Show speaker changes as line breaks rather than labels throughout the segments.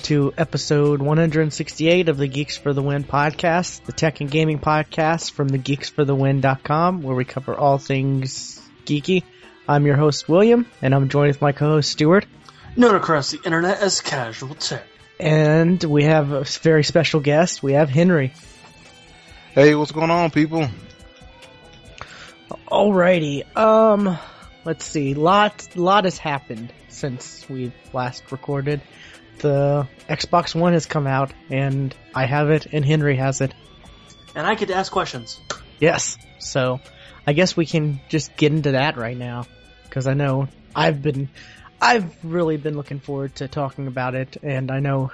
Welcome to episode 168 of the Geeks for the Win podcast, the tech and gaming podcast from the geeksforthewin.com, where we cover all things geeky. I'm your host, William, and I'm joined with my co-host, Stuart.
Known across the internet as Casual Tech.
And we have a very special guest. We have Henry.
Hey, what's going on, people?
Alrighty. Um, let's see. Lot, lot has happened since we last recorded the Xbox One has come out, and I have it, and Henry has it.
And I get to ask questions.
Yes. So, I guess we can just get into that right now, because I know I've been, I've really been looking forward to talking about it, and I know,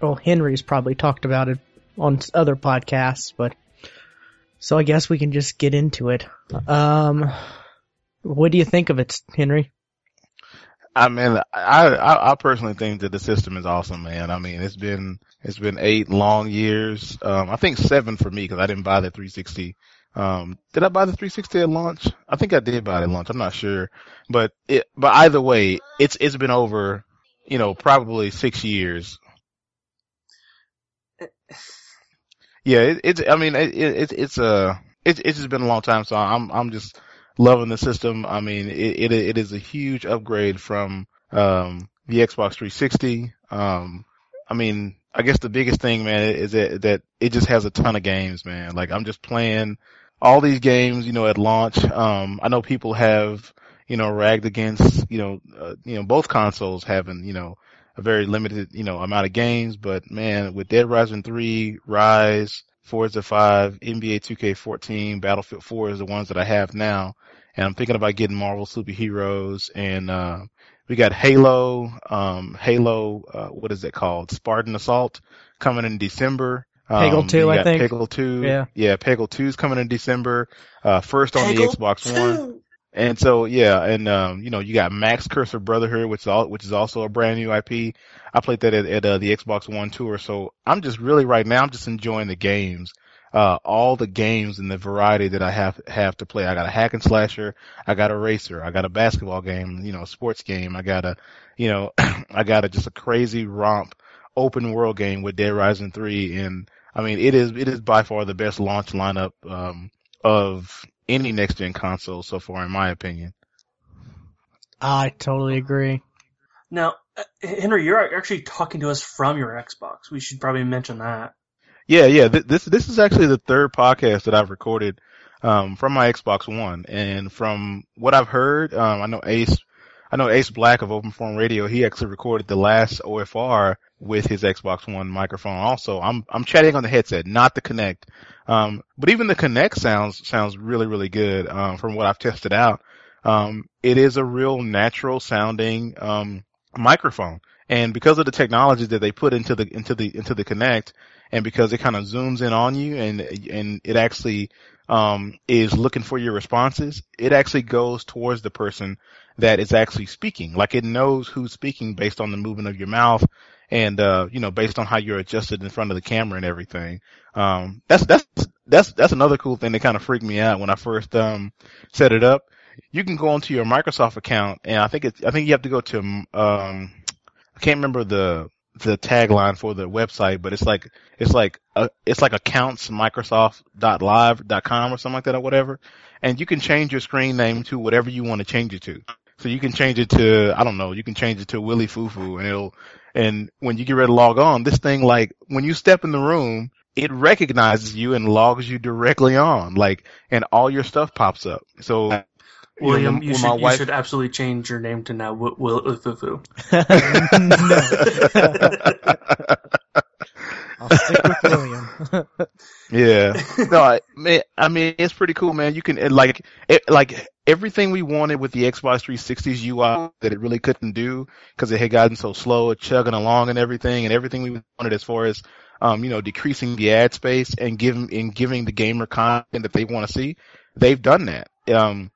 well, Henry's probably talked about it on other podcasts, but, so I guess we can just get into it. Um, what do you think of it, Henry?
I mean, I, I, I personally think that the system is awesome, man. I mean, it's been it's been eight long years. Um, I think seven for me because I didn't buy the 360. Um, did I buy the 360 at launch? I think I did buy it at launch. I'm not sure, but it but either way, it's it's been over, you know, probably six years. Yeah, it, it's. I mean, it, it, it's a. It, it's just been a long time, so I'm I'm just loving the system. I mean, it, it, it is a huge upgrade from, um, the Xbox 360. Um, I mean, I guess the biggest thing, man, is that, that it just has a ton of games, man. Like I'm just playing all these games, you know, at launch. Um, I know people have, you know, ragged against, you know, uh, you know, both consoles having, you know, a very limited, you know, amount of games, but man, with Dead Rising 3, Ryse, Forza 5, NBA 2K14, Battlefield 4 is the ones that I have now and I'm thinking about getting Marvel superheroes and, uh, we got Halo, um, Halo, uh, what is it called? Spartan Assault coming in December.
Um, Peggle 2, I think.
Peggle 2. Yeah. Yeah, Peggle 2 is coming in December. Uh, first on Peggle the Xbox 2. One. And so, yeah, and, um, you know, you got Max Curse of Brotherhood, which is all, which is also a brand new IP. I played that at, at uh, the Xbox One tour. So I'm just really right now, I'm just enjoying the games uh, all the games and the variety that I have have to play. I got a hack and slasher, I got a racer, I got a basketball game, you know, a sports game. I got a, you know, I got a just a crazy romp open world game with Dead Rising three, and I mean it is it is by far the best launch lineup um, of any next gen console so far, in my opinion.
I totally agree.
Now, uh, Henry, you're actually talking to us from your Xbox. We should probably mention that.
Yeah, yeah. Th- this this is actually the third podcast that I've recorded um, from my Xbox One, and from what I've heard, um, I know Ace, I know Ace Black of Open Forum Radio. He actually recorded the last OFR with his Xbox One microphone. Also, I'm I'm chatting on the headset, not the Kinect. Um, but even the Kinect sounds sounds really really good um, from what I've tested out. Um, it is a real natural sounding um, microphone, and because of the technology that they put into the into the into the Kinect, and because it kind of zooms in on you and and it actually um, is looking for your responses, it actually goes towards the person that is actually speaking. Like it knows who's speaking based on the movement of your mouth and uh, you know based on how you're adjusted in front of the camera and everything. Um, that's that's that's that's another cool thing that kind of freaked me out when I first um, set it up. You can go onto your Microsoft account, and I think it's I think you have to go to um, I can't remember the the tagline for the website, but it's like it's like a, it's like accounts Microsoft.live.com or something like that or whatever, and you can change your screen name to whatever you want to change it to. So you can change it to I don't know, you can change it to Willy Fufu, and it'll and when you get ready to log on, this thing like when you step in the room, it recognizes you and logs you directly on, like, and all your stuff pops up. So
William, you, should, wife... you should absolutely change your name to now Will, Will Fufu.
I'll stick with William.
yeah. No, I mean, I mean, it's pretty cool, man. You can, it, like, it, like, everything we wanted with the Xbox 360's UI that it really couldn't do because it had gotten so slow, chugging along and everything, and everything we wanted as far as, um, you know, decreasing the ad space and giving, and giving the gamer content that they want to see. They've done that. Um,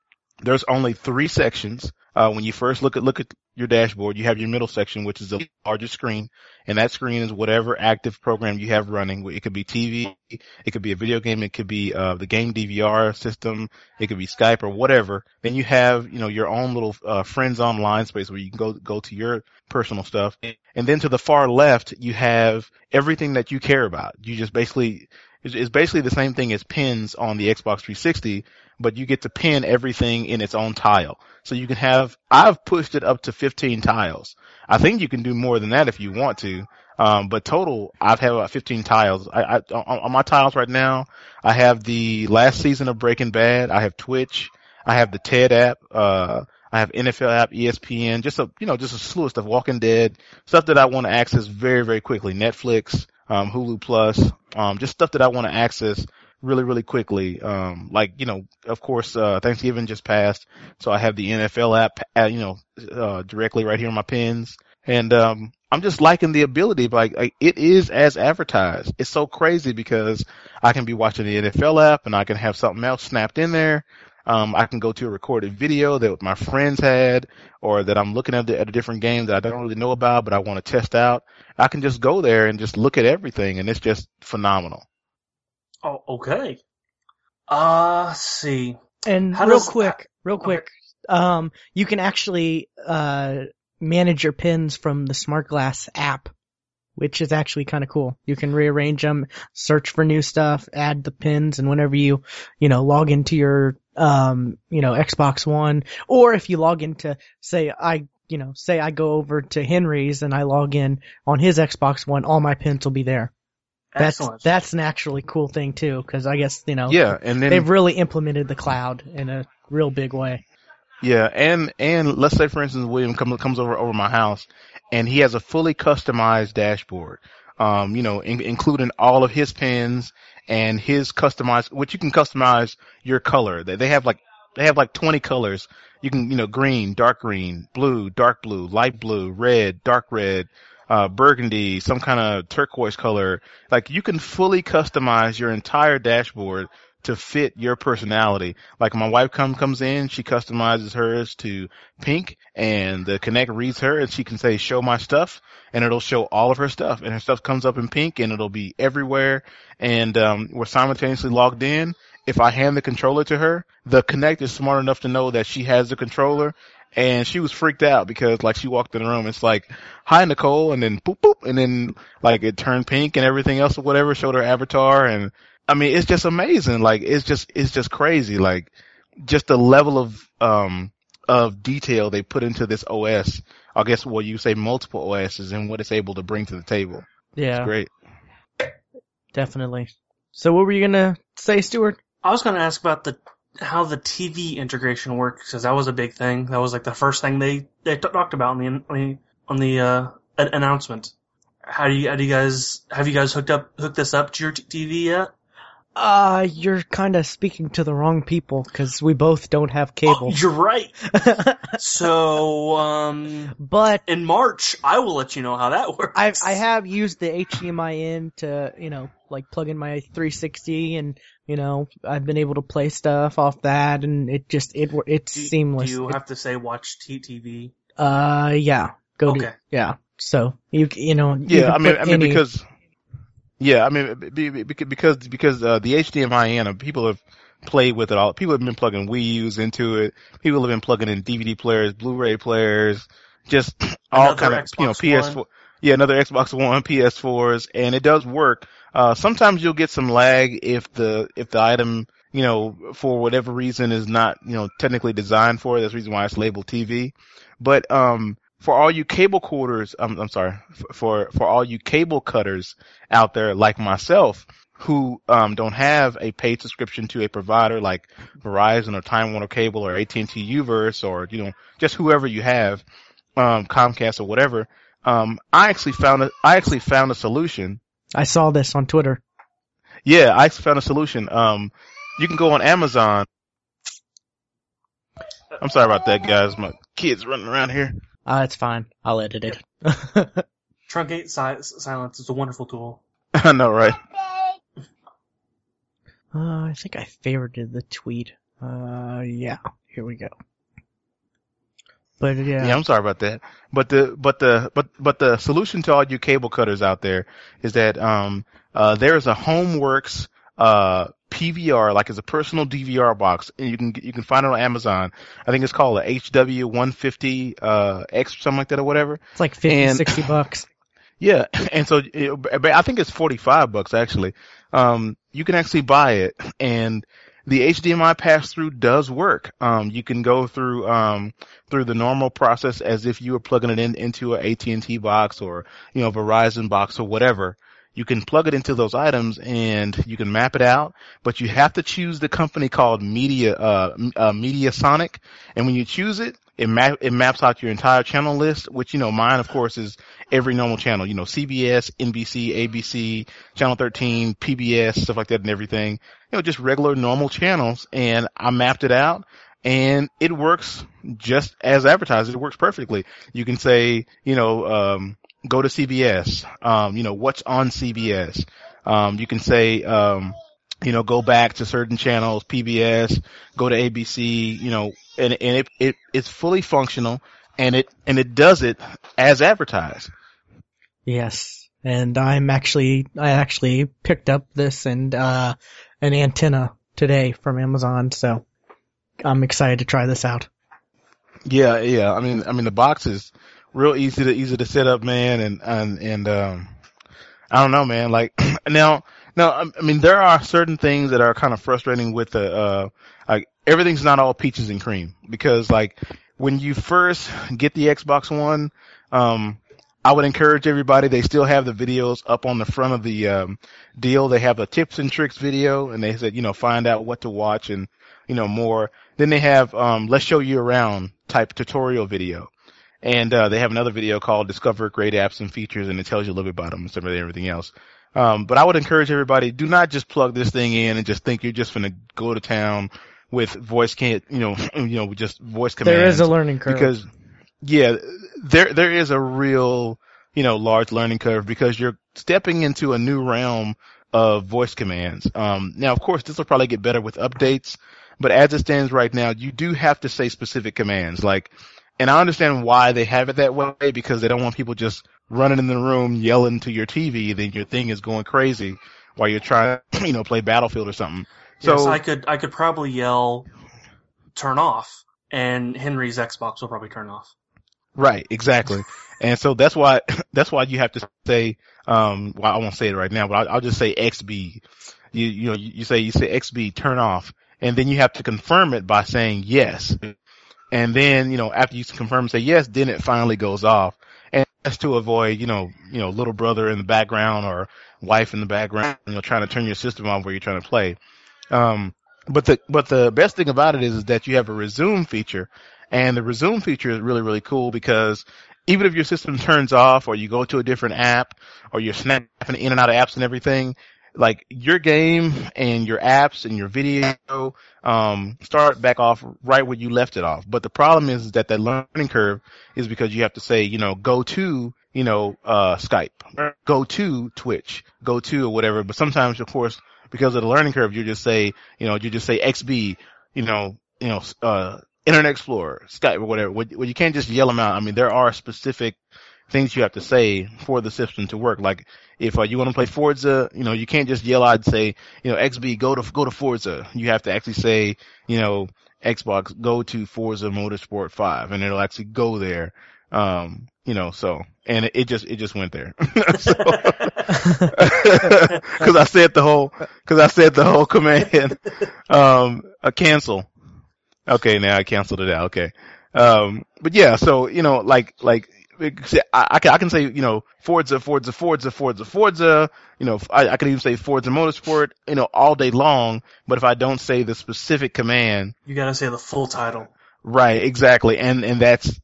there's only three sections uh, when you first look at look at your dashboard, you have your middle section, which is the largest screen, and that screen is whatever active program you have running. It could be TV, it could be a video game, it could be uh, the game DVR system, it could be Skype or whatever. Then you have you know your own little uh, friends online space where you can go go to your personal stuff, and then to the far left you have everything that you care about. You just basically it's basically the same thing as pins on the Xbox 360, but you get to pin everything in its own tile. So you can have, I've pushed it up to 15 tiles. I think you can do more than that if you want to. Um, but total, I've had about 15 tiles. I, I, on, my tiles right now, I have the last season of Breaking Bad. I have Twitch. I have the TED app. Uh, I have NFL app, ESPN, just a, you know, just a slew of stuff, Walking Dead, stuff that I want to access very, very quickly. Netflix, um, Hulu Plus, um, just stuff that I want to access really, really quickly. Um, like, you know, of course, uh, Thanksgiving just passed, so I have the NFL app, uh, you know, uh, directly right here on my pins. And, um, I'm just liking the ability, like, like, it is as advertised. It's so crazy because I can be watching the NFL app and I can have something else snapped in there. Um, I can go to a recorded video that my friends had or that I'm looking at, the, at a different game that I don't really know about, but I want to test out. I can just go there and just look at everything and it's just phenomenal.
Oh, okay. Uh, see.
And
How
real
does-
quick, real
okay.
quick, um, you can actually uh manage your pins from the Smart Glass app, which is actually kind of cool. You can rearrange them, search for new stuff, add the pins, and whenever you, you know, log into your, um, you know, Xbox One, or if you log into, say, I, you know, say I go over to Henry's and I log in on his Xbox One, all my pins will be there. That's
Excellent.
that's an actually cool thing too, because I guess you know
Yeah. And then,
they've really implemented the cloud in a real big way.
Yeah, and and let's say for instance William comes comes over over my house, and he has a fully customized dashboard. Um, you know, in, including all of his pins and his customized, which you can customize your color. They they have like they have like twenty colors. You can you know green, dark green, blue, dark blue, light blue, red, dark red, uh, burgundy, some kind of turquoise color. Like you can fully customize your entire dashboard to fit your personality. Like my wife come comes in, she customizes hers to pink, and the Kinect reads her, and she can say "Show my stuff," and it'll show all of her stuff, and her stuff comes up in pink, and it'll be everywhere. And um, we're simultaneously logged in. If I hand the controller to her, the Kinect is smart enough to know that she has the controller. And she was freaked out because like she walked in the room, it's like, hi Nicole, and then boop boop, and then like it turned pink and everything else or whatever, showed her avatar and I mean, it's just amazing. Like, it's just, it's just crazy. Like, just the level of, um, of detail they put into this OS. I guess what you say multiple OSs and what it's able to bring to the table.
Yeah,
Great.
definitely. So what were you gonna say, Stuart?
I was going to ask about the how the TV integration works because that was a big thing. That was like the first thing they they talked about on the on the, uh, an- announcement. How do you how do you guys have you guys hooked up hooked this up to your t- TV yet?
Uh, you're kind of speaking to the wrong people because we both don't have cable.
Oh, you're right. So um,
but
in March, I will let you know how that works.
I I have used the HDMI in to you know like plug in my 360 and you know I've been able to play stuff off that and it just it it's
do,
seamless.
Do you
It-
have to say watch T- TV?
uh, yeah, go
Okay.
to yeah. So you you know
Yeah,
can
I mean, I mean
any-
because, yeah, I mean be- be- be- because because uh, the HDMI in, uh, people have played with it all. People have been plugging Wii U's into it. People have been plugging in DVD players, Blu-ray players, just all
Another
kind of you know PS4.
One.
Yeah, another Xbox One, PS4s, and it does work. Uh, sometimes you'll get some lag if the if the item you know for whatever reason is not you know technically designed for it. That's the reason why it's labeled TV. But um, for all you cable quarters, I'm, I'm sorry, for, for for all you cable cutters out there like myself who um, don't have a paid subscription to a provider like Verizon or Time Warner Cable or AT&T Uverse or you know just whoever you have, um, Comcast or whatever. Um, I actually found a, I actually found a solution.
I saw this on Twitter.
Yeah, I found a solution. Um, you can go on Amazon. I'm sorry about that, guys. My kids running around here.
Uh, it's fine. I'll edit it.
Truncate si- silence is a wonderful tool.
I know, right?
Uh, I think I favorited the tweet. Uh, yeah. Here we go. But yeah,
Yeah, I'm sorry about that. But the but the but but the solution to all you cable cutters out there is that um uh there is a Homeworx uh PVR like it's a personal DVR box and you can you can find it on Amazon. I think it's called a HW150 uh X or something like that or whatever.
it's like 50,
and-
60 bucks.
Yeah, and so it, I think it's 45 bucks actually. Um, you can actually buy it and the HDMI pass through does work. Um, you can go through, um, through the normal process as if you were plugging it in into an AT&T box or, you know, Verizon box or whatever. You can plug it into those items and you can map it out, but you have to choose the company called Media, uh, uh Mediasonic. And when you choose it, it map, it maps out your entire channel list, which, you know, mine, of course, is every normal channel, you know, CBS, NBC, ABC, Channel 13, PBS, stuff like that and everything. You know, just regular normal channels. And I mapped it out and it works just as advertised. It works perfectly. You can say, you know, um, go to CBS, um, you know, what's on CBS. Um, you can say, um, you know, go back to certain channels, PBS, go to ABC, you know, and, and it, it, it's fully functional and it, and it does it as advertised.
Yes. And I'm actually, I actually picked up this and, uh, an antenna today from Amazon, so I'm excited to try this out.
Yeah, yeah. I mean, I mean, the box is real easy to easy to set up, man, and and and um, I don't know, man. Like now, now, I I mean, there are certain things that are kind of frustrating with the uh, like everything's not all peaches and cream because like when you first get the Xbox One, um, I would encourage everybody. They still have the videos up on the front of the um, deal. They have a tips and tricks video, and they said, you know, find out what to watch and you know more. Then they have um, let's show you around type tutorial video, and uh, they have another video called discover great apps and features, and it tells you a little bit about them and some of everything else. Um, but I would encourage everybody, do not just plug this thing in and just think you're just going to go to town with voice can't, you know, you know, just voice commands
There is a learning curve.
because yeah, there there is a real you know large learning curve because you're stepping into a new realm of voice commands. Um, now, of course, this will probably get better with updates, but as it stands right now, you do have to say specific commands like. And I understand why they have it that way because they don't want people just running in the room yelling to your TV. Then your thing is going crazy while you're trying, you know, play Battlefield or something. So
yes, I could I could probably yell turn off and Henry's Xbox will probably turn off.
Right, exactly. And so that's why that's why you have to say um well I won't say it right now, but I'll, I'll just say XB. You you know you, say you say XB turn off, and then you have to confirm it by saying yes. And then you know after you confirm and say yes, then it finally goes off. And that's to avoid you know you know little brother in the background or wife in the background you know trying to turn your system on where you're trying to play. Um, but the but the best thing about it is, is that you have a resume feature, and the resume feature is really really cool because even if your system turns off or you go to a different app or you're snapping in and out of apps and everything, like your game and your apps and your video um, start back off right where you left it off. But the problem is that that learning curve is because you have to say, you know, go to you know uh, Skype, go to Twitch, go to or whatever. But sometimes, of course, because of the learning curve, you just say, you know, you just say XB, you know, you know, uh, Internet Explorer, Skype, or whatever. Well, you can't just yell them out. I mean, there are specific things you have to say for the system to work. Like if uh, you want to play Forza, you know, you can't just yell out and say, you know, XB go to go to Forza. You have to actually say, you know, Xbox go to Forza Motorsport 5 and it'll actually go there. Um, you know, so and it, it just it just went there. so, cuz I said the whole cuz I said the whole command um a cancel. Okay, now I canceled it out. Okay. Um but yeah, so you know like like I, I, can, I can say, you know, Forza, Forza, Forza, Forza, Forza, you know, I, I can even say Forza Motorsport, you know, all day long, but if I don't say the specific command,
You gotta say the full title.
right, exactly, and, and that's,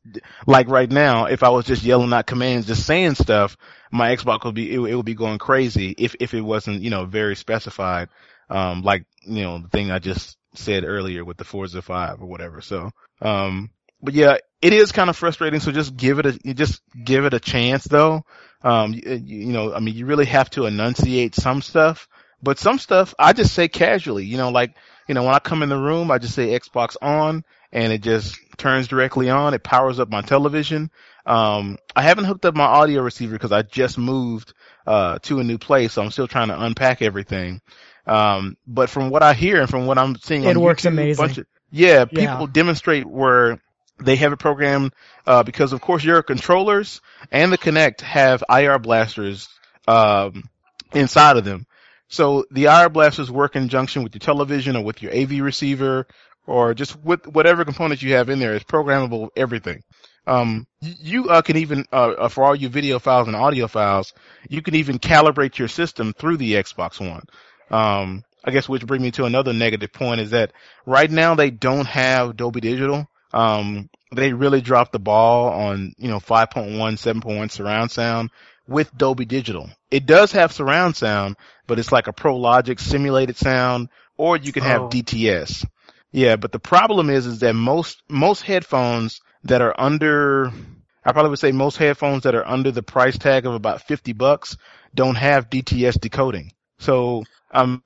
like right now, if I was just yelling out commands, just saying stuff, my Xbox would be, it, it would be going crazy if, if it wasn't, you know, very specified, um, like, you know, the thing I just said earlier with the Forza 5 or whatever, so, um, but yeah, it is kind of frustrating. So just give it a, just give it a chance though. Um, you, you know, I mean, you really have to enunciate some stuff, but some stuff I just say casually, you know, like, you know, when I come in the room, I just say Xbox on and it just turns directly on. It powers up my television. Um, I haven't hooked up my audio receiver because I just moved uh, to a new place, so I'm still trying to unpack everything. Um, but from what I hear and from what I'm seeing,
It works
YouTube,
amazing.
of- yeah,
Yeah.
people demonstrate where they have it programmed uh, because, of course, your controllers and the Kinect have IR blasters um, inside of them. So the IR blasters work in conjunction with your television or with your AV receiver or just with whatever components you have in there. It's programmable everything. Um, you uh, can even, uh, uh, for all your video files and audio files, you can even calibrate your system through the Xbox One. Um, I guess which brings me to another negative point is that right now they don't have Dolby Digital. Um, they really dropped the ball on, you know, 5.1, 7.1 surround sound with Dolby Digital. It does have surround sound, but it's like a Pro Logic simulated sound, or you can have
Oh.
DTS. Yeah, but the problem is, is that most, most headphones that are under, I probably would say most headphones that are under the price tag of about 50 bucks don't have DTS decoding. So, um,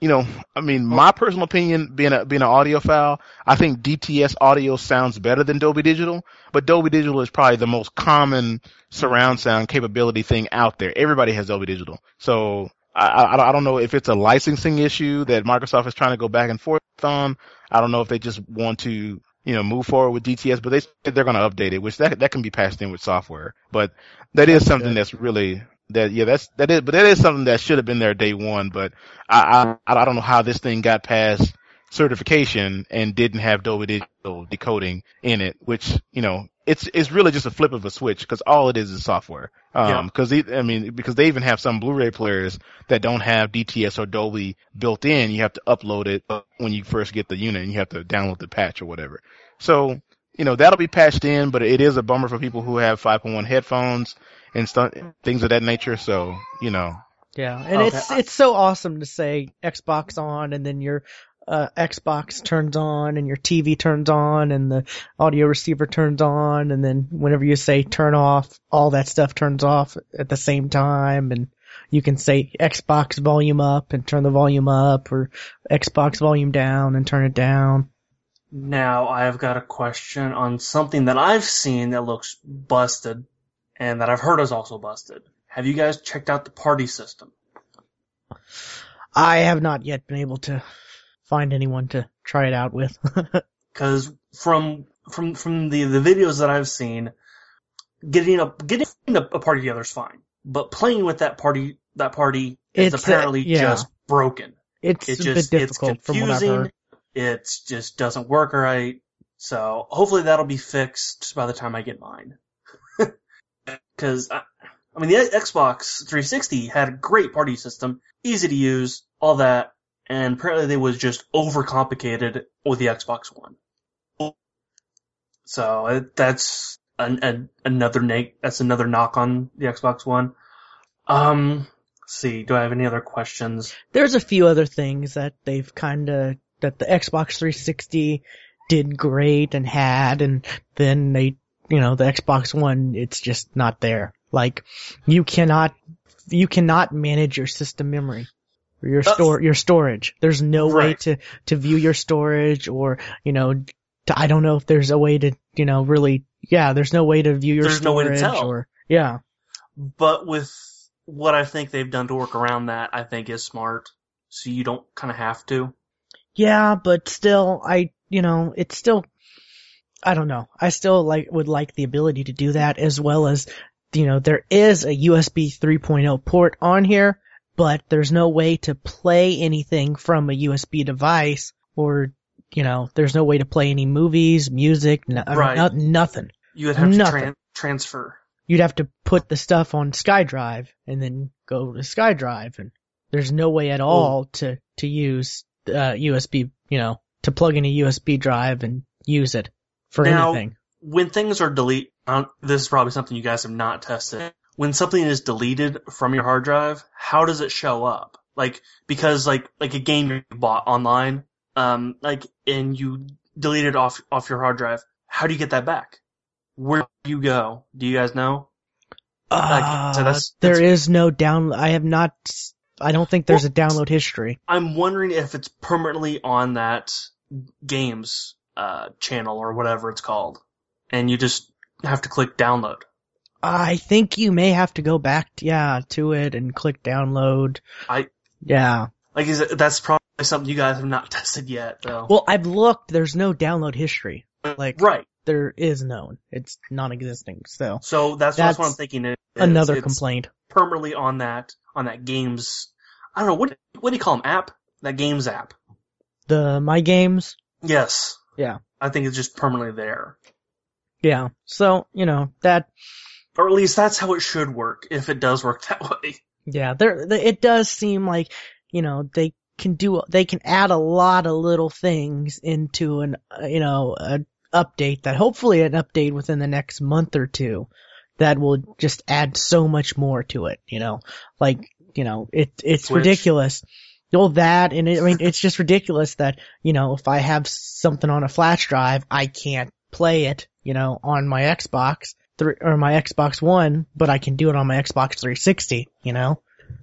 you know, I mean, my personal opinion, being a being an audiophile, I think DTS audio sounds better than Dolby Digital, but Dolby Digital is probably the most common surround sound capability thing out there. Everybody has Dolby Digital, so I, I, I don't know if it's a licensing issue that Microsoft is trying to go back and forth on. I don't know if they just want to, you know, move forward with DTS, but they they're going to update it, which that that can be passed in with software. But that is something that's really that yeah that's that is but that is something that should have been there day one. But I I I don't know how this thing got past certification and didn't have Dolby Digital decoding in it, which you know it's it's really just a flip of a switch because all it is is software.
Yeah.
Um, because I mean because they even have some Blu-ray players that don't have DTS or Dolby built in. You have to upload it when you first get the unit and you have to download the patch or whatever. So you know that'll be patched in, but it is a bummer for people who have 5.1 headphones and stuff, things of that nature. So you know,
Yeah, and
Okay.
it's it's so awesome to say Xbox on, and then your uh, Xbox turns on, and your TV turns on, and the audio receiver turns on, and then whenever you say turn off, all that stuff turns off at the same time, and you can say Xbox volume up and turn the volume up, or Xbox volume down and turn it down.
Now I've got a question on something that I've seen that looks busted, and that I've heard is also busted. Have you guys checked out the party system?
I have not yet been able to find anyone to try it out with.
Because from from from the the videos that I've seen, getting a getting a, a party together is fine, but playing with that party that party is
It's, uh,
apparently
yeah.
just broken.
it's
It
a
just
bit
it's
difficult I've
confusing. It just doesn't work right. So hopefully that'll be fixed by the time I get mine. Because I, I mean, the Xbox 360 had a great party system, easy to use, all that, and apparently they was just overcomplicated with the Xbox One. So that's an, an, another neg- that's another knock on the Xbox One. Um, see, do I have any other questions?
there's a few other things that they've kind of that the Xbox 360 did great and had, and then they, you know, the Xbox One, it's just not there. Like, you cannot, you cannot manage your system memory. Or your store, your storage. There's no way to, to view your storage or, you know, to, I don't know if there's a way to, you know, really, yeah, there's no way to view your
There's no way
storage
to tell.
or, yeah.
But with what I think they've done to work around that, I think is smart. So you don't kind of have to.
Yeah, but still, I, you know, it's still, I don't know. I still like, would like the ability to do that as well as, you know, there is a USB 3.0 port on here, but there's no way to play anything from a USB device or, you know, there's no way to play any movies, music, no, uh,
Right.
no- nothing.
You would have to
Nothing.
tran- transfer.
You'd have to put the stuff on SkyDrive and then go to SkyDrive and there's no way at all to, to use, uh, USB, you know, to plug in a USB drive and use it for
Now-
anything.
When things are delete, um, this is probably something you guys have not tested. When something is deleted from your hard drive, how does it show up? Like, because like, like a game you bought online, um, like, and you delete it off, off your hard drive, how do you get that back? Where do you go? Do you guys know?
Uh,
so that's- that's-
is no down, I have not, I don't think there's a download history.
I'm wondering if it's permanently on that game's uh, channel or whatever it's called, and you just have to click download.
I think you may have to go back, yeah, to it and click download.
I-
yeah.
Like, is it, that's probably something you guys have not tested yet, though.
Well, I've looked. There's no download history. Like,
right.
There is none. It's non-existing. So
So that's, that's what I'm thinking. Is,
another
it's
complaint.
permanently on that on that games. I don't know what what do you call them? App that games app.
The my games.
Yes.
Yeah.
I think it's just permanently there,
Yeah. So you know that.
or at least that's how it should work if it does work that way.
Yeah. There. It does seem like you know they can do. They can add a lot of little things into an uh, you know an update that hopefully an update within the next month or two that will just add so much more to it. You know, like you know it it's
Switch.
ridiculous. All that and it, I mean it's just ridiculous that you know if I have something on a flash drive I can't play it you know on my Xbox three or my Xbox One but I can do it on my Xbox 360 you know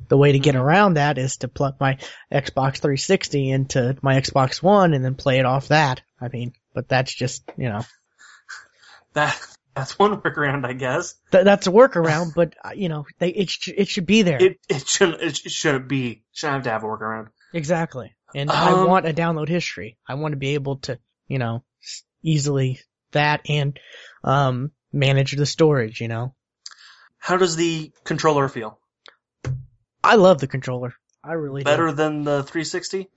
the way to get mm-hmm. around that is to plug my Xbox 360 into my Xbox One and then play it off that I mean but that's just you know
That that's one workaround, I guess.
th- that's a workaround but uh, you know they it sh- it should be there
It it shouldn't it sh- it shouldn't be shouldn't have to have a workaround.
Exactly. And I
Um,
want a download history. I want to be able to, you know, easily that and, um, manage the storage, you know.
How does the controller feel?
I love the controller. I really
Better
do.
than the 360?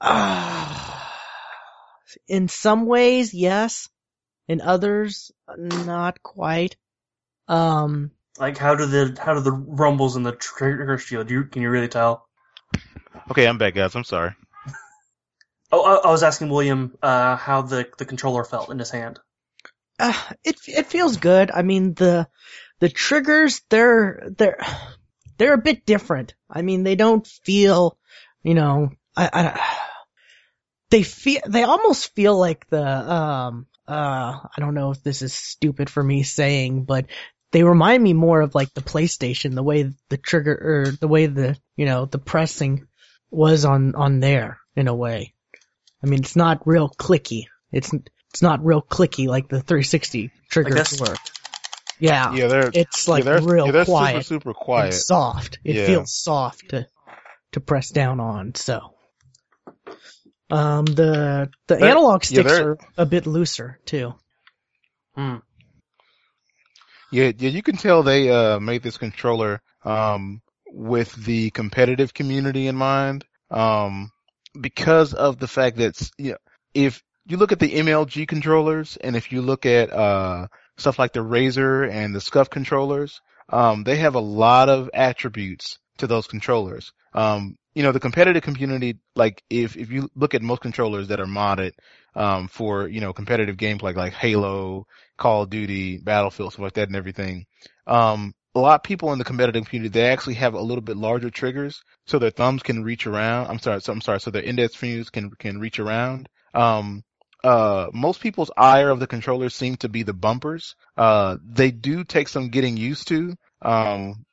Ah, in some ways, yes. In others, not quite. Um,
Like how do the how do the rumbles in the trigger feel? Do you can you really tell?
Okay, I'm back, guys. I'm sorry.
Oh, I, I was asking William uh, how the the controller felt in his hand.
uh, it it feels good. I mean the the triggers they're they're they're a bit different. I mean they don't feel, you know, I, I they feel they almost feel like the um uh I don't know if this is stupid for me saying, but they remind me more of like the PlayStation, the way the trigger or the way the you know the pressing was on on there in a way. I mean it's not real clicky. It's it's not real clicky like the 360 triggers
guess-
were. Yeah,
Yeah, they're
it's like
yeah, they're,
real
yeah, they're
quiet
super super
and
quiet.
soft. It
Yeah.
feels soft to to press down on. So, um, the the
They're-
analog sticks
they're-
a bit looser too.
Hmm.
Yeah, yeah, you can tell they uh made this controller um with the competitive community in mind. Um because of the fact that you know, if you look at the MLG controllers and if you look at uh stuff like the Razer and the Scuff controllers, um they have a lot of attributes to those controllers. Um you know, the competitive community, like if, if you look at most controllers that are modded, um, for, you know, competitive gameplay like Halo, Call of Duty, Battlefield, stuff like that and everything. Um, a lot of people in the competitive community, they actually have a little bit larger triggers so their thumbs can reach around. I'm sorry, so, I'm sorry, so their index fingers can, can reach around. Um, uh, most people's ire of the controllers seem to be the bumpers. Uh, they do take some getting used to. Um,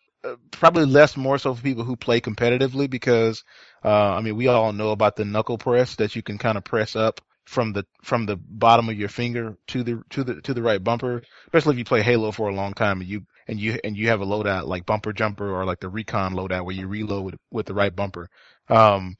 probably less more so for people who play competitively because, uh, I mean, we all know about the knuckle press that you can kind of press up from the from the bottom of your finger to the to the to the right bumper, especially if you play Halo for a long time and you and you and you have a loadout like bumper jumper or like the recon loadout where you reload with, the right bumper. Um,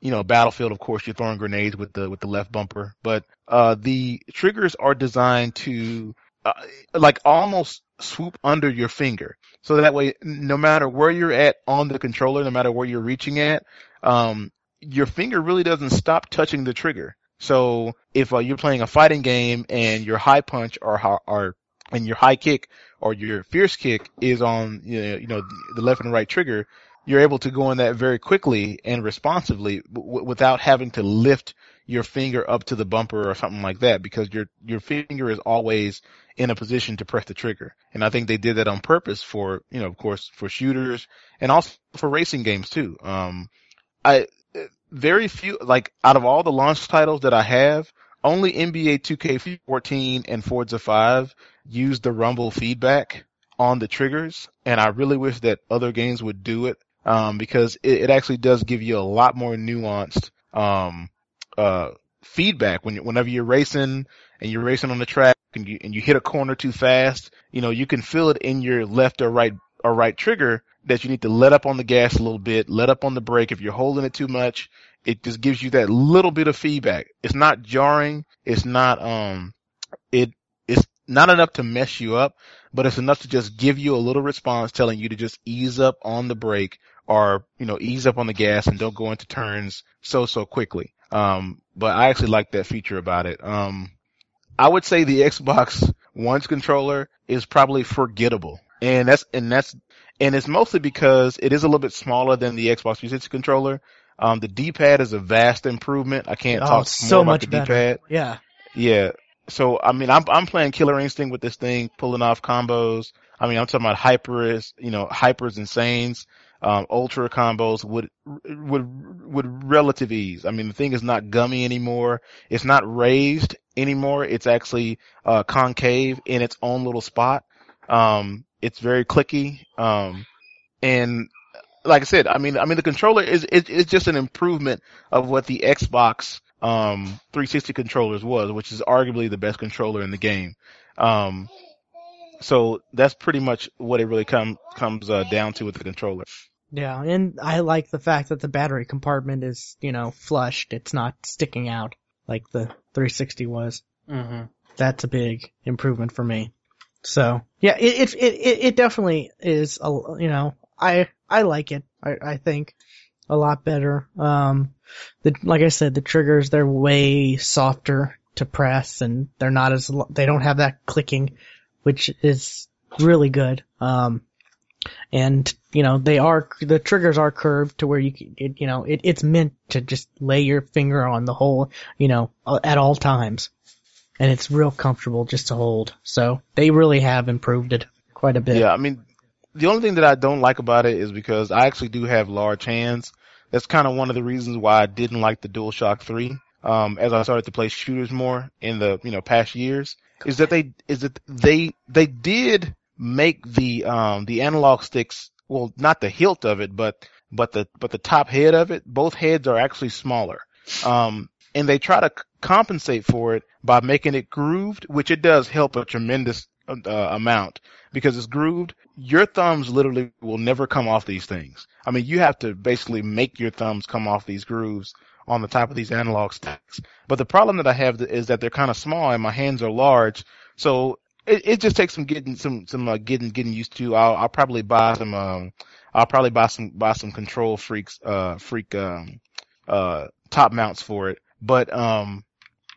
you know, Battlefield, of course, you're throwing grenades with the with the left bumper, but uh, the triggers are designed to uh, like almost swoop under your finger, so that way, no matter where you're at on the controller, no matter where you're reaching at, um, your finger really doesn't stop touching the trigger. So if uh, you're playing a fighting game and your high punch or or and your high kick or your fierce kick is on you know, you know the left and right trigger, you're able to go in that very quickly and responsively w- without having to lift your finger up to the bumper or something like that because your your finger is always in a position to press the trigger. And I think they did that on purpose for you know of course for shooters and also for racing games too. Um, I very few like out of all the launch titles that I have, only NBA 2K14 and Forza 5 use the rumble feedback on the triggers, and I really wish that other games would do it um, because it, it actually does give you a lot more nuanced um, uh, feedback when whenever you're racing and you're racing on the track and you and you hit a corner too fast, you know, you can feel it in your left or right or right trigger that you need to let up on the gas a little bit, let up on the brake. If you're holding it too much, it just gives you that little bit of feedback. It's not jarring. It's not, um, it, it's not enough to mess you up, but it's enough to just give you a little response telling you to just ease up on the brake or, you know, ease up on the gas and don't go into turns so, so quickly. Um, but I actually like that feature about it. Um, I would say the Xbox One's controller is probably forgettable. And that's, and that's, and it's mostly because it is a little bit smaller than the Xbox 360 controller. Um, the D-pad is a vast improvement. I can't
Oh,
talk
so
about
much
the
better.
D-pad.
Yeah.
Yeah. So I mean, I'm I'm playing Killer Instinct with this thing, pulling off combos. I mean, I'm talking about hypers, you know, hypers and sanes, um, ultra combos with with with relative ease. I mean, the thing is not gummy anymore. It's not raised anymore. It's actually uh, concave in its own little spot. Um, it's very clicky. Um, and like I said, I mean, I mean, the controller is it, it's just an improvement of what the Xbox um 360 controllers was, which is arguably the best controller in the game. Um, so that's pretty much what it really come comes uh, down to with the controller.
Yeah, and I like the fact that the battery compartment is, you know, flushed. It's not sticking out like the 360 was.
Mm-hmm.
That's a big improvement for me. So yeah, it it it, it definitely is. A, you know, I I like it. I I think a lot better. Um, the like I said, the triggers they're way softer to press, and they're not as they don't have that clicking, which is really good. Um, and you know they are the triggers are curved to where you it, you know it, it's meant to just lay your finger on the hole you know at all times and it's real comfortable just to hold so they really have improved it quite a bit
Yeah, I mean, the only thing that I don't like about it is because I actually do have large hands. That's kind of one of the reasons why I didn't like the DualShock 3. Um, as I started to play shooters more in the, you know, past years, is that they, is that they, they did make the, um, the analog sticks, well, not the hilt of it, but, but the, but the top head of it, both heads are actually smaller. Um, and they try to c- compensate for it by making it grooved, which it does help a tremendous uh, amount because it's grooved. Your thumbs literally will never come off these things. I mean, you have to basically make your thumbs come off these grooves on the top of these analog sticks. But the problem that I have is that they're kind of small and my hands are large. So it, it just takes some getting some some uh, getting getting used to. I'll I'll probably buy some um I'll probably buy some buy some KontrolFreeks uh freak um uh top mounts for it. But um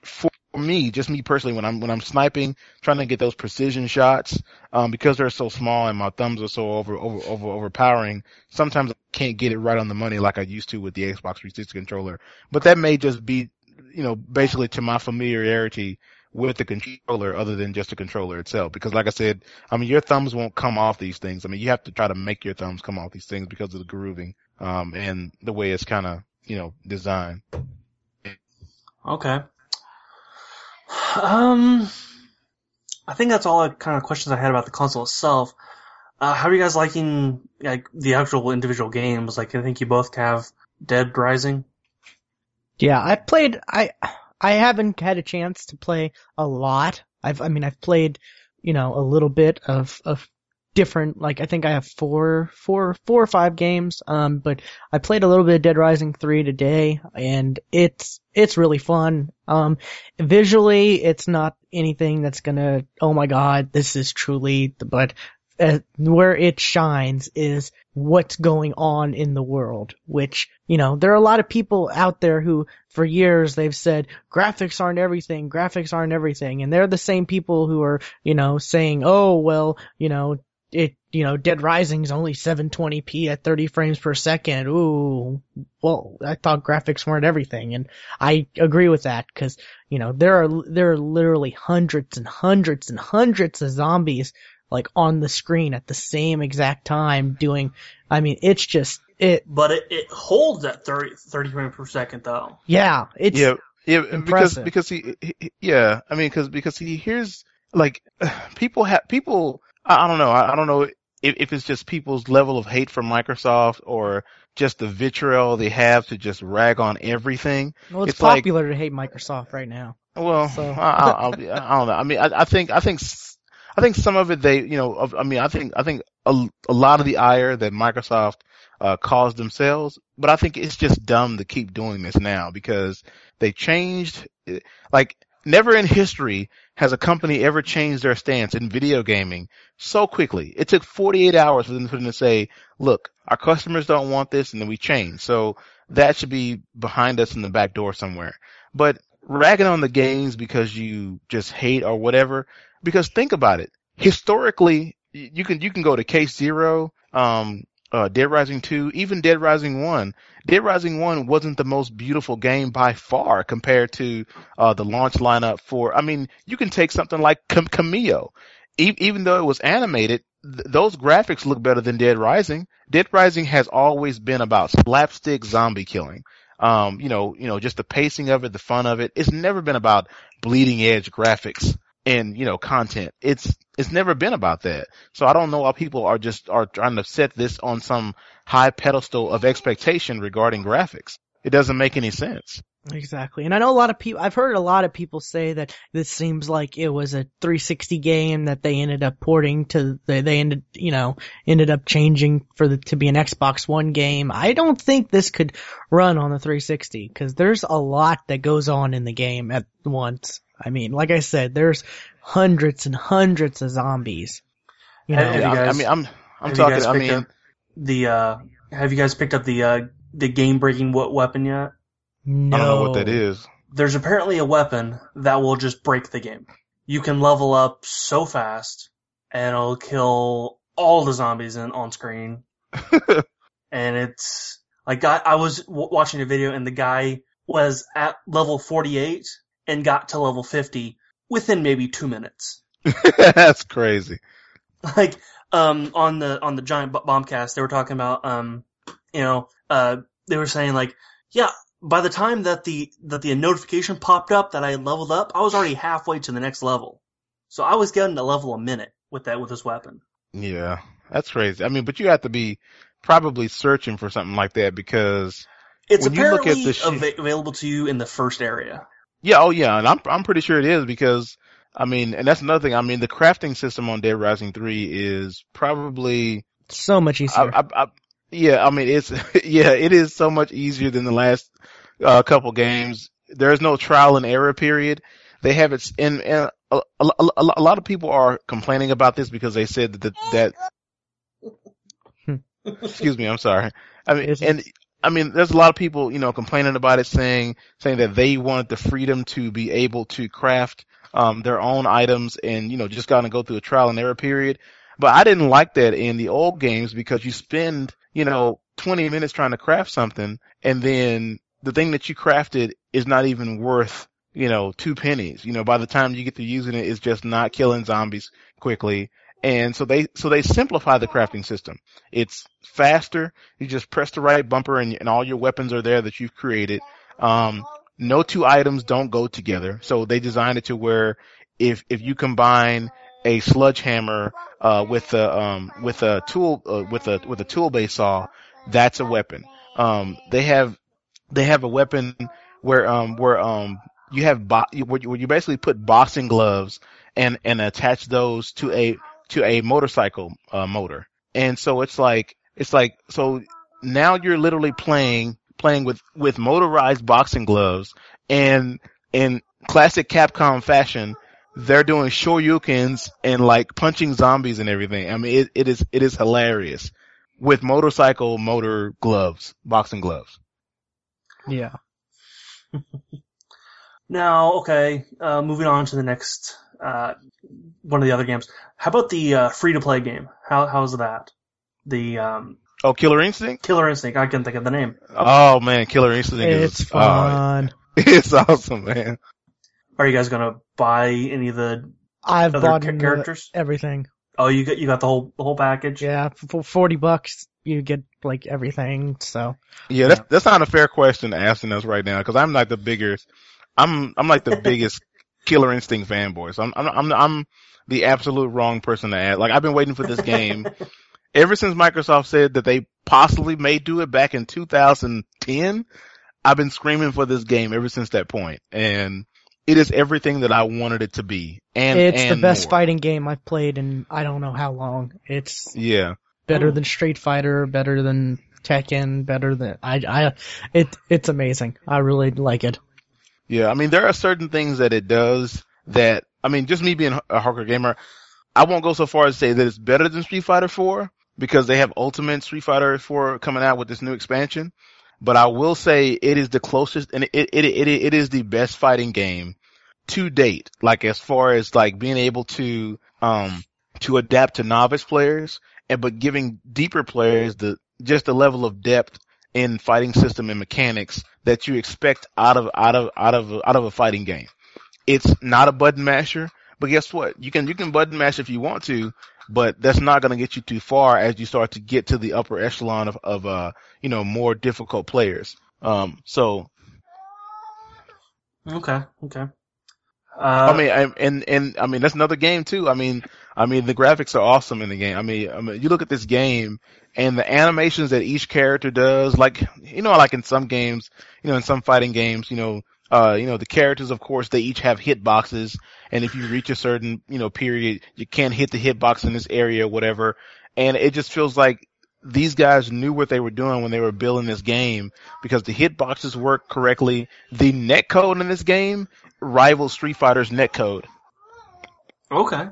for me, just me personally, when I'm when I'm sniping, trying to get those precision shots, um, because they're so small and my thumbs are so over over over overpowering, sometimes I can't get it right on the money like I used to with the Xbox 360 controller. But that may just be, you know, basically to my familiarity with the controller, other than just the controller itself. Because like I said, I mean, your thumbs won't come off these things. I mean, you have to try to make your thumbs come off these things because of the grooving, um, and the way it's kind of, you know, designed.
Okay. Um, I think that's all the kind of questions I had about the console itself. Uh, how are you guys liking like the actual individual games? Like, I think you both have Dead Rising.
Yeah, I played. I I haven't had a chance to play a lot. I've I mean I've played you know a little bit of of different like I think I have four four four or five games. Um, but I played a little bit of Dead Rising three today, and it's it's really fun. Um, visually it's not anything that's gonna oh my god this is truly but uh, where it shines is what's going on in the world, which, you know, there are a lot of people out there who, for years, they've said, graphics aren't everything, graphics aren't everything, and they're the same people who are, you know, saying, oh, well, you know, it, you know, Dead Rising's only 720p at 30 frames per second. Ooh, well, I thought graphics weren't everything, and I agree with that, cause, you know, there are, there are literally hundreds and hundreds and hundreds of zombies like on the screen at the same exact time doing I mean it's just it
But it, it holds at 30, 30 frames per second though.
yeah it's
yeah, yeah, because
impressive.
because he, he- he- yeah, I mean, because because he here's like people have people. I, I don't know. I, I don't know if, if it's just people's level of hate for Microsoft or just the vitriol they have to just rag on everything.
Well, it's,
It's like-
popular to hate Microsoft right now.
Well,
So-
I, I, I'll be- I don't know. I mean, I, I think, I think, s- I think some of it they, you know, I mean, I think, I think a, a lot of the ire that Microsoft uh, caused themselves, but I think it's just dumb to keep doing this now because they changed, eh, like, never in history has a company ever changed their stance in video gaming so quickly. It took 48 hours for them for them to say, look, our customers don't want this and then we change. So that should be behind us in the back door somewhere. But ragging on the games because you just hate or whatever, because think about it. Historically, you can, you can go to Case Zero, um, uh, Dead Rising 2, even Dead Rising 1. Dead Rising 1 wasn't the most beautiful game by far compared to, uh, the launch lineup for, I mean, you can take something like Cam- Kameo. E- even though it was animated, th- those graphics look better than Dead Rising. Dead Rising has always been about slapstick zombie killing. Um, you know, you know, just the pacing of it, the fun of it. It's never been about bleeding edge graphics and, you know, content. It's, it's never been about that. So I don't know why people are just, are trying to set this on some high pedestal of expectation regarding graphics. It doesn't make any sense.
Exactly. And I know a lot of people, I've heard a lot of people say that this seems like it was a 360 game that they ended up porting to, they, they ended, you know, ended up changing for the, to be an Xbox One game. I don't think this could run on the 360 because there's a lot that goes on in the game at once. I mean, like I said, there's hundreds and hundreds of zombies. You know,
Have you
Yeah, I- I mean, I'm, I'm talking, I mean,
the uh, have you guys picked up the uh, the game breaking weapon yet?
no.
I don't know what that is.
There's apparently a weapon that will just break the game. You can level up so fast, and it'll kill all the zombies in on screen. and it's like I, I was w- watching a video, and the guy was at level 48 and got to level 50 within maybe two minutes.
That's crazy.
like um on the on the giant bombcast they were talking about um you know uh they were saying like yeah by the time that the that the notification popped up that I leveled up I was already halfway to the next level so I was getting to level a minute with that with this weapon
Yeah, that's crazy. I mean, but you have to be probably searching for something like that because
it's
When you look
apparently
shi-
ava- available to you in the first area
yeah, oh yeah, and I'm I'm pretty sure it is because I mean, and that's another thing. I mean, the crafting system on Dead Rising Three is probably
so much easier.
I, I, I, yeah, I mean, it's yeah, it is so much easier than the last uh, couple games. There's no trial and error period. They have it, and, and a, a, a, a lot of people are complaining about this because they said that that. excuse me, I'm sorry. I mean, and I mean, there's a lot of people, you know, complaining about it, saying saying that they wanted the freedom to be able to craft um, their own items and you know just gotta go through a trial and error period. But I didn't like that in the old games because you spend, you know, 20 minutes trying to craft something and then the thing that you crafted is not even worth, you know, two pennies. You know, by the time you get to using it, it's just not killing zombies quickly. And so they, so they simplify the crafting system. It's faster. You just press the right bumper and, and all your weapons are there that you've created. Um, no two items don't go together. So they designed it to where if, if you combine a sledgehammer, uh, with a, um, with a tool, uh, with a, with a tool based saw, that's a weapon. Um, they have, they have a weapon where, um, where, um, you have, bo- where you basically put boxing gloves and, and attach those to a, to a motorcycle, uh, motor. And so it's like, it's like, so now you're literally playing, playing with, with motorized boxing gloves and in classic Capcom fashion, they're doing shoryukens and like punching zombies and everything. I mean, it, it is, it is hilarious with motorcycle motor gloves, boxing gloves.
yeah.
now okay uh, moving on to the next uh, one of the other games how about the uh, free to play game how how's that the um,
Oh, Killer Instinct?
Killer Instinct I can't think of the name
Oh man, Killer Instinct
It's
is, oh,
fun.
it's awesome, man.
Are you guys gonna buy any of the
I've
other
bought
ca-
into
characters?
everything.
Oh, you got you got the whole the whole package.
Yeah, for forty bucks you get like everything. So
Yeah, that's that's not a fair question asking us right now because I'm like the biggest. I'm I'm like the biggest Killer Instinct fanboy. So I'm I'm I'm I'm the absolute wrong person to ask. Like I've been waiting for this game ever since Microsoft said that they possibly may do it back in 2010. I've been screaming for this game ever since that point, and it is everything that I wanted it to be. And
it's
and
the best
more.
fighting game I've played in I don't know how long. It's
Yeah.
better
Oh.
than Street Fighter, better than Tekken, better than I I it it's amazing. I really like it.
Yeah, I mean, there are certain things that it does that, I mean, just me being a hardcore gamer, I won't go so far as to say that it's better than Street Fighter 4 because they have Ultimate Street Fighter 4 coming out with this new expansion. But I will say it is the closest and it, it, it, it, it is the best fighting game to date. Like as far as like being able to, um, to adapt to novice players and, but giving deeper players the, just the level of depth in fighting system and mechanics that you expect out of out of out of out of a fighting game. It's not a button masher, but guess what? You can you can button mash if you want to, but that's not going to get you too far as you start to get to the upper echelon of of uh you know more difficult players. Um, so
Okay, okay. Uh,
I mean, I, and and I mean that's another game too. I mean, I mean the graphics are awesome in the game. I mean, I mean you look at this game and the animations that each character does, like you know, like in some games, you know, in some fighting games, you know, uh, you know, the characters, of course, they each have hit boxes. and if you reach a certain you know period, you can't hit the hit box in this area or whatever, and it just feels like these guys knew what they were doing when they were building this game because the hit boxes work correctly. The netcode in this game rivals Street Fighter's netcode.
okay.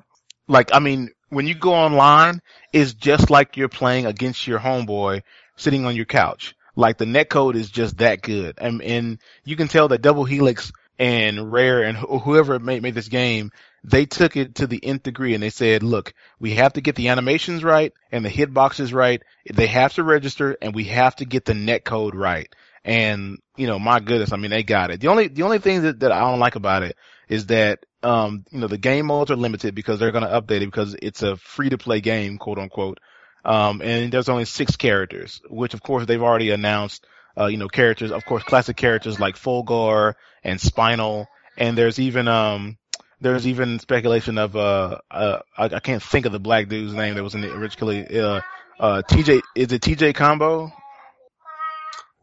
Like, I mean, when you go online, it's just like you're playing against your homeboy sitting on your couch. Like the netcode is just that good. And, and you can tell that Double Helix and Rare and wh- whoever made, made this game, they took it to the nth degree and they said, look, we have to get the animations right and the hitboxes right. They have to register and we have to get the netcode right. And, you know, my goodness, I mean, they got it. The only, the only thing that, that I don't like about it is that, um, you know, the game modes are limited because they're going to update it because it's a free to play game, quote unquote. Um, and there's only six characters, which of course they've already announced, uh, you know, characters, of course, classic characters like Fulgor and Spinal. And there's even, um, there's even speculation of, uh, uh, I, I can't think of the black dude's name that was in the originally, uh, uh, TJ, is it TJ Combo?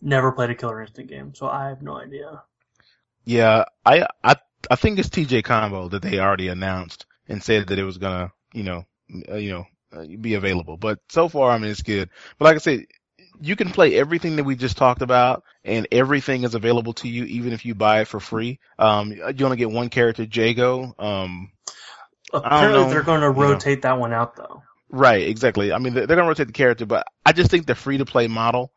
Never played a Killer Instinct game, so I have no idea.
Yeah, I, I, I think it's TJ Combo that they already announced and said that it was gonna, you know, uh, you know, uh, be available. But so far, I mean, it's good. But like I said, you can play everything that we just talked about and everything is available to you even if you buy it for free. Um, you only get one character, Jago. Um,
Apparently,
know,
they're going to
you know.
rotate that one out, though.
Right, exactly. I mean, they're going to rotate the character, but I just think the free to play model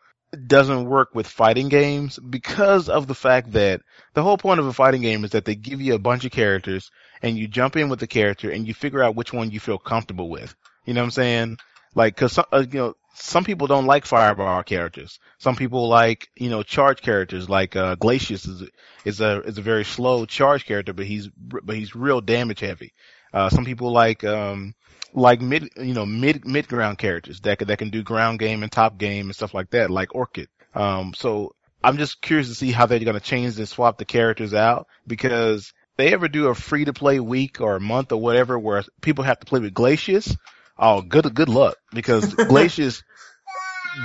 doesn't work with fighting games because of the fact that the whole point of a fighting game is that they give you a bunch of characters and you jump in with the character and you figure out which one you feel comfortable with. You know what I'm saying? Like, cause some, uh, you know, some people don't like fireball characters. Some people like, you know, charge characters like, uh, Glacius is, is a, is a very slow charge character, but he's, but he's real damage heavy. Uh, some people like, um, like mid, you know, mid, mid ground characters that can, that can do ground game and top game and stuff like that, like Orchid. Um, so I'm just curious to see how they're going to change and swap the characters out because they ever do a free to play week or a month or whatever where people have to play with Glacius. Oh, good, good luck because Glacius,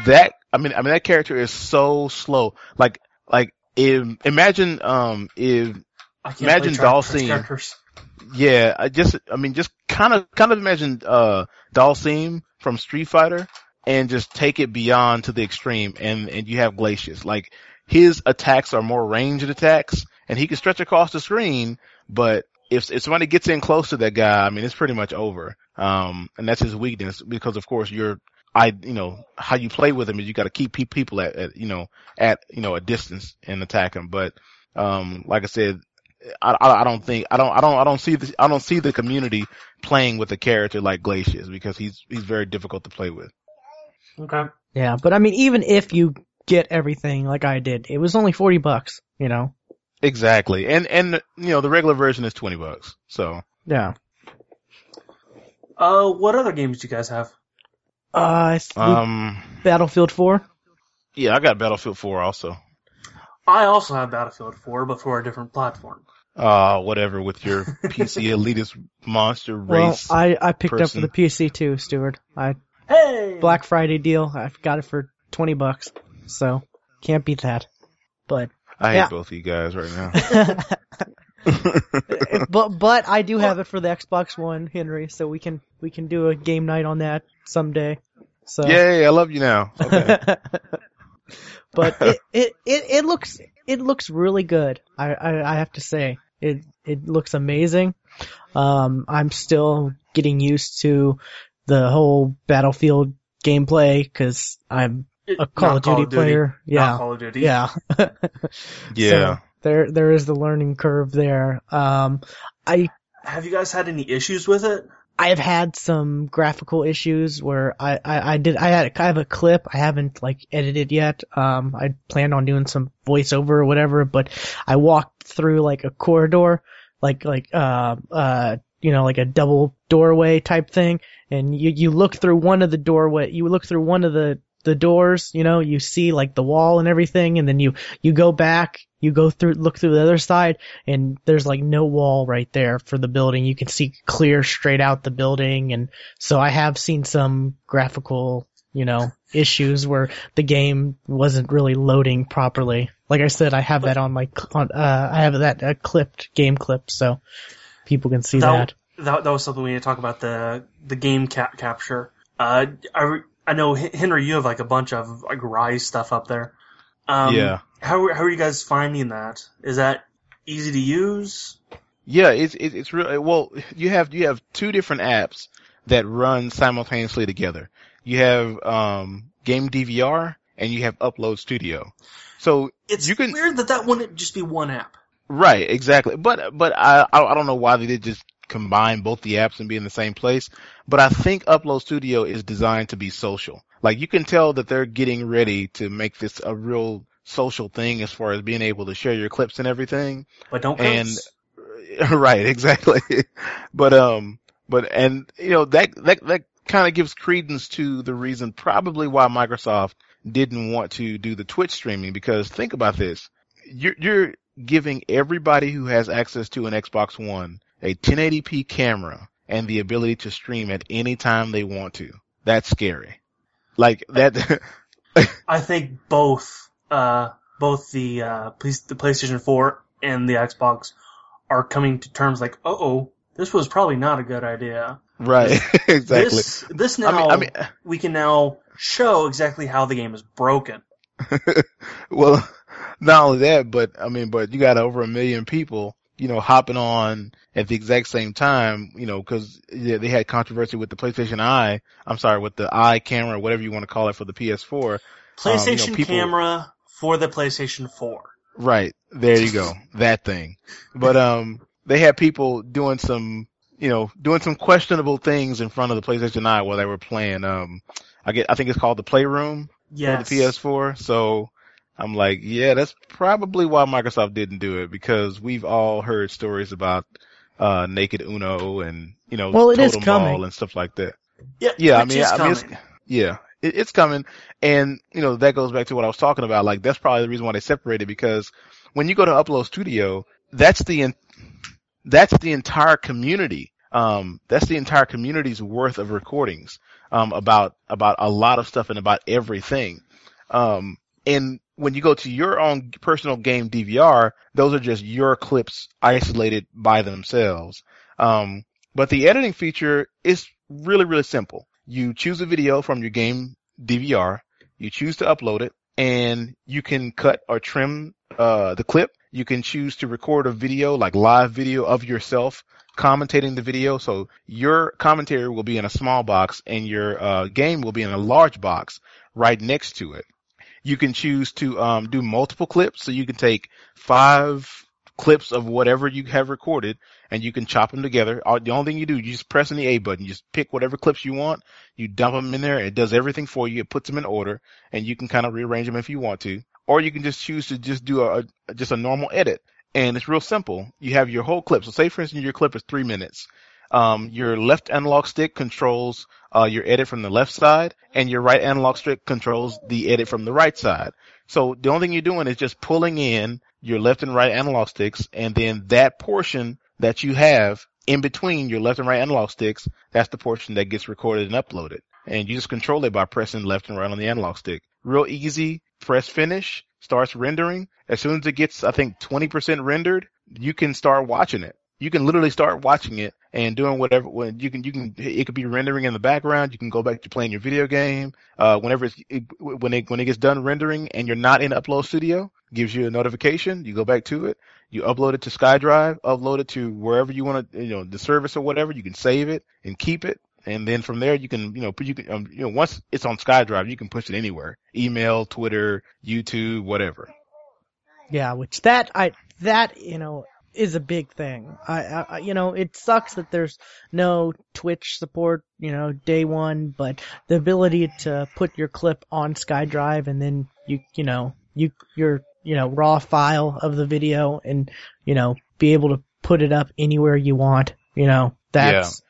that, I mean, I mean, that character is so slow. Like, like, if, imagine, um, if Imagine
play Chargers
Dhalsim.
characters.
Yeah, I just, I mean, just kind of, kind of imagine, uh, Dhalsim from Street Fighter and just take it beyond to the extreme and, and you have Glacius. Like, his attacks are more ranged attacks and he can stretch across the screen, but if, if somebody gets in close to that guy, I mean, it's pretty much over. Um, and that's his weakness because of course you're, I, you know, how you play with him is you got to keep people at, at, you know, at, you know, a distance and attack him. But, um, like I said, I, I I don't think I don't I don't I don't see the I don't see the community playing with a character like Glacius because he's he's very difficult to play with.
Okay.
Yeah, but I mean, even if you get everything like I did, it was only forty bucks. You know.
Exactly, and and you know the regular version is twenty bucks. So
Yeah.
Uh, what other games do you guys have?
Uh,
um
Battlefield Four.
yeah, I got Battlefield 4 also.
I also have Battlefield 4, but for a different platform.
Uh whatever with your PC elitist monster race. Well.
I I picked
person.
up the PC too, Stuart. I
Hey!
Black Friday deal. I got it for twenty bucks. So can't beat that. But
I hate
Yeah.
both of you guys right now.
but but I do have it for the Xbox One, Henry. So we can we can do a game night on that someday. So
Yay, I love you now. Okay.
But it, it it it looks it looks really good. I, I I have to say it it looks amazing. Um, I'm still getting used to the whole Battlefield gameplay because I'm a Call
not
of Duty player.
Not
Yeah,
Call of Duty.
yeah.
yeah.
So there there is the learning curve there. Um, I
Have you guys had any issues with it?
I have had some graphical issues where I, I, I did I had I have a clip I haven't like edited yet. Um, I planned on doing some voiceover or whatever, but I walked through like a corridor, like like uh uh you know like a double doorway type thing, and you you look through one of the doorway, you look through one of the the doors, you know, you see like the wall and everything, and then you you go back, you go through look through the other side, and there's like no wall right there for the building. You can see clear straight out the building, and so I have seen some graphical, you know, issues where the game wasn't really loading properly. Like I said, I have that on my on, uh I have that uh, clipped game clip, so people can see that.
that that was something we need to talk about the the game cap capture. Uh, I re- I know Henry, you have like a bunch of like Ryse stuff up there. Um,
Yeah.
How how are you guys finding that? Is that easy to use?
Yeah, it's it's it's really well. You have you have two different apps that run simultaneously together. You have um, Game DVR and you have Upload Studio. So
It's
You can-
weird that that wouldn't just be one app.
right, exactly. But but I I I don't know why they did just combine both the apps and be in the same place. But I think Upload Studio is designed to be social. Like you can tell that they're getting ready to make this a real social thing as far as being able to share your clips and everything.
But don't
And-
curse.
right, exactly. but um, but and you know that that that kind of gives credence to the reason probably why Microsoft didn't want to do the Twitch streaming because think about this: you're you're giving everybody who has access to an Xbox One a 1080p camera and the ability to stream at any time they want to. That's scary. Like that.
I think both uh both the uh the PlayStation 4 and the Xbox are coming to terms like, uh oh, this was probably not a good idea.
right. exactly.
This this
I
now
mean, I mean,
we can now show exactly how the game is broken.
well, not only that, but I mean, but you got over a million people, you know, hopping on at the exact same time, you know, because yeah, they had controversy with the PlayStation Eye. I'm sorry, with the Eye camera, whatever you want to call it for the PS4.
PlayStation
people-
camera for the PlayStation 4.
Right there, you go, that thing. But um, they had people doing some, you know, doing some questionable things in front of the PlayStation Eye while they were playing. Um, I get, I think it's called the Playroom.
Yes.
for the PS4. So I'm like, yeah, that's probably why Microsoft didn't do it because we've all heard stories about uh Naked Uno and you know
Well, it is
Totem
coming.
Ball and stuff like that.
Yeah,
Yeah, I mean, I mean, it's,
coming.
yeah, it, it's coming, and you know that goes back to what I was talking about. Like that's probably the reason why they separated because when you go to Upload Studio, that's the en- that's the entire community. Um, that's the entire community's worth of recordings um, about about a lot of stuff and about everything. Um, and when you go to your own personal game DVR, those are just your clips isolated by themselves. Um, but the editing feature is really, really simple. You choose a video from your game DVR, you choose to upload it, and you can cut or trim uh, the clip. You can choose to record a video, like live video of yourself commentating the video. So your commentary will be in a small box and your uh, game will be in a large box right next to it. You can choose to um, do multiple clips, so you can take five clips of whatever you have recorded and you can chop them together. All- The only thing you do, you just press on the A button. You just pick whatever clips you want. You dump them in there. It does everything for you. It puts them in order and you can kind of rearrange them if you want to. Or you can just choose to just do a, a just a normal edit. And it's real simple. You have your whole clip. So say for instance your clip is three minutes. Um, your left analog stick controls uh, your edit from the left side, and your right analog stick controls the edit from the right side. So the only thing you're doing is just pulling in your left and right analog sticks, and then that portion that you have in between your left and right analog sticks, that's the portion that gets recorded and uploaded. And you just control it by pressing left and right on the analog stick. real easy. Press finish, starts rendering. As soon as it gets, I think, 20% rendered, you can start watching it. You can literally start watching it and doing whatever. When you can, you can. It could be rendering in the background. You can go back to playing your video game. Uh, whenever it's it, when it when it gets done rendering and you're not in Upload Studio, gives you a notification. You go back to it. You upload it to SkyDrive. Upload it to wherever you want to, you know, the service or whatever. You can save it and keep it. And then from there, you can, you know, you can, um, you know, once it's on SkyDrive, you can push it anywhere: email, Twitter, YouTube, whatever.
Yeah, which that I that you know is a big thing. I, I you know it sucks that there's no Twitch support, you know, day one, but the ability to put your clip on SkyDrive and then you you know you your you know raw file of the video and you know be able to put it up anywhere you want, you know that's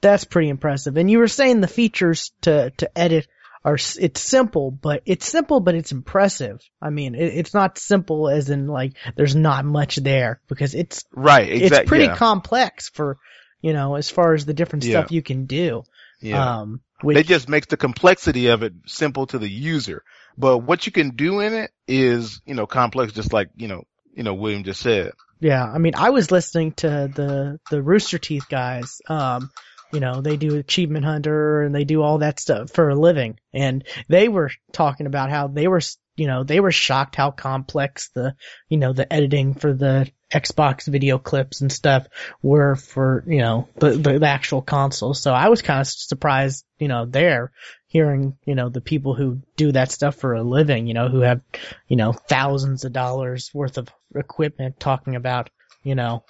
that's pretty impressive. And you were saying the features to to edit are it's simple, but it's simple, but it's impressive. I mean, it, it's not simple as in like there's not much there because it's
Right, exactly.
it's pretty
yeah.
complex for you know as far as the different
Yeah.
stuff you can do.
yeah.
Um, which
It just makes the complexity of it simple to the user. But what you can do in it is, you know, complex, just like you know, you know, William just said.
Yeah, I mean, I was listening to the the Rooster Teeth guys. Um, you know, they do Achievement Hunter and they do all that stuff for a living, and they were talking about how they were, you know, they were shocked how complex the, you know, the editing for the Xbox video clips and stuff were for, you know, the the, actual console. So I was kind of surprised, you know, there hearing, you know, the people who do that stuff for a living, you know, who have, you know, thousands of dollars worth of equipment talking about, you know,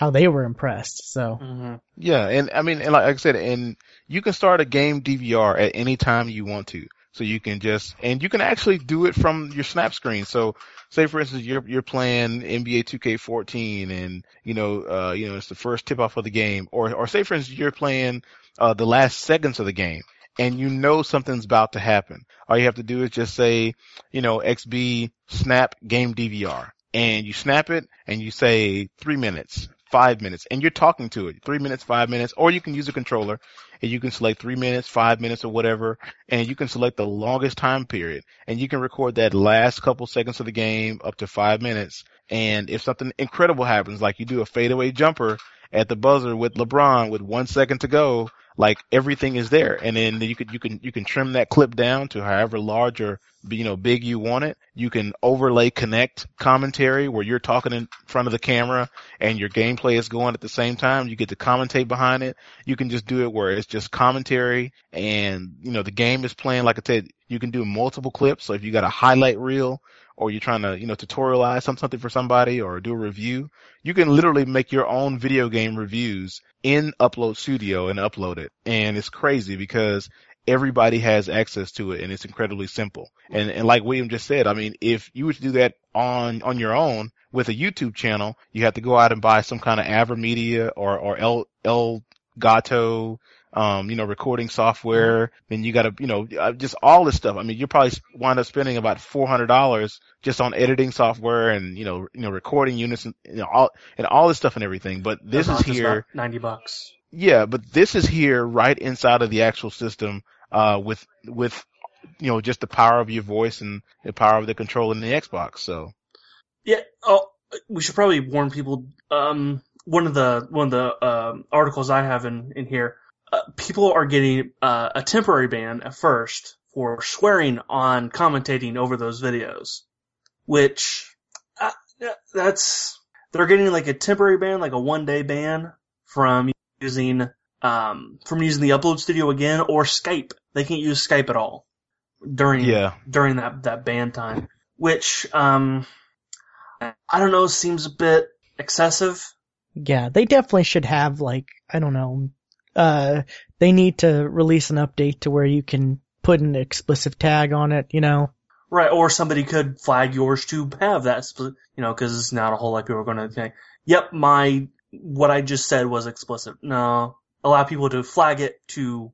how they were impressed. So,
hmm
Yeah, and I mean, and like I said, and you can start a game DVR at any time you want to. So you can just, and you can actually do it from your snap screen. So say for instance, you're, you're playing NBA 2K14 and, you know, uh, you know, it's the first tip off of the game. Or, or say for instance, you're playing, uh, the last seconds of the game and you know something's about to happen. All you have to do is just say, you know, XB snap game DVR and you snap it and you say three minutes, five minutes, and you're talking to it. Three minutes, five minutes, or you can use a controller and you can select three minutes, five minutes, or whatever, and you can select the longest time period, and you can record that last couple seconds of the game up to five minutes. And if something incredible happens, like you do a fadeaway jumper at the buzzer with LeBron with one second to go, like everything is there, and then you could you can you can trim that clip down to however large or you know big you want it. You can overlay Kinect commentary where you're talking in front of the camera and your gameplay is going at the same time. You get to commentate behind it. You can just do it where it's just commentary and you know the game is playing. Like I said, you can do multiple clips. So if you got a highlight reel or you're trying to you know tutorialize some, something for somebody or do a review, you can literally make your own video game reviews in Upload Studio and upload it. And it's crazy because everybody has access to it and it's incredibly simple. And, and like William just said, I mean, if you were to do that on, on your own with a YouTube channel, you have to go out and buy some kind of AverMedia or, or El, El Gato, um, you know, recording software. Then you got to, you know, uh, just all this stuff. I mean, you probably wind up spending about four hundred dollars just on editing software and you know, you know, recording units and you know, all and all this stuff and everything. But this is here.
ninety bucks.
Yeah, but this is here right inside of the actual system, uh, with, with, you know, just the power of your voice and the power of the controller in the Xbox. So,
Yeah. Oh, we should probably warn people. Um, one of the one of the um, articles I have in in here, uh, people are getting uh, a temporary ban at first for swearing on commentating over those videos, which uh, that's they're getting like a temporary ban, like a one day ban from using um from using the upload studio again or Skype. They can't use Skype at all during
yeah.
during that that ban time, which um I don't know seems a bit excessive.
yeah, they definitely should have like, I don't know, uh, they need to release an update to where you can put an explicit tag on it, you know?
Right, or somebody could flag yours to have that, you know, because it's not a whole lot of people are going to think, "Yep, my what I just said was explicit." No, allow people to flag it to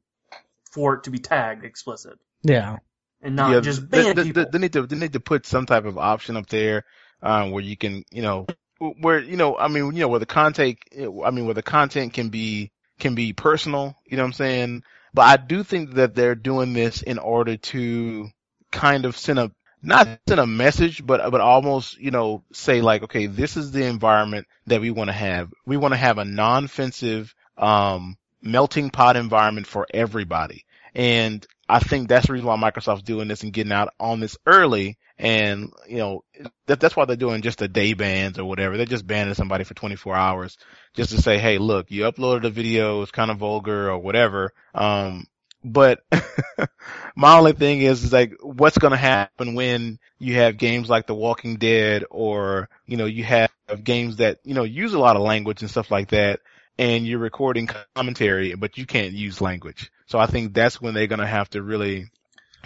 for it to be tagged explicit,
Yeah.
and not
yeah,
just
they,
ban
they,
people.
they, they need to, they need to put some type of option up there, um, where you can, you know, where, you know, I mean, you know, where the content, I mean, where the content can be, can be personal, you know what I'm saying? But I do think that they're doing this in order to kind of send a not send a message, but but almost you know say like, okay, this is the environment that we want to have. We want to have a non-offensive um, melting pot environment for everybody, and I think that's the reason why Microsoft's doing this and getting out on this early. And you know that that's why they're doing just a day bans or whatever. They're just banning somebody for 24 hours just to say, hey, look, you uploaded a video, it's kind of vulgar or whatever. Um, but my only thing is, is like, what's going to happen when you have games like The Walking Dead or, you know, you have games that, you know, use a lot of language and stuff like that and you're recording commentary, but you can't use language. So I think that's when they're going to have to really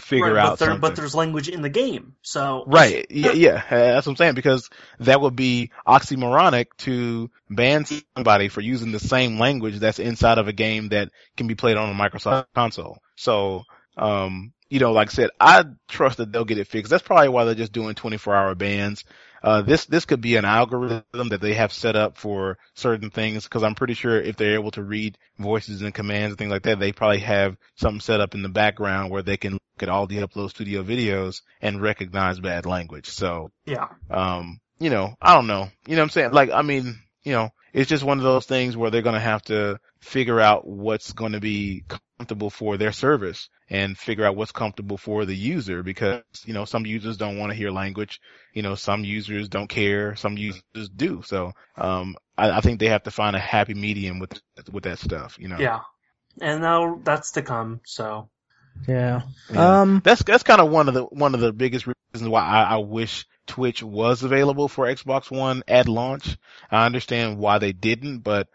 figure
right,
out
but, there,
something.
but there's language in the game, so
Right. Yeah, yeah. That's what I'm saying because that would be oxymoronic to ban somebody for using the same language that's inside of a game that can be played on a Microsoft console. So, um, you know, like I said, I trust that they'll get it fixed. That's probably why they're just doing 24 hour bans. Uh, this, this could be an algorithm that they have set up for certain things because I'm pretty sure if they're able to read voices and commands and things like that, they probably have something set up in the background where they can look at all the upload studio videos and recognize bad language. So,
yeah.
um, you know, I don't know. You know what I'm saying? Like, I mean, you know, it's just one of those things where they're going to have to figure out what's going to be comfortable for their service and figure out what's comfortable for the user because, you know, some users don't want to hear language. You know, some users don't care. Some users do. So, um, I, I think they have to find a happy medium with, with that stuff, you know?
Yeah. And now that's to come, so.
Yeah.
Yeah.
Um.
That's that's kind of one of the one of the biggest reasons why I, I wish Twitch was available for Xbox One at launch. I understand why they didn't, but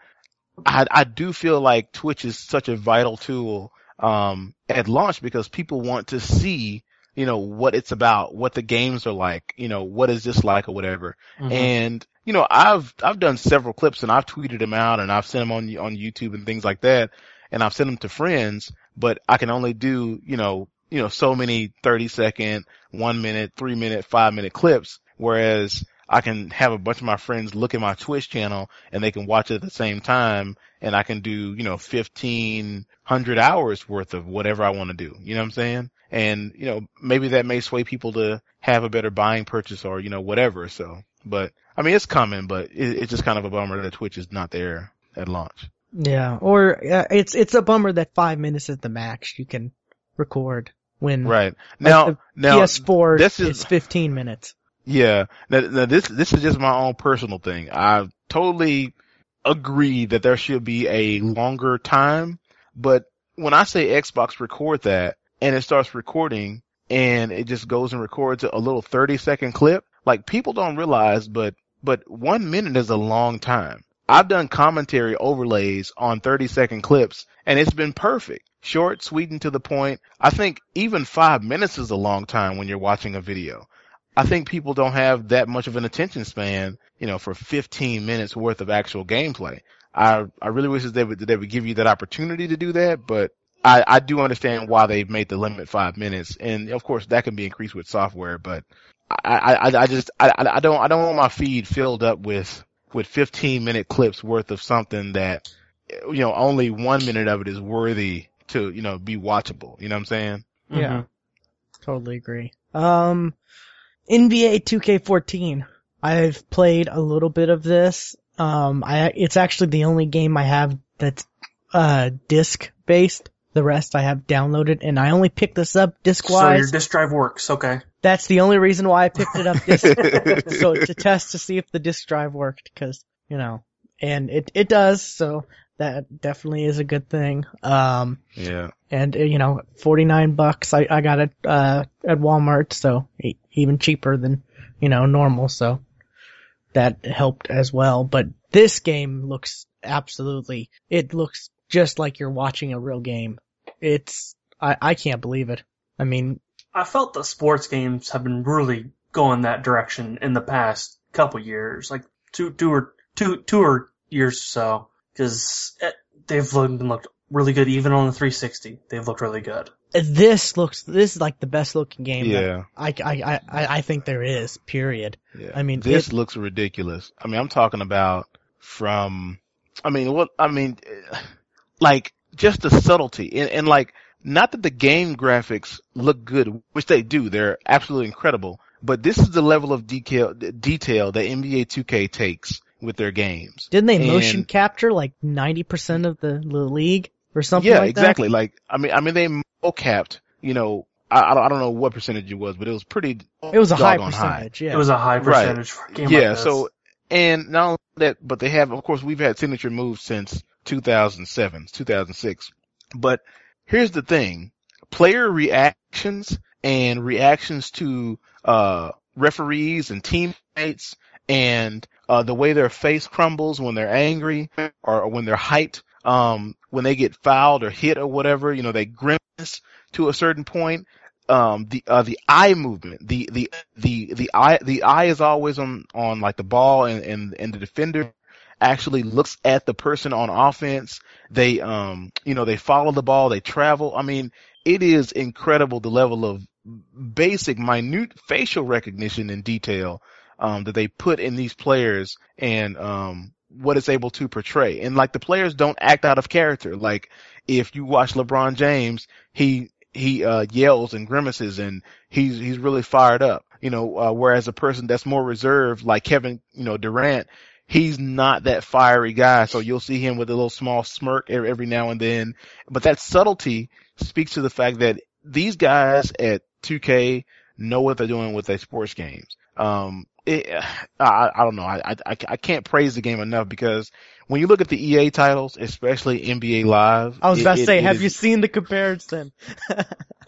I I do feel like Twitch is such a vital tool um at launch because people want to see you know what it's about, what the games are like, you know what is this like or whatever.
mhm.
And you know, I've I've done several clips and I've tweeted them out and I've sent them on on YouTube and things like that, and I've sent them to friends. But I can only do you know you know so many thirty second, one minute, three minute, five minute clips, whereas I can have a bunch of my friends look at my Twitch channel and they can watch it at the same time, and I can do you know fifteen hundred hours worth of whatever I want to do. You know what I'm saying? And you know maybe that may sway people to have a better buying purchase or you know whatever. So, but I mean it's coming, but it, it's just kind of a bummer that Twitch is not there at launch.
Yeah. Or uh, it's it's a bummer that five minutes is the max you can record when
Right now, now
PS4
this
is
is-
15 minutes.
Yeah. Now, now this this is just my own personal thing. I totally agree that there should be a longer time, but when I say Xbox record that and it starts recording and it just goes and records a little 30 second clip, like people don't realize, but but one minute is a long time. I've done commentary overlays on 30 second clips and it's been perfect. Short, sweet, and to the point. I think even five minutes is a long time when you're watching a video. I think people don't have that much of an attention span, you know, for 15 minutes worth of actual gameplay. I I really wish that they would that they would give you that opportunity to do that, but I I do understand why they've made the limit five minutes, and of course that can be increased with software, but I I I just I I don't I don't want my feed filled up with with 15 minute clips worth of something that you know only one minute of it is worthy to you know be watchable. You know what I'm saying?
Yeah.
Mhm.
Totally agree. Um, NBA 2K14. I've played a little bit of this. Um, I it's actually the only game I have that's uh disc based. The rest I have downloaded, and I only picked this up disc wise.
So your
wise.
disk drive works, okay.
That's the only reason why I picked it up disc. so to test to see if the disk drive worked, because you know, and it it does. So that definitely is a good thing. Um,
Yeah.
and uh, you know, forty nine bucks. I I got it uh at Walmart, so e- even cheaper than you know normal. So that helped as well. But this game looks absolutely. It looks just like you're watching a real game. It's I I can't believe it. I mean,
I felt the sports games have been really going that direction in the past couple years, like two, two or two, two or years or so, because they've looked, looked really good even on the 360. They've looked really good.
this looks this is like the best looking game. that
Yeah.
I I I I think there is. Period.
Yeah.
I mean,
this
it-
looks ridiculous. I mean, I'm talking about from, I mean, what, I mean, eh, like just the subtlety and, and like not that the game graphics look good, which they do, they're absolutely incredible, but this is the level of detail, detail that NBA 2K takes with their games.
Didn't they
And-
motion capture like 90% of the, the league or something
yeah,
like
exactly. Like, I mean, I mean, they capped, you know, I, I don't, know what percentage it was, but it was pretty.
It was a high
doggone high.
percentage, yeah.
It was a high
Right.
percentage for a game
Yeah,
like
so and not only that, but they have, of course, we've had signature moves since 2007, 2006. But here's the thing: player reactions and reactions to uh, referees and teammates, and uh, the way their face crumbles when they're angry or when they're hyped, um, when they get fouled or hit or whatever, you know, they grimace to a certain point. Um, the uh, the eye movement, the the the the eye the eye is always on on like the ball and and and the defender actually looks at the person on offense. They um you know they follow the ball, they travel. I mean, it is incredible the level of basic minute facial recognition and detail um that they put in these players and um what it's able to portray. And like the players don't act out of character. Like if you watch LeBron James, he he uh yells and grimaces and he's he's really fired up. You know, uh, whereas a person that's more reserved like Kevin, you know, Durant, he's not that fiery guy. So you'll see him with a little small smirk every, now and then. But that subtlety speaks to the fact that these guys at 2K know what they're doing with their sports games. Um, it, I, I don't know. I, I, I can't praise the game enough because when you look at the EA titles, especially NBA Live,
I was
it-
about to say,
it
have
is-
you seen the comparison?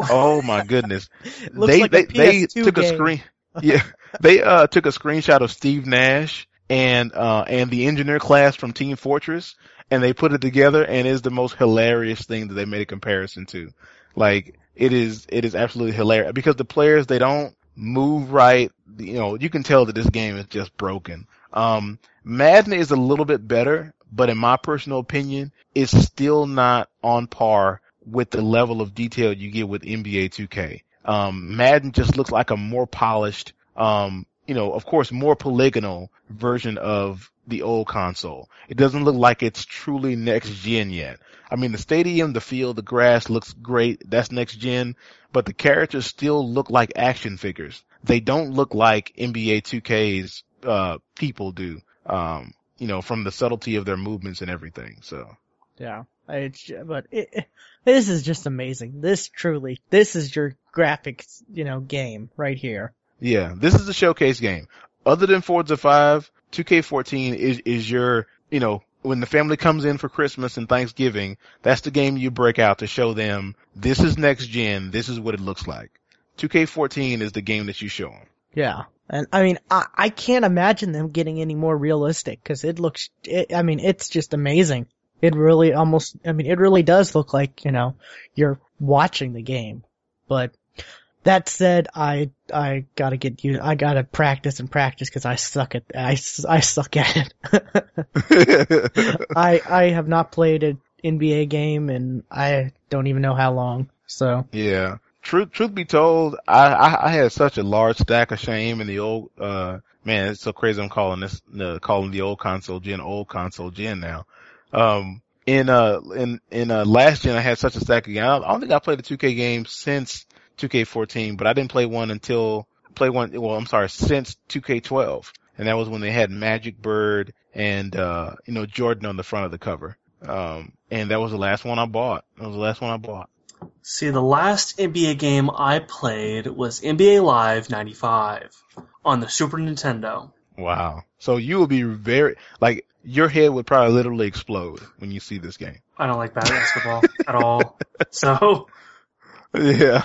Oh my goodness. They
like
they, they
PS2
took a screen yeah they uh took a screenshot of Steve Nash and uh and the engineer class from Team Fortress and they put it together and it's the most hilarious thing that they made a comparison to. Like it is it is absolutely hilarious because the players they don't move right. You know, you can tell that this game is just broken. Um Madden is a little bit better, but in my personal opinion, it's still not on par with the level of detail you get with NBA 2K. Um, Madden just looks like a more polished, um, you know, of course, more polygonal version of the old console. It doesn't look like it's truly next gen yet. I mean, the stadium, the field, the grass looks great. That's next gen, but the characters still look like action figures. They don't look like NBA 2K's, uh, people do. Um, you know, from the subtlety of their movements and everything. So.
Yeah, but it- this is just amazing. This truly, this is your graphics, you know, game right here.
Yeah, this is the showcase game. Other than Forza 5, 2K14 is, is your, you know, when the family comes in for Christmas and Thanksgiving, that's the game you break out to show them this is next gen, this is what it looks like. 2K14 is the game that you show them.
Yeah. And I mean, I, I can't imagine them getting any more realistic because it looks, it, I mean, it's just amazing. It really almost, I mean, it really does look like, you know, you're watching the game. But that said, I, I gotta get you, I gotta practice and practice because I suck at, I, I suck at it. I, I have not played an NBA game and I don't even know how long. So,
Yeah. Truth, truth be told, I, I, I had such a large stack of shame in the old, uh, man, it's so crazy I'm calling this, uh, calling the old console gen old console gen now. Um, in, uh, in, in, uh, last gen I had such a stack of games. I don't, I don't think I played a 2K game since 2K14, but I didn't play one until, play one, well, I'm sorry, since 2K12. And that was when they had Magic Bird and, uh, you know, Jordan on the front of the cover. Um, and that was the last one I bought. That was the last one I bought.
See, the last NBA game I played was NBA Live 95 on the Super Nintendo.
Wow. So you will be very like your head would probably literally explode when you see this game.
I don't like basketball at all. So,
Yeah.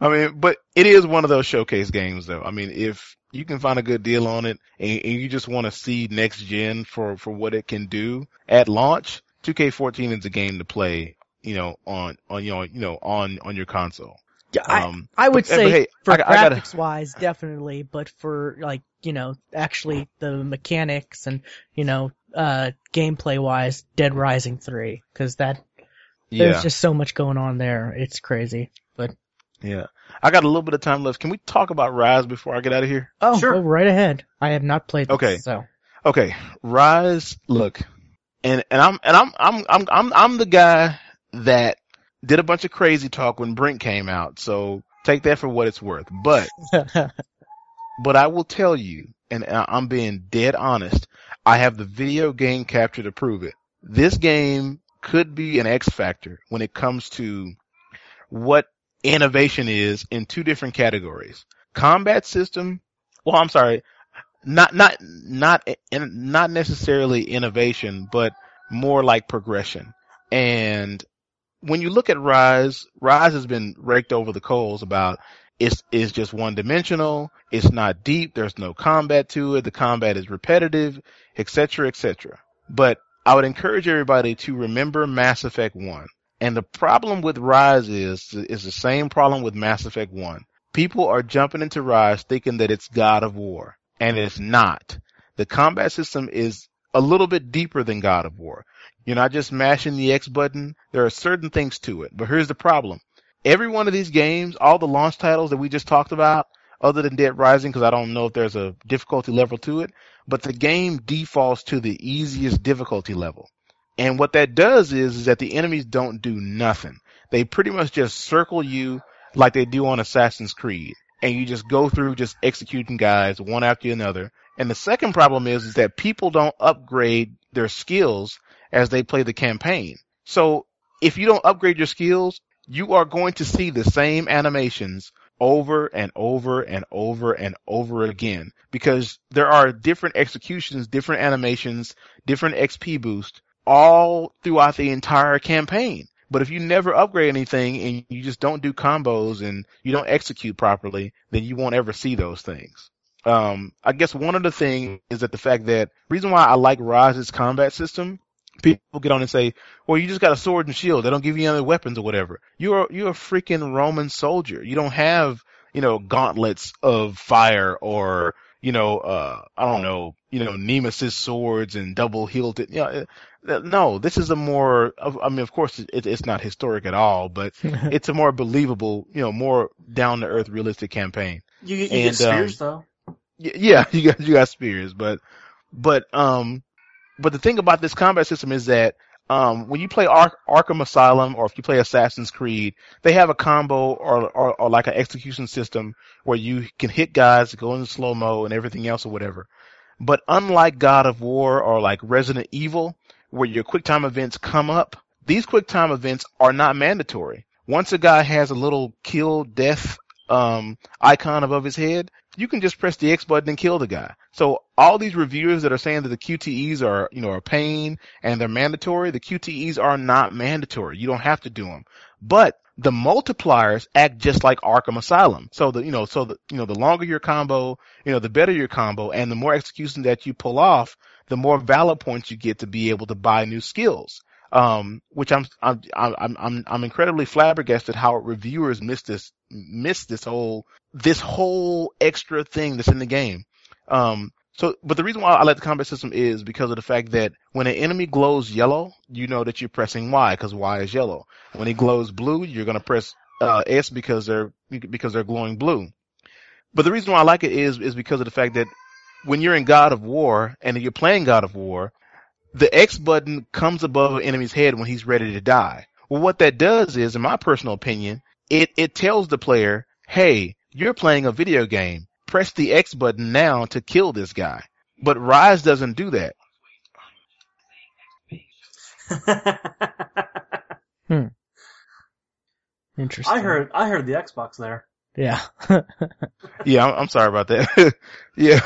I mean, but it is one of those showcase games though. I mean, if you can find a good deal on it and, and you just want to see next gen for, for what it can do at launch, 2K14 is a game to play, you know, on, on, you know, you know, on, on your console.
yeah, I,
Um,
I would
but-
say
but hey,
for
I got- I
graphics wise, definitely, but for like, you know, actually the mechanics and, you know, uh, gameplay wise, Dead Rising 3, cause that,
yeah.
there's just so much going on there. It's crazy. But,
yeah. I got a little bit of time left. Can we talk about Ryse before I get out of here?
oh,
Sure.
go right ahead. I have not played this,
Okay.
so.
Okay, Ryse. Look, and and I'm and I'm I'm I'm I'm I'm the guy that did a bunch of crazy talk when Brink came out, so take that for what it's worth. But but I will tell you, and I'm being dead honest, I have the video game capture to prove it. This game could be an X factor when it comes to what innovation is in two different categories. Combat system, well, I'm sorry, not, not, not, not necessarily innovation, but more like progression. And when you look at Ryse, Ryse has been raked over the coals about it's, it's just one dimensional. It's not deep. There's no combat to it. The combat is repetitive, etc., etc. But I would encourage everybody to remember Mass Effect 1. And the problem with Ryse is, is the same problem with Mass Effect 1. People are jumping into Ryse thinking that it's God of War. And it's not. The combat system is a little bit deeper than God of War. You're not just mashing the X button. There are certain things to it. But here's the problem. Every one of these games, all the launch titles that we just talked about, other than Dead Rising, because I don't know if there's a difficulty level to it, but the game defaults to the easiest difficulty level. And what that does is, is that the enemies don't do nothing. They pretty much just circle you like they do on Assassin's Creed. And you just go through just executing guys one after another. And the second problem is, is that people don't upgrade their skills as they play the campaign. So if you don't upgrade your skills, you are going to see the same animations over and over and over and over again because there are different executions, different animations, different XP boosts all throughout the entire campaign. But if you never upgrade anything and you just don't do combos and you don't execute properly, then you won't ever see those things. Um, I guess one of the things is that the fact that reason why I like Ryse's combat system people get on and say, "Well, you just got a sword and shield. They don't give you any other weapons or whatever." You're you're a freaking Roman soldier. You don't have you know gauntlets of fire or you know uh I don't know you know Nemesis swords and double hilted. You know, no, this is a more. I mean, of course, it, it's not historic at all, but it's a more believable, you know, more down to earth, realistic campaign.
You, you and, get spears um, though.
Yeah, you got you got spears, but but um but the thing about this combat system is that um, when you play Ar- Arkham Asylum or if you play Assassin's Creed, they have a combo or, or, or like an execution system where you can hit guys, go in slow mo and everything else or whatever. But unlike God of War or like Resident Evil, where your quick time events come up, these quick time events are not mandatory. Once a guy has a little kill death um, icon above his head, you can just press the X button and kill the guy. So all these reviewers that are saying that the QTEs are, you know, are pain and they're mandatory, the QTEs are not mandatory. You don't have to do them. But the multipliers act just like Arkham Asylum. So the, you know, so the, you know, the longer your combo, you know, the better your combo and the more execution that you pull off, the more valor points you get to be able to buy new skills. Um, which I'm, I'm, I'm, I'm, I'm incredibly flabbergasted how reviewers miss this, miss this whole, this whole extra thing that's in the game. Um, so, but the reason why I like the combat system is because of the fact that when an enemy glows yellow, you know that you're pressing Y because Y is yellow. When it glows blue, you're gonna press uh, S because they're because they're glowing blue. But the reason why I like it is is because of the fact that when you're in God of War and you're playing God of War, the X button comes above an enemy's head when he's ready to die. Well, what that does is, in my personal opinion, it it tells the player, "Hey, you're playing a video game press the X button now to kill this guy. But Ryse doesn't do that.
hmm. Interesting.
I heard I heard the Xbox there.
Yeah.
yeah, I'm, sorry about that. yeah,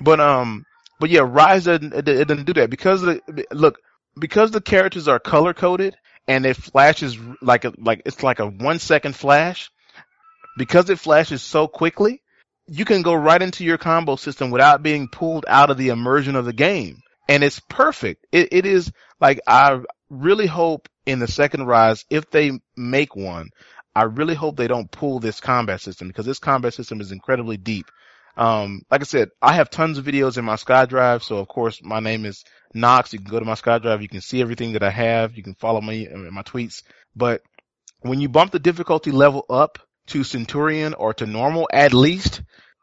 but um, but yeah, Ryse doesn't it, it doesn't do that because the look because the characters are color coded and it flashes like a like it's like a one second flash. Because it flashes so quickly, you can go right into your combo system without being pulled out of the immersion of the game. And it's perfect. It, it is like, I really hope in the second Ryse, if they make one, I really hope they don't pull this combat system because this combat system is incredibly deep. Um, like I said, I have tons of videos in my SkyDrive. So of course my name is Knox. You can go to my SkyDrive. You can see everything that I have. You can follow me in my tweets. But when you bump the difficulty level up, to Centurion or to normal, at least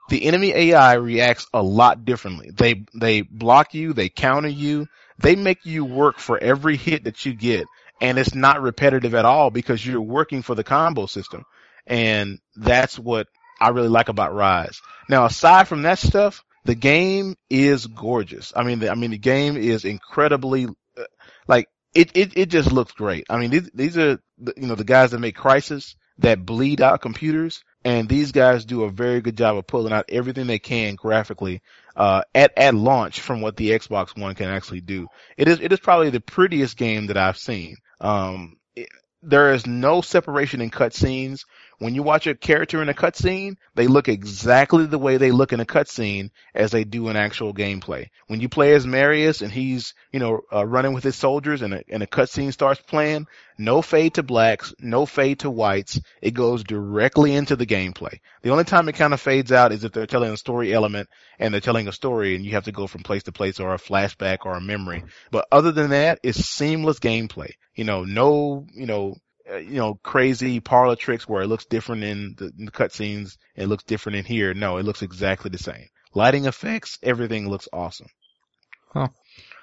the enemy AI reacts a lot differently. They they block you, they counter you, they make you work for every hit that you get. And it's not repetitive at all because you're working for the combo system. And that's what I really like about Ryse. Now, aside from that stuff, the game is gorgeous. I mean, the, I mean, the game is incredibly, uh, like, it, it, it just looks great. I mean, these, these are, the, you know, the guys that make Crysis that bleed out computers. And these guys do a very good job of pulling out everything they can graphically, uh, at, at launch from what the Xbox One can actually do. It is, it is probably the prettiest game that I've seen. Um, it, there is no separation in cutscenes. When you watch a character in a cutscene, they look exactly the way they look in a cutscene as they do in actual gameplay. When you play as Marius and he's, you know, uh, running with his soldiers and a, and a cutscene starts playing, no fade to blacks, no fade to whites. It goes directly into the gameplay. The only time it kind of fades out is if they're telling a story element and they're telling a story and you have to go from place to place or a flashback or a memory. But other than that, it's seamless gameplay. You know, no, you know, uh, you know, crazy parlor tricks where it looks different in the, in the cutscenes. It looks different in here. No, it looks exactly the same. Lighting effects, everything looks awesome.
Huh.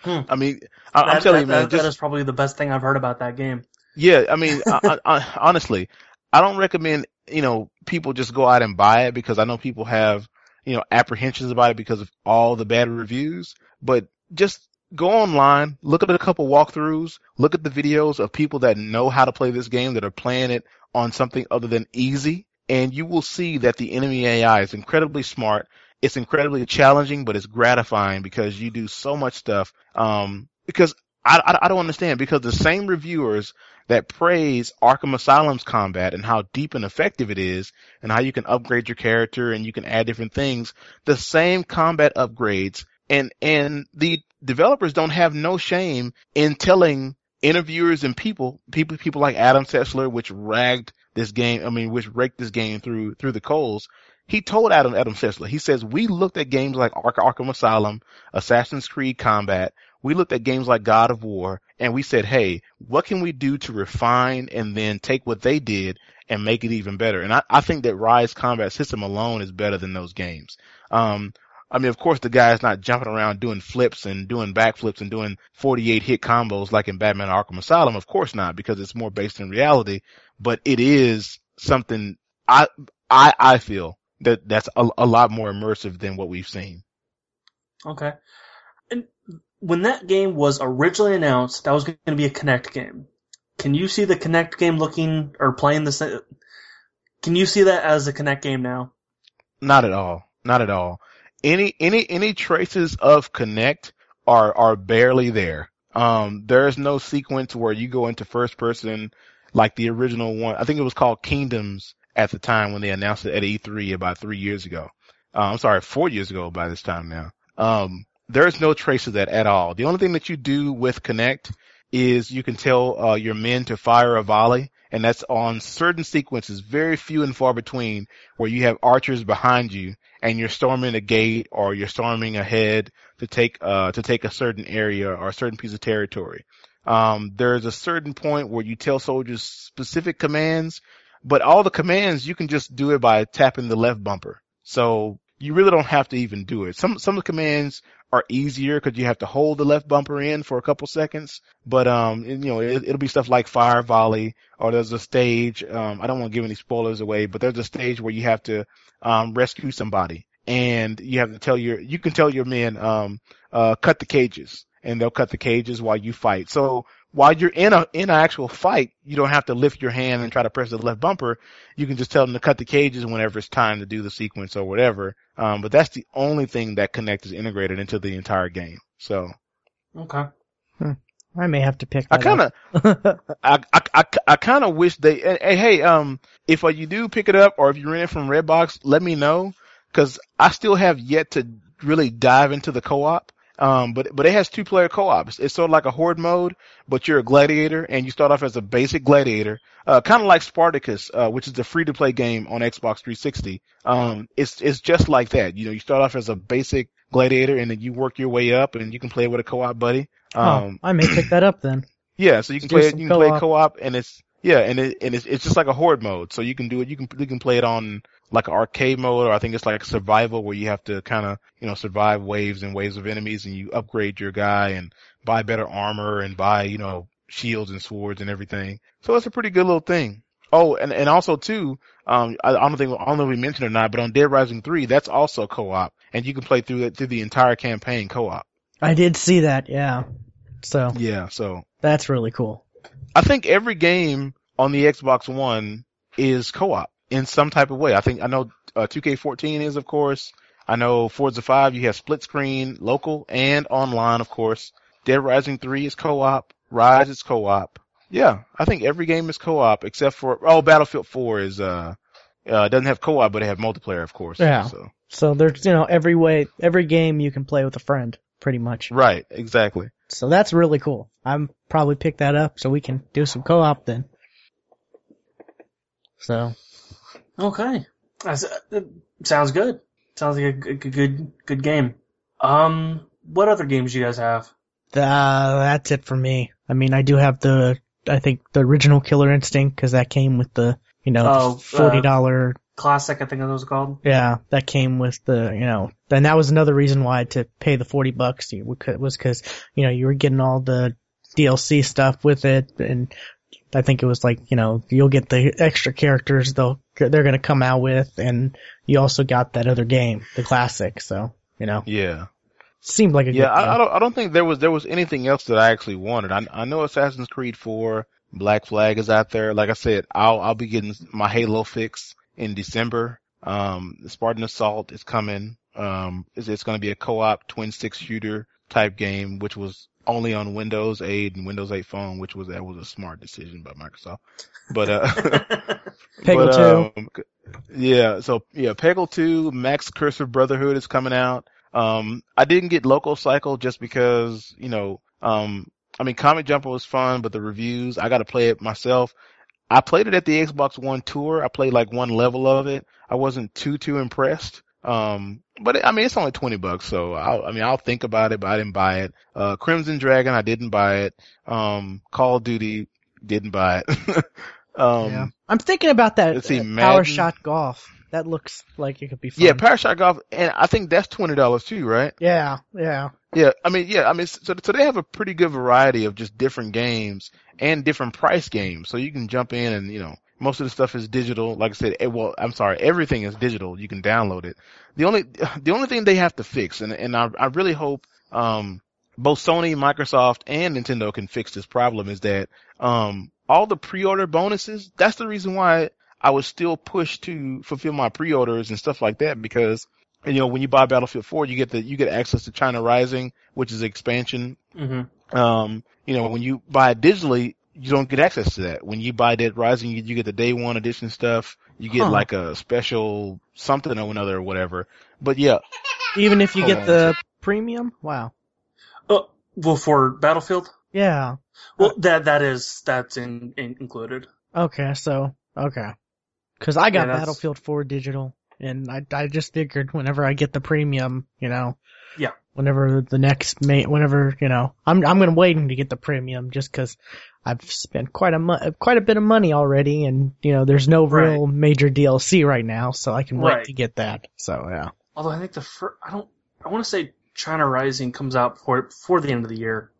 Hmm.
I mean, I, I'm telling
that-
you, man,
that-
just
that is probably the best thing I've heard about that game.
yeah, I mean, I, I, I, honestly, I don't recommend, you know, people just go out and buy it because I know people have, you know, apprehensions about it because of all the bad reviews, but just go online, look at a couple walkthroughs, look at the videos of people that know how to play this game that are playing it on something other than easy, and you will see that the enemy AI is incredibly smart. It's incredibly challenging, but it's gratifying because you do so much stuff. Um, because I, I, I don't understand because the same reviewers that praise Arkham Asylum's combat and how deep and effective it is and how you can upgrade your character and you can add different things, the same combat upgrades and, and the developers don't have no shame in telling interviewers and people, people, people like Adam Sessler, which ragged this game, I mean, which raked this game through, through the coals. He told Adam, Adam Sessler, he says, we looked at games like Ark- Arkham Asylum, Assassin's Creed Combat, we looked at games like God of War and we said, hey, what can we do to refine and then take what they did and make it even better? And I, I think that Ryse combat system alone is better than those games. Um, I mean, of course, the guy's not jumping around doing flips and doing backflips and doing 48 hit combos like in Batman Arkham Asylum. Of course not, because it's more based in reality, but it is something I, I, I feel that that's a, a lot more immersive than what we've seen.
Okay. And when that game was originally announced, that was going to be a Kinect game. Can you see the Kinect game looking or playing the same? Can you see that as a Kinect game now?
Not at all. Not at all. Any any any traces of Kinect are are barely there. Um, there's no sequence where you go into first person like the original one. I think it was called Kingdoms at the time when they announced it at E3 about three years ago. Uh, I'm sorry, four years ago by this time now. Um, there's no trace of that at all. The only thing that you do with Kinect is you can tell uh, your men to fire a volley, and that's on certain sequences, very few and far between, where you have archers behind you and you're storming a gate or you're storming ahead to take uh, to take a certain area or a certain piece of territory. Um, there's a certain point where you tell soldiers specific commands, but all the commands you can just do it by tapping the left bumper. So you really don't have to even do it. Some some of the commands are easier because you have to hold the left bumper in for a couple seconds. But um, you know, it, it'll be stuff like fire volley, or there's a stage. Um, I don't want to give any spoilers away, but there's a stage where you have to um rescue somebody, and you have to tell your you can tell your men um uh cut the cages, and they'll cut the cages while you fight. So while you're in a in an actual fight, you don't have to lift your hand and try to press the left bumper. You can just tell them to cut the cages whenever it's time to do the sequence or whatever. Um, but that's the only thing that Kinect is integrated into the entire game. So
Okay.
I may have to pick.
I kind of,
of.
I, I, I, I kind of wish they, and, and hey, um, if uh, you do pick it up or if you rent it from Redbox, let me know because I still have yet to really dive into the co-op. Um, but but it has two player co-op. It's, sort of like a horde mode, but you're a gladiator and you start off as a basic gladiator, uh, kind of like Spartacus, uh, which is a free to play game on Xbox 360. Um, it's it's just like that. You know, you start off as a basic gladiator and then you work your way up and you can play with a co-op buddy. Um,
oh, I may pick that up then.
yeah, so you can play it. You can play
co-op.
co-op, and it's yeah, and it and it's it's just like a horde mode. So you can do it. You can you can play it on like an arcade mode, or I think it's like survival where you have to kind of you know survive waves and waves of enemies, and you upgrade your guy and buy better armor and buy you know shields and swords and everything. So it's a pretty good little thing. Oh, and, and also too, um, I, I don't think, I don't know if we mentioned it or not, but on Dead Rising 3, that's also co-op and you can play through it, through the entire campaign co-op.
I did see that, yeah. So
Yeah, so
that's really cool.
I think every game on the Xbox One is co-op in some type of way. I think, I know, uh, 2K14 is of course. I know Forza 5, you have split screen, local and online, of course. Dead Rising 3 is co-op. Ryse is co-op. Yeah, I think every game is co-op except for oh, Battlefield 4 is uh, uh doesn't have co-op, but it have multiplayer, of course.
Yeah.
So
So there's you know every way every game you can play with a friend pretty much.
right, exactly.
So that's really cool. I'm probably pick that up so we can do some co-op then. So
Okay, That's, uh, sounds good. Sounds like a good, good, good game. Um, what other games do you guys have?
uh, that's it for me. I mean, I do have the I think the original Killer Instinct because that came with the you know
Oh, uh,
forty dollar
Classic, I think that was called.
Yeah, that came with the, you know, and that was another reason why to pay the 40 bucks you- was cause, you know, you were getting all the DLC stuff with it and I think it was like, you know, you'll get the extra characters they'll, they're gonna come out with and you also got that other game, the classic, so, you know,
Yeah.
seemed like a
Yeah,
good
I, I don't I don't think there was there was anything else that I actually wanted. I I know Assassin's Creed 4, Black Flag is out there. Like I said, I'll I'll be getting my Halo fix in December. Um, Spartan Assault is coming. Um, it's, it's going to be a co-op twin stick shooter type game, which was only on Windows 8 and Windows 8 phone, which was that was a smart decision by Microsoft. But uh,
Peggle
but,
2.
um, yeah, so yeah, Peggle 2, Max Curse of Brotherhood is coming out. Um, I didn't get LocoCycle just because, you know, um, I mean, Comic Jumper was fun, but the reviews, I gotta play it myself. I played it at the Xbox One tour. I played like one level of it. I wasn't too, too impressed. Um, but it, I mean, it's only 20 bucks, so I'll, I mean, I'll think about it, but I didn't buy it. Uh, Crimson Dragon, I didn't buy it. Um, Call of Duty, didn't buy it. um,
yeah. I'm thinking about that
let's see, Madden.
Power Shot Golf. That looks like it could be fun.
Yeah, Power Shot Golf, and I think that's twenty dollars too, right?
yeah, yeah.
Yeah, I mean, yeah, I mean, so so they have a pretty good variety of just different games and different price games, so you can jump in and you know most of the stuff is digital. Like I said, eh, well, I'm sorry, everything is digital. You can download it. The only the only thing they have to fix, and and I I really hope um both Sony, Microsoft, and Nintendo can fix this problem is that um all the pre-order bonuses. That's the reason why I was still pushed to fulfill my pre-orders and stuff like that because you know when you buy Battlefield 4, you get the you get access to China Rising, which is expansion.
hmm
Um, you know when you buy it digitally, you don't get access to that. When you buy Dead Rising, you, you get the day one edition stuff. You get
Huh.
like a special something or another or whatever. But yeah,
Even if you
Hold
get
on
the premium? Wow.
Oh, well, for Battlefield,
Yeah.
well, that that is that's in, in included.
Okay, so okay, because I got
Yeah,
Battlefield 4 digital, and I I just figured whenever I get the premium, you know,
Yeah.
whenever the next mate, whenever you know, I'm I'm gonna waiting to get the premium just because I've spent quite a mo- quite a bit of money already, and you know, there's no
Right.
real major DLC right now, so I can wait
Right.
to get that. So yeah,
Although I think the first, I don't, I want to say China Rising comes out before before the end of the year.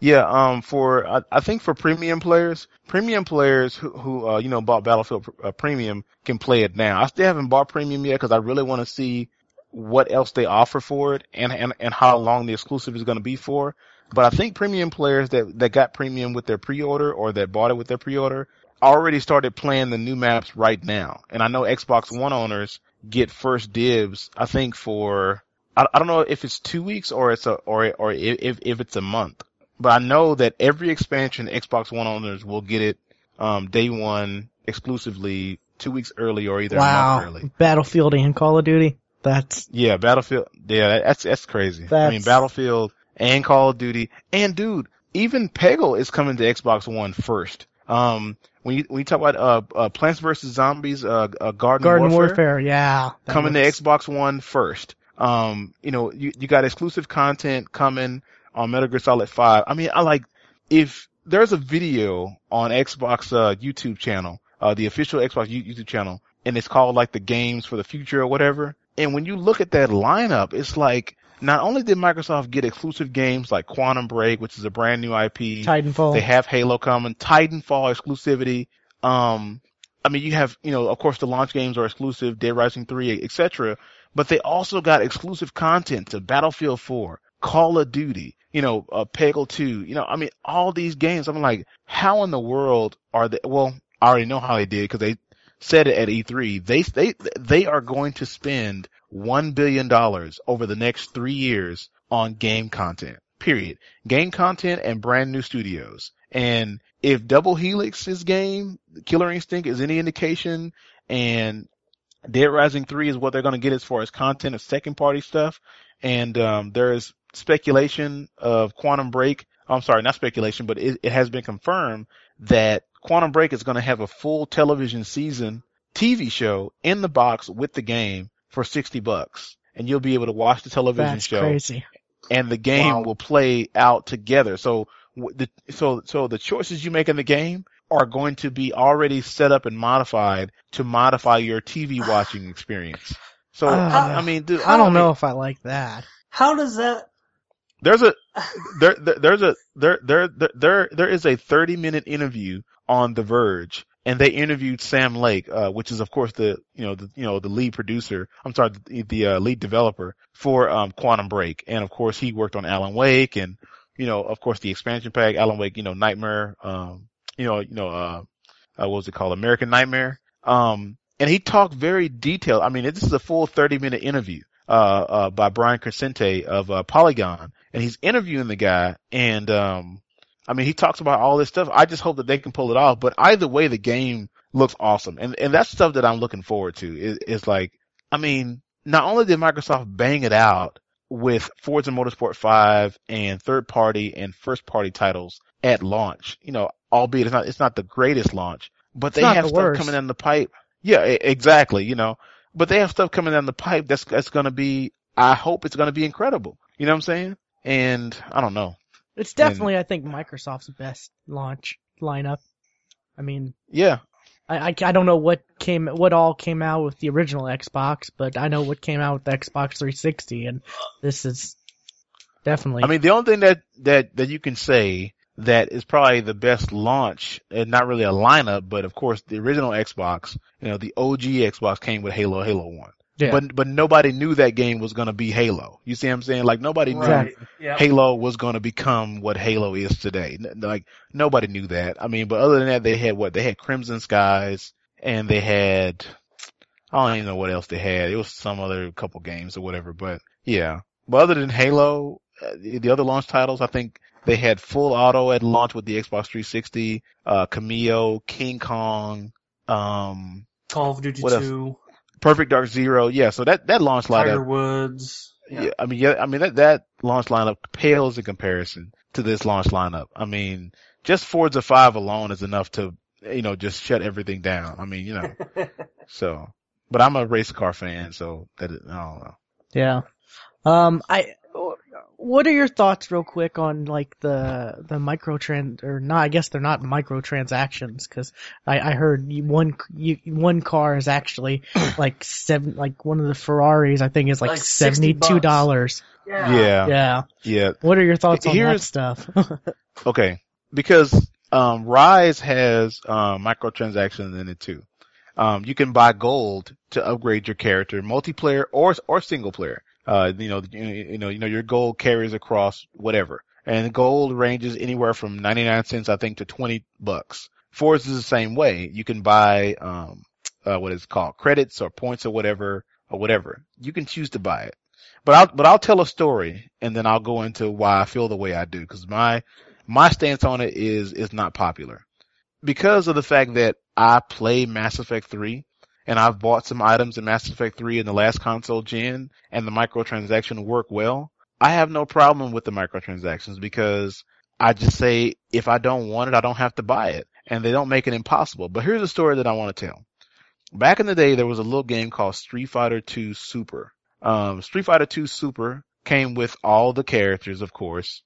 Yeah, um, for I, I think for premium players, premium players who, who uh, you know bought Battlefield uh, Premium can play it now. I still haven't bought Premium yet because I really want to see what else they offer for it and and and how long the exclusive is going to be for. But I think premium players that that got Premium with their pre-order or that bought it with their pre-order already started playing the new maps right now. And I know Xbox One owners get first dibs. I think for I, I don't know if it's two weeks or it's a or or if if it's a month but I know that every expansion Xbox One owners will get it um, day one exclusively two weeks early or either a month
wow,
early.
Battlefield and Call of Duty, that's
Yeah, Battlefield. Yeah, that's that's crazy. I mean, Battlefield and Call of Duty and dude, even Peggle is coming to Xbox One first. Um, when you when you talk about uh, uh Plants vs Zombies, uh, uh Garden,
Garden
Warfare,
Warfare. yeah,
coming
looks-
to Xbox One first. Um, you know, you, you got exclusive content coming on Metal Gear Solid 5. I mean, I like, if there's a video on Xbox, uh, YouTube channel, uh, the official Xbox YouTube channel, and it's called like the games for the future or whatever. And when you look at that lineup, it's like, not only did Microsoft get exclusive games like Quantum Break, which is a brand new IP,
Titanfall.
they have Halo coming, Titanfall exclusivity. Um, I mean, you have, you know, of course the launch games are exclusive, Dead Rising 3, etc. But they also got exclusive content to Battlefield 4, Call of Duty, you know, uh, Peggle 2, you know, I mean, all these games. I'm like, how in the world are they? Well, I already know how they did because they said it at E3. They, they, they are going to spend $1 billion over the next three years on game content, period. Game content and brand new studios. And if Double Helix's game, Killer Instinct is any indication and Dead Rising 3 is what they're going to get as far as content of second party stuff. And, um, there's speculation of Quantum Break. I'm sorry, not speculation, but it, it has been confirmed that Quantum Break is going to have a full television season TV show in the box with the game for 60 bucks. And you'll be able to watch the television
That's
show
crazy.
and the game
Wow.
will play out together. So the so so the choices you make in the game are going to be already set up and modified to modify your TV watching experience. So
Uh,
I mean, dude,
I don't
mean,
know if I like that.
How does that?
There's a there, there there's a there there there there there is a 30 minute interview on The Verge and they interviewed Sam Lake, uh, which is of course the you know the you know the lead producer. I'm sorry, the, the uh, lead developer for um, Quantum Break, and of course he worked on Alan Wake and you know of course the expansion pack Alan Wake, you know Nightmare, um, you know you know uh, uh what was it called American Nightmare, um, and he talked very detailed. I mean this is a full 30 minute interview. Uh, uh, by Brian Crecente of, uh, Polygon. And he's interviewing the guy and, um, I mean, he talks about all this stuff. I just hope that they can pull it off. But either way, the game looks awesome. And, and that's stuff that I'm looking forward to is, is like, I mean, not only did Microsoft bang it out with Forza Motorsport 5 and third party and first party titles at launch, you know, albeit it's not, it's not the greatest launch, but they have
the
stuff
worst.
coming down the pipe. Yeah, exactly, you know, but they have stuff coming down the pipe that's, that's going to be, I hope it's going to be incredible. You know what I'm saying? And I don't know.
It's definitely, I think, Microsoft's best launch lineup. I mean,
Yeah.
I, I, I don't know what came, what all came out with the original Xbox, but I know what came out with the Xbox 360, and this is definitely.
I mean, the only thing that, that, that you can say that is probably the best launch, and not really a lineup, but of course the original Xbox, you know, the OG Xbox came with Halo, Halo 1.
Yeah.
But, but nobody knew that game was gonna be Halo. You see what I'm saying? Like nobody knew
Right. Yeah.
Halo was gonna become what Halo is today. Like nobody knew that. I mean, but other than that, they had what? They had Crimson Skies, and they had, I don't even know what else they had. It was some other couple games or whatever, but yeah. But other than Halo, uh, the the other launch titles, I think they had full auto at launch with the Xbox 360, uh, Kameo, King Kong, um,
Call of Duty 2,
Perfect Dark Zero. Yeah, so that, that launch
Tiger
lineup,
Woods.
yeah. I mean, yeah, I mean that, that launch lineup pales in comparison to this launch lineup. I mean, just Forza 5 alone is enough to, you know, just shut everything down. I mean, you know, so, but I'm a race car fan, so that, is- I don't know.
Yeah. Um, I. What are your thoughts, real quick, on like the the microtrans or not? I guess they're not microtransactions because I, I heard one you, one car is actually like seven like one of the Ferraris I think is like,
Like
seventy two dollars.
Yeah.
Yeah.
Yeah.
What are your thoughts on that stuff?
Okay. Because, um, Ryse has, um, microtransactions in it too. Um, you can buy gold to upgrade your character, multiplayer or, or single player. Uh, you know, you, you know, you know, your gold carries across whatever. And gold ranges anywhere from 99 cents, I think, to 20 bucks. Forza is the same way. You can buy, um, uh, what is called credits or points or whatever, or whatever. You can choose to buy it. But I'll, but I'll tell a story and then I'll go into why I feel the way I do. Cause my, my stance on it is, is not popular. Because of the fact that I play Mass Effect 3 and I've bought some items in Mass Effect 3 in the last console gen and the microtransaction work well, I have no problem with the microtransactions because I just say if I don't want it, I don't have to buy it and they don't make it impossible. But here's a story that I want to tell. Back in the day, there was a little game called Street Fighter 2 Super. Um, Street Fighter 2 Super came with all the characters, of course,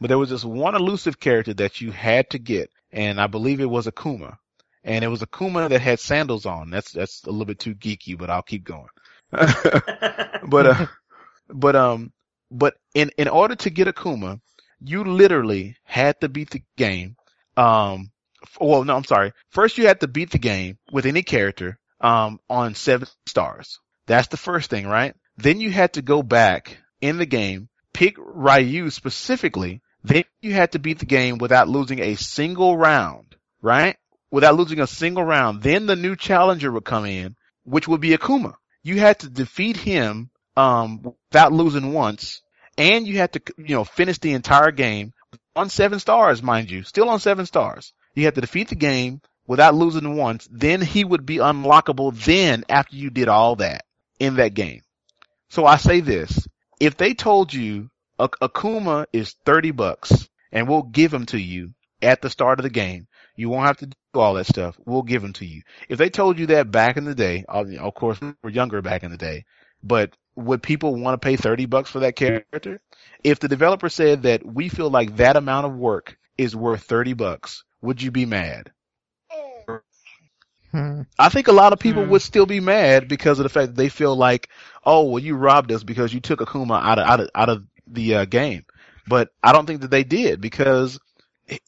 but there was this one elusive character that you had to get, and I believe it was Akuma. And it was Akuma that had sandals on. That's, that's a little bit too geeky, but I'll keep going. but, uh, but, um, But in, in order to get Akuma, you literally had to beat the game. Um, well, no, I'm sorry. First, you had to beat the game with any character um, on seven stars. That's the first thing, right? Then you had to go back in the game, pick Ryu specifically. Then you had to beat the game without losing a single round, right? Without losing a single round. Then the new challenger would come in, which would be Akuma. You had to defeat him um, without losing once, and you had to, you know, finish the entire game on seven stars, mind you, still on seven stars. You had to defeat the game without losing once. Then he would be unlockable. Then after you did all that in that game. So I say this: if they told you Akuma is thirty bucks and we'll give him to you at the start of the game, you won't have to do all that stuff. We'll give them to you. If they told you that back in the day, of course we're younger back in the day, but would people want to pay 30 bucks for that character? If the developer said that we feel like that amount of work is worth 30 bucks, would you be mad? Hmm. I think a lot of people hmm. would still be mad because of the fact that they feel like, oh, well, you robbed us because you took Akuma out of out of, out of the uh, game. But I don't think that they did because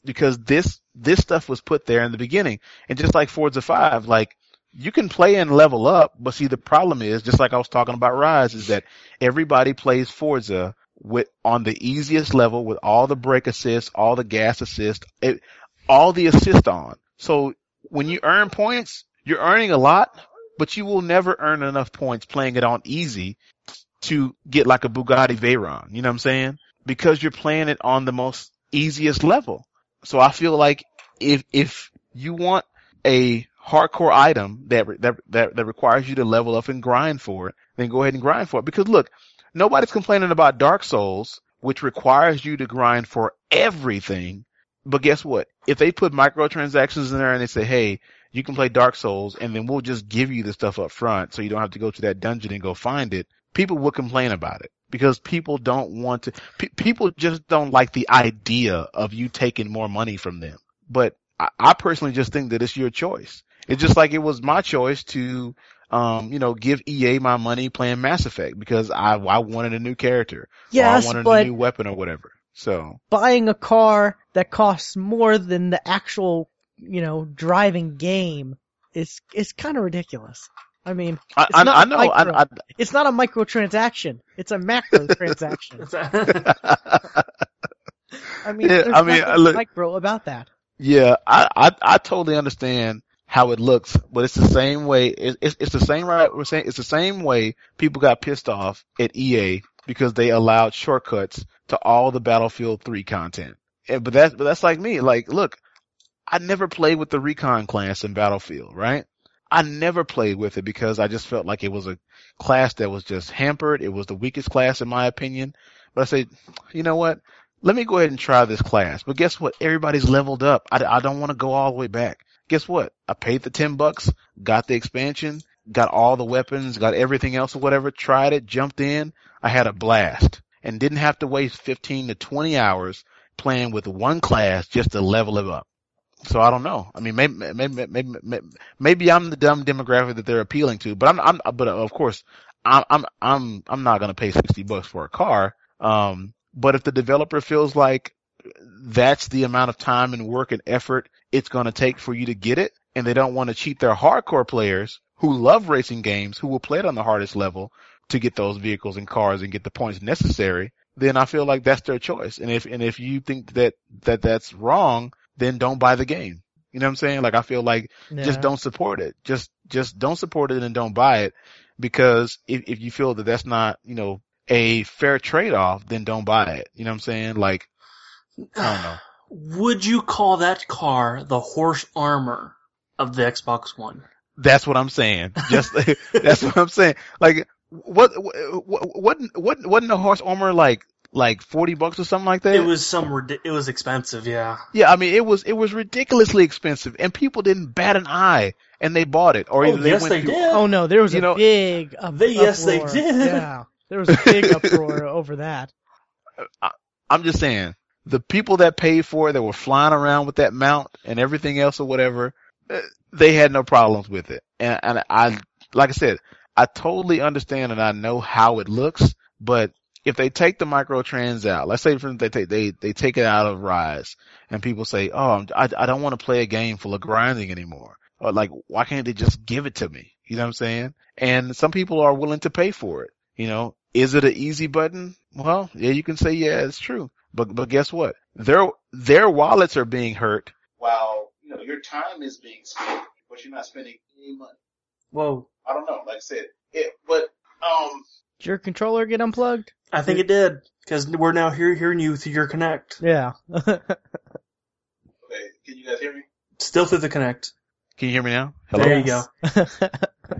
because this this stuff was put there in the beginning, and just like Forza Five, like you can play and level up, but see the problem is, just like I was talking about Ryse, is that everybody plays Forza with on the easiest level with all the brake assist, all the gas assist, it, all the assist on. So when you earn points, you're earning a lot, but you will never earn enough points playing it on easy to get like a Bugatti Veyron. You know what I'm saying? Because you're playing it on the most easiest level. So I feel like if if you want a hardcore item that, that, that, that requires you to level up and grind for it, then go ahead and grind for it. Because look, nobody's complaining about Dark Souls, which requires you to grind for everything. But guess what? If they put microtransactions in there and they say, hey, you can play Dark Souls and then we'll just give you the stuff up front so you don't have to go to that dungeon and go find it, people would complain about it because people don't want to, pe- people just don't like the idea of you taking more money from them. But I, I personally just think that it's your choice. It's just like it was my choice to, um, you know, give EA my money playing Mass Effect because I I wanted a new character.
Yes,
or I wanted
but
a new weapon or whatever. So
buying a car that costs more than the actual, you know, driving game is is kind of ridiculous. I mean,
I, I, I know.
Micro,
I,
it's not a microtransaction. It's a macro transaction. I mean, yeah, I mean, look, micro about that.
Yeah, I, I I totally understand how it looks, but it's the same way. It, it's, it's the same right. We're saying it's the same way people got pissed off at EA because they allowed shortcuts to all the Battlefield 3 content. And, but that's but that's like me. Like, look, I never played with the recon class in Battlefield, right? I never played with it because I just felt like it was a class that was just hampered. It was the weakest class in my opinion. But I said, you know what? Let me go ahead and try this class. But guess what? Everybody's leveled up. I, I don't want to go all the way back guess what? I paid the 10 bucks, got the expansion, got all the weapons, got everything else or whatever, tried it, jumped in. I had a blast and didn't have to waste 15 to 20 hours playing with one class just to level it up. So I don't know. I mean, maybe, maybe, maybe, maybe I'm the dumb demographic that they're appealing to, but I'm, I'm, but of course, I'm, I'm, I'm, I'm not to pay 60 bucks for a car. Um, but if the developer feels like that's the amount of time and work and effort it's to take for you to get it. And they don't want to cheat their hardcore players who love racing games, who will play it on the hardest level to get those vehicles and cars and get the points necessary. Then I feel like that's their choice. And if, and if you think that, that that's wrong, then don't buy the game. You know what I'm saying? Like I feel like yeah. just don't support it. Just, just don't support it and don't buy it because if, if you feel that that's not, you know, a fair trade off, then don't buy it. You know what I'm saying? Like, I don't know.
Would you call that car the horse armor of the Xbox One?
That's what I'm saying. Just that's what I'm saying. Like what what what what wasn't the horse armor like like 40 bucks or something like that?
It was some it was expensive, yeah.
Yeah, I mean it was it was ridiculously expensive and people didn't bat an eye and they bought it or
oh, they yes, they
through,
did.
Oh no, there was you a know, big
uh, they, yes they did.
Yeah. There was a big uproar over that.
I, I'm just saying the people that paid for it that were flying around with that mount and everything else or whatever, eh, they had no problems with it. And, and I, like I said, I totally understand and I know how it looks, but if they take the microtrans out, let's say for instance, they take they they take it out of Ryse, and people say, "Oh, I I don't want to play a game full of grinding anymore." Or like, why can't they just give it to me? You know what I'm saying? And some people are willing to pay for it. You know, is it an easy button? Well, yeah, you can say yeah, it's true. But but guess what? Their their wallets are being hurt while you know your time is being spent, but you're not spending any money.
Whoa.
I don't know. Like I said, it, but um,
Did your controller get unplugged?
I think it did because we're now hear, hearing you through your Kinect.
Yeah.
okay, can you guys hear me?
Still through the Kinect.
Can you hear me now? Hello.
There you go.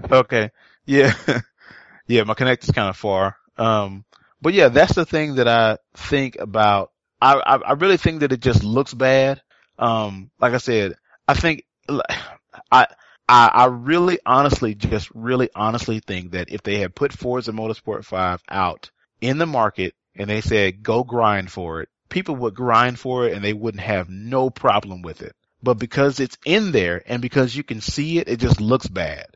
Okay. Yeah. yeah, my Kinect is kind of far. Um, but yeah, that's the thing that I think about. I, I, I really think that it just looks bad. Um, like I said, I think, I, I, I really honestly, just really honestly think that if they had put Forza Motorsport 5 out in the market and they said go grind for it, people would grind for it and they wouldn't have no problem with it. But because it's in there and because you can see it, it just looks bad.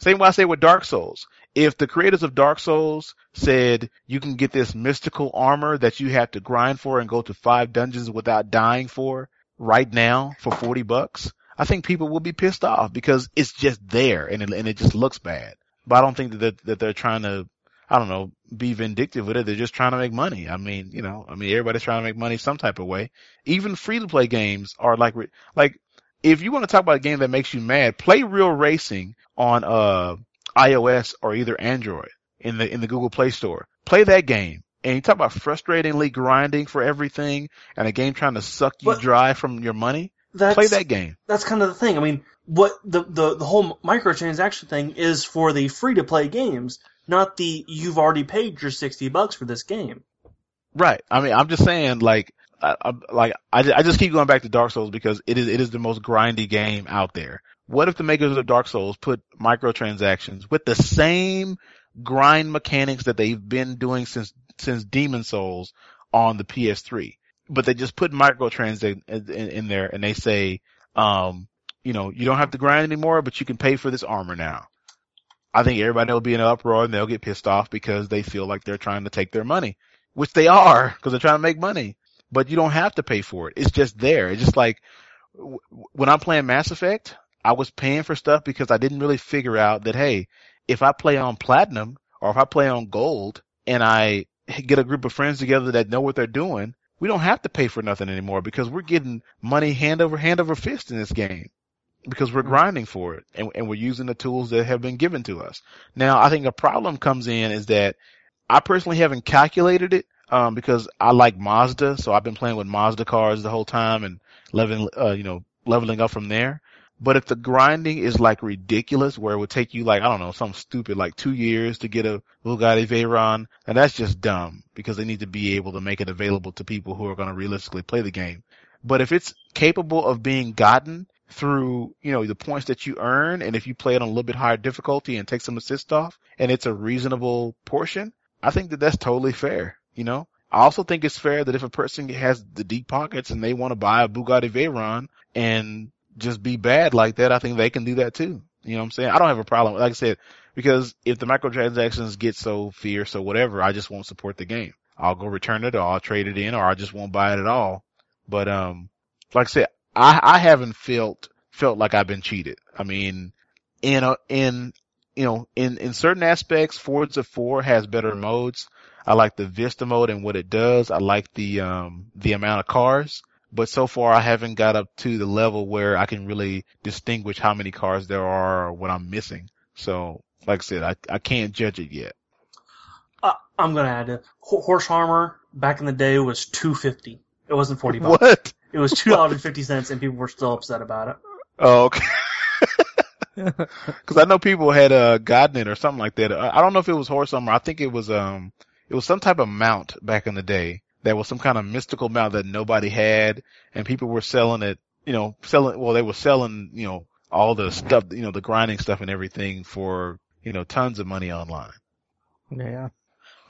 Same way I say with Dark Souls. If the creators of Dark Souls said you can get this mystical armor that you have to grind for and go to five dungeons without dying for right now for 40 bucks, I think people will be pissed off because it's just there and it, and it just looks bad. But I don't think that, that they're trying to, I don't know, be vindictive with it. They're just trying to make money. I mean, you know, I mean, everybody's trying to make money some type of way. Even free to play games are like, like, if you want to talk about a game that makes you mad, play Real Racing on uh iOS or either Android in the in the Google Play Store. Play that game. And you talk about frustratingly grinding for everything and a game trying to suck you
But-
dry from your money.
That's,
Play that game.
That's kind of the thing. I mean, what the the the whole microtransaction thing is for the free to play games, not the you've already paid your sixty bucks for this game.
Right. I mean, I'm just saying, like, I, I, like I, I just keep going back to Dark Souls because it is it is the most grindy game out there. What if the makers of Dark Souls put microtransactions with the same grind mechanics that they've been doing since since Demon Souls on the PS3, but they just put microtransactions in, in, in there and they say, um, you know, you don't have to grind anymore, but you can pay for this armor now. I think everybody will be in an uproar and they'll get pissed off because they feel like they're trying to take their money which they are because they're trying to make money. But you don't have to pay for it. It's just there. It's just like w- when I'm playing Mass Effect, I was paying for stuff because I didn't really figure out that hey, if I play on platinum or if I play on gold and I get a group of friends together that know what they're doing, we don't have to pay for nothing anymore because we're getting money hand over hand over fist in this game because we're grinding for it and, and we're using the tools that have been given to us. Now, I think a problem comes in is that I personally haven't calculated it um, because I like Mazda, so I've been playing with Mazda cars the whole time and leveling, uh, you know, leveling up from there. But if the grinding is like ridiculous, where it would take you like I don't know, some stupid like two years to get a Bugatti Veyron, and that's just dumb because they need to be able to make it available to people who are going to realistically play the game. But if it's capable of being gotten through, you know, the points that you earn, and if you play it on a little bit higher difficulty and take some assist off, and it's a reasonable portion, I think that that's totally fair. You know, I also think it's fair that if a person has the deep pockets and they want to buy a Bugatti Veyron and just be bad like that, I think they can do that too. You know what I'm saying? I don't have a problem. Like I said, because if the microtransactions get so fierce or whatever, I just won't support the game. I'll go return it or I'll trade it in or I just won't buy it at all. But, um, like I said, I, I haven't felt, felt like I've been cheated. I mean, in a, in, you know, in, in certain aspects, Forza 4 has better modes. I like the Vista mode and what it does. I like the, um, the amount of cars. But so far I haven't got up to the level where I can really distinguish how many cars there are or what I'm missing. So, like I said, I, I can't judge it yet.
Uh, I'm gonna add it. Horse armor back in the day was two fifty. It wasn't forty bucks.
What?
It was two dollars and fifty cents, and people were still upset about it.
Oh, okay. Cause I know people had, uh, gotten it or something like that. I I don't know if it was horse armor. I think it was, um, it was some type of mount back in the day that was some kind of mystical mount that nobody had and people were selling it, you know, selling, well, they were selling, you know, all the stuff, you know, the grinding stuff and everything for, you know, tons of money online.
yeah.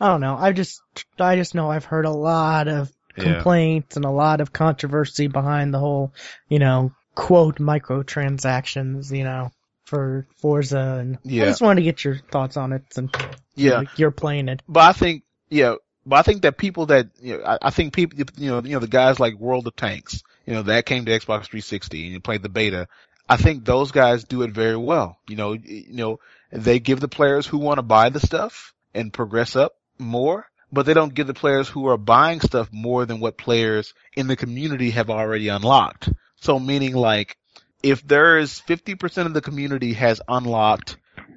I don't know. I just, I just know I've heard a lot of
Yeah.
complaints and a lot of controversy behind the whole, you know, quote microtransactions, you know, for Forza and
Yeah.
I just wanted to get your thoughts on it since
Yeah.
like, you're playing it.
But I think, yeah, but I think that people that you know, I, I think people you know you know the guys like World of Tanks, you know that came to Xbox 360 and you played the beta. I think those guys do it very well. You know, you know they give the players who want to buy the stuff and progress up more, but they don't give the players who are buying stuff more than what players in the community have already unlocked. So meaning like if there is 50% of the community has unlocked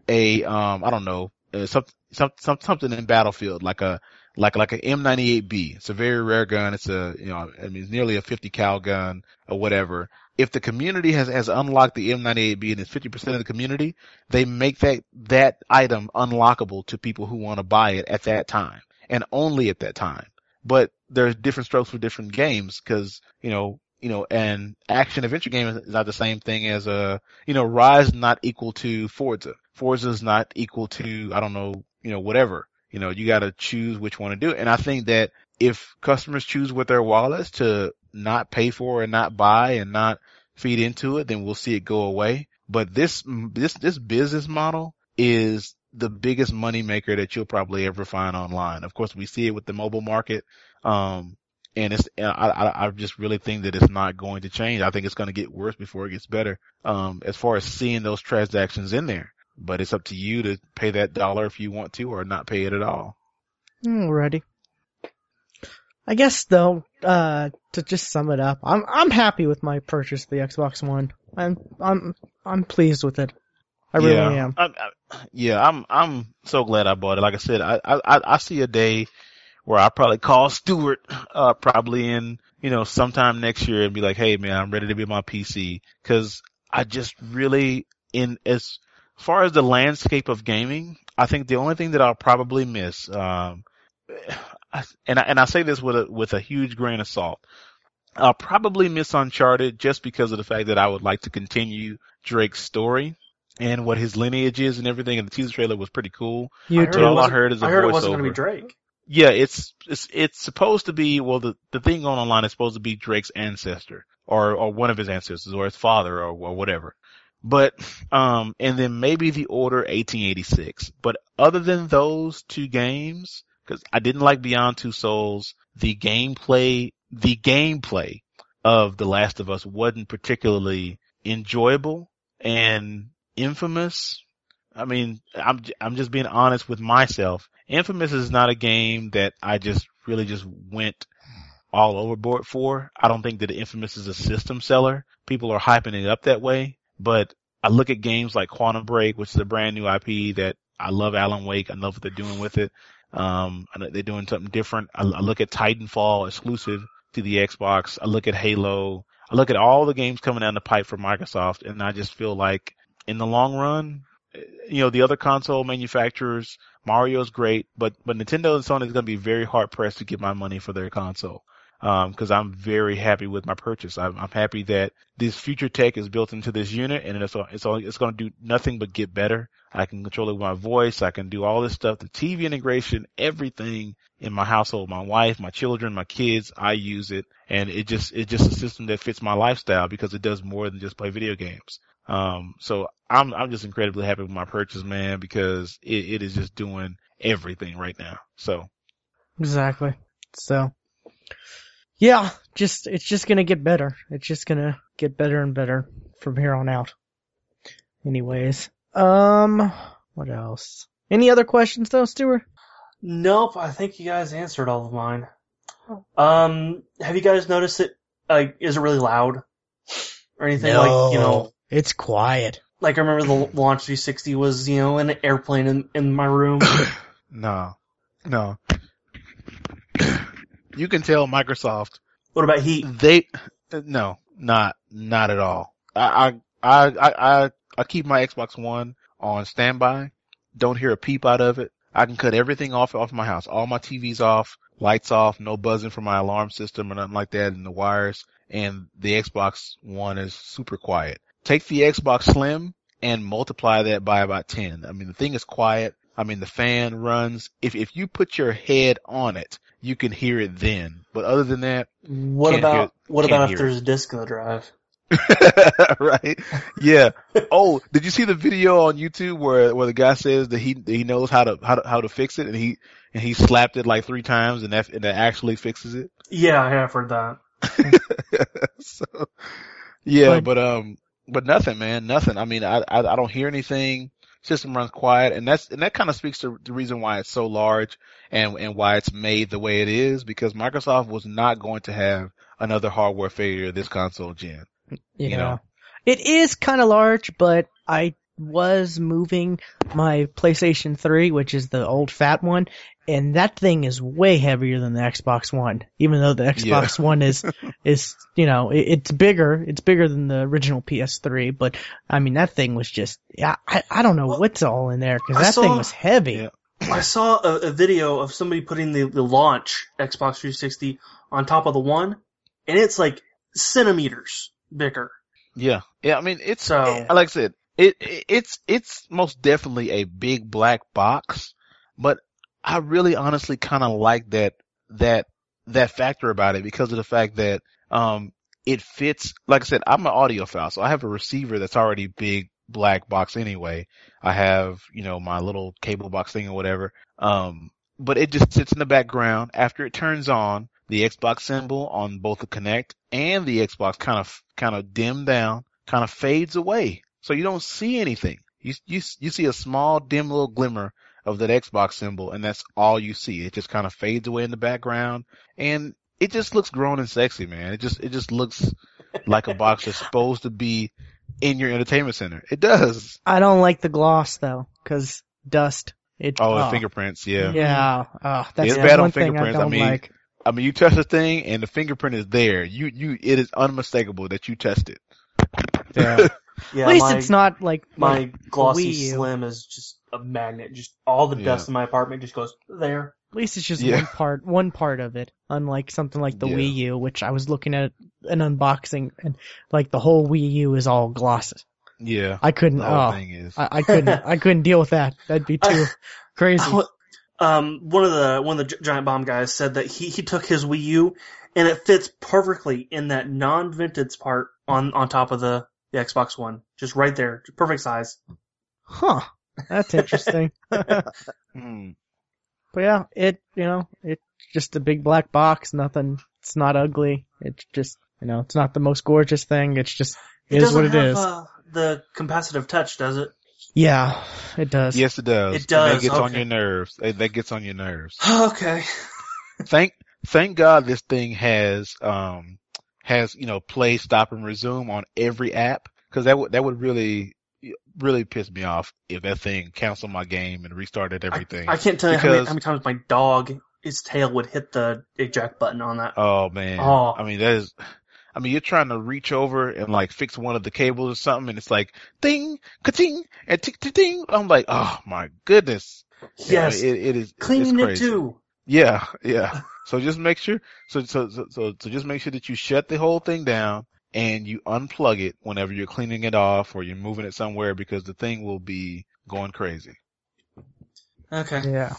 a um I don't know uh, some, some, some, something in Battlefield like a like like an M98B. It's a very rare gun. It's a you know I mean it's nearly a 50 cal gun or whatever. If the community has has unlocked the M98B and it's 50% of the community, they make that that item unlockable to people who want to buy it at that time and only at that time. But there's different strokes for different games because you know you know, and action adventure game is not the same thing as a, you know, Ryse not equal to Forza. Forza is not equal to, I don't know, you know, whatever. You know, you gotta choose which one to do. And I think that if customers choose with their wallets to not pay for and not buy and not feed into it, then we'll see it go away. But this, this, this business model is the biggest money maker that you'll probably ever find online. Of course, we see it with the mobile market. Um, and it's I, I, I just really think that it's not going to change. I think it's going to get worse before it gets better. Um, as far as seeing those transactions in there, but it's up to you to pay that dollar if you want to, or not pay it at all.
Alrighty. I guess though, uh, to just sum it up, I'm I'm happy with my purchase of the Xbox One. I'm I'm I'm pleased with it. I really
yeah,
am.
I, I, yeah, I'm I'm so glad I bought it. Like I said, I I I see a day where I probably call Stuart, uh, probably in, you know, sometime next year and be like, Hey man, I'm ready to be my PC. Cause I just really, in as far as the landscape of gaming, I think the only thing that I'll probably miss, um, and I, and I say this with a, with a huge grain of salt. I'll probably miss Uncharted just because of the fact that I would like to continue Drake's story and what his lineage is and everything. And the teaser trailer was pretty cool.
You
I heard
too.
it
all I heard is a
I heard it wasn't going to be Drake.
Yeah, it's it's it's supposed to be well the the thing going online is supposed to be Drake's ancestor or or one of his ancestors or his father or, or whatever. But um and then maybe the Order 1886. But other than those two games cuz I didn't like Beyond Two Souls, the gameplay the gameplay of The Last of Us wasn't particularly enjoyable and infamous. I mean, I'm I'm just being honest with myself. Infamous is not a game that I just really just went all overboard for. I don't think that Infamous is a system seller. People are hyping it up that way, but I look at games like Quantum Break, which is a brand new IP that I love Alan Wake. I love what they're doing with it. Um, I know they're doing something different. I, I look at Titanfall exclusive to the Xbox. I look at Halo. I look at all the games coming down the pipe from Microsoft and I just feel like in the long run, you know, the other console manufacturers, Mario's great, but, but Nintendo and Sony is going to be very hard pressed to get my money for their console. Um, cause I'm very happy with my purchase. I'm, I'm happy that this future tech is built into this unit and it's, it's, all, it's going to do nothing but get better. I can control it with my voice. I can do all this stuff, the TV integration, everything in my household, my wife, my children, my kids, I use it and it just, it's just a system that fits my lifestyle because it does more than just play video games. Um, so I'm, I'm just incredibly happy with my purchase, man, because it, it is just doing everything right now. So
Exactly. So, yeah, just it's just gonna get better. It's just gonna get better and better from here on out. Anyways, um, what else? Any other questions though, Stuart?
Nope, I think you guys answered all of mine. Um, have you guys noticed it? Like, is it really loud or anything? Like, you know,
it's quiet.
like I remember the Launch 360 was, you know, an airplane in in my room.
no, no. You can tell Microsoft
what about heat?
they no not not at all. I, I i i i keep my xbox one on standby. Don't hear a peep out of it. I can cut everything off off my house. All my tvs off lights off no buzzing from my alarm system or nothing like that and the wires. And the xbox one is super quiet. Take the xbox slim and multiply that by about 10 i mean the thing is quiet. I mean the fan runs. If if you put your head on it you can hear it then but other than that
What about
hear-
what about if there's a disk in the drive?
right? Yeah. Oh, did you see the video on YouTube where where the guy says that he he knows how to how to how to fix it and he and he slapped it like three times and that and that actually fixes it?
Yeah, I have heard that.
so, yeah,
But-
but um, but nothing, man, nothing. I mean, I I, I don't hear anything. System runs quiet, and that's and that kind of speaks to the reason why it's so large and and why it's made the way it is because Microsoft was not going to have another hardware failure this console gen.
Yeah.
You know.
It is kind of large, but I was moving my PlayStation 3, which is the old fat one, and that thing is way heavier than the Xbox One. Even though the Xbox One is, is, you know, it, it's bigger, it's bigger than the original PS3, but I mean, that thing was just, yeah, I, I don't know
Well,
what's all in there, cause
I
that thing was heavy.
Yeah.
I saw a, a video of somebody putting the, the launch Xbox 360 on top of the one, and it's like centimeters bigger.
Yeah, yeah. I mean, it's
So-
it- like I said, it, it it's it's most definitely a big black box, but I really honestly kind of like that that that factor about it because of the fact that um it fits. Like I said, I'm an audiophile, so I have a receiver that's already big black box anyway. I have you know my little cable box thing or whatever. Um, but it just sits in the background. After it turns on, the Xbox symbol on both the Kinect and the Xbox kind of kind of dim down, kind of fades away. So you don't see anything. You you you see a small dim little glimmer of that Xbox symbol, and that's all you see. It just kind of fades away in the background, and it just looks grown and sexy, man. It just it just looks like a box that's supposed to be in your entertainment center. It does.
I don't like the gloss though, cause dust. It,
Oh, the oh. fingerprints, yeah.
Yeah, oh, that's
It's bad on
I
fingerprints. I
don't
mean,
like.
I mean, you touch the thing and the fingerprint is there. You you it is unmistakable that you touched it.
Yeah.
Yeah,
At least
my,
it's not like
my
like,
glossy
Wii U.
slim is just a magnet. Just all the
Yeah.
dust in my apartment just goes there.
At least it's just
Yeah.
one part, one part of it. Unlike something like the
Yeah.
Wii U, which I was looking at an unboxing, and like the whole Wii U is all glosses.
Yeah.
I couldn't.
The whole
Oh,
thing is.
I, I couldn't. I couldn't deal with that. That'd be too crazy.
Um, one of the one of the Giant Bomb guys said that he he took his Wii U and it fits perfectly in that non-vintage part on on top of the the Xbox One, just right there, perfect size.
Huh? That's interesting. but
Hmm.
yeah, it you know it's just a big black box. Nothing. It's not ugly. It's just you know it's not the most gorgeous thing. It's just it is
doesn't
what it
have,
is.
Uh, the capacitive touch, does it?
yeah, it does.
Yes, it does.
It
And
does,
That gets on your nerves. That that gets on your nerves.
Okay.
Thank thank God this thing has um has you know play, stop, and resume on every app because that would that would really really piss me off if that thing canceled my game and restarted everything.
I can't tell you how many, how many times my dog, his tail would hit the eject button on that.
Oh man.
Oh.
I mean that is I mean you're trying to reach over and like fix one of the cables or something and it's like ding, ka-ting, and tick ting. I'm like, oh my goodness. Yeah,
yes.
it, it is
Cleaning it too.
Yeah, yeah. So just make sure so so so so, so just make sure that you shut the whole thing down and you unplug it whenever you're cleaning it off or you're moving it somewhere because the thing will be going crazy.
Okay.
Yeah.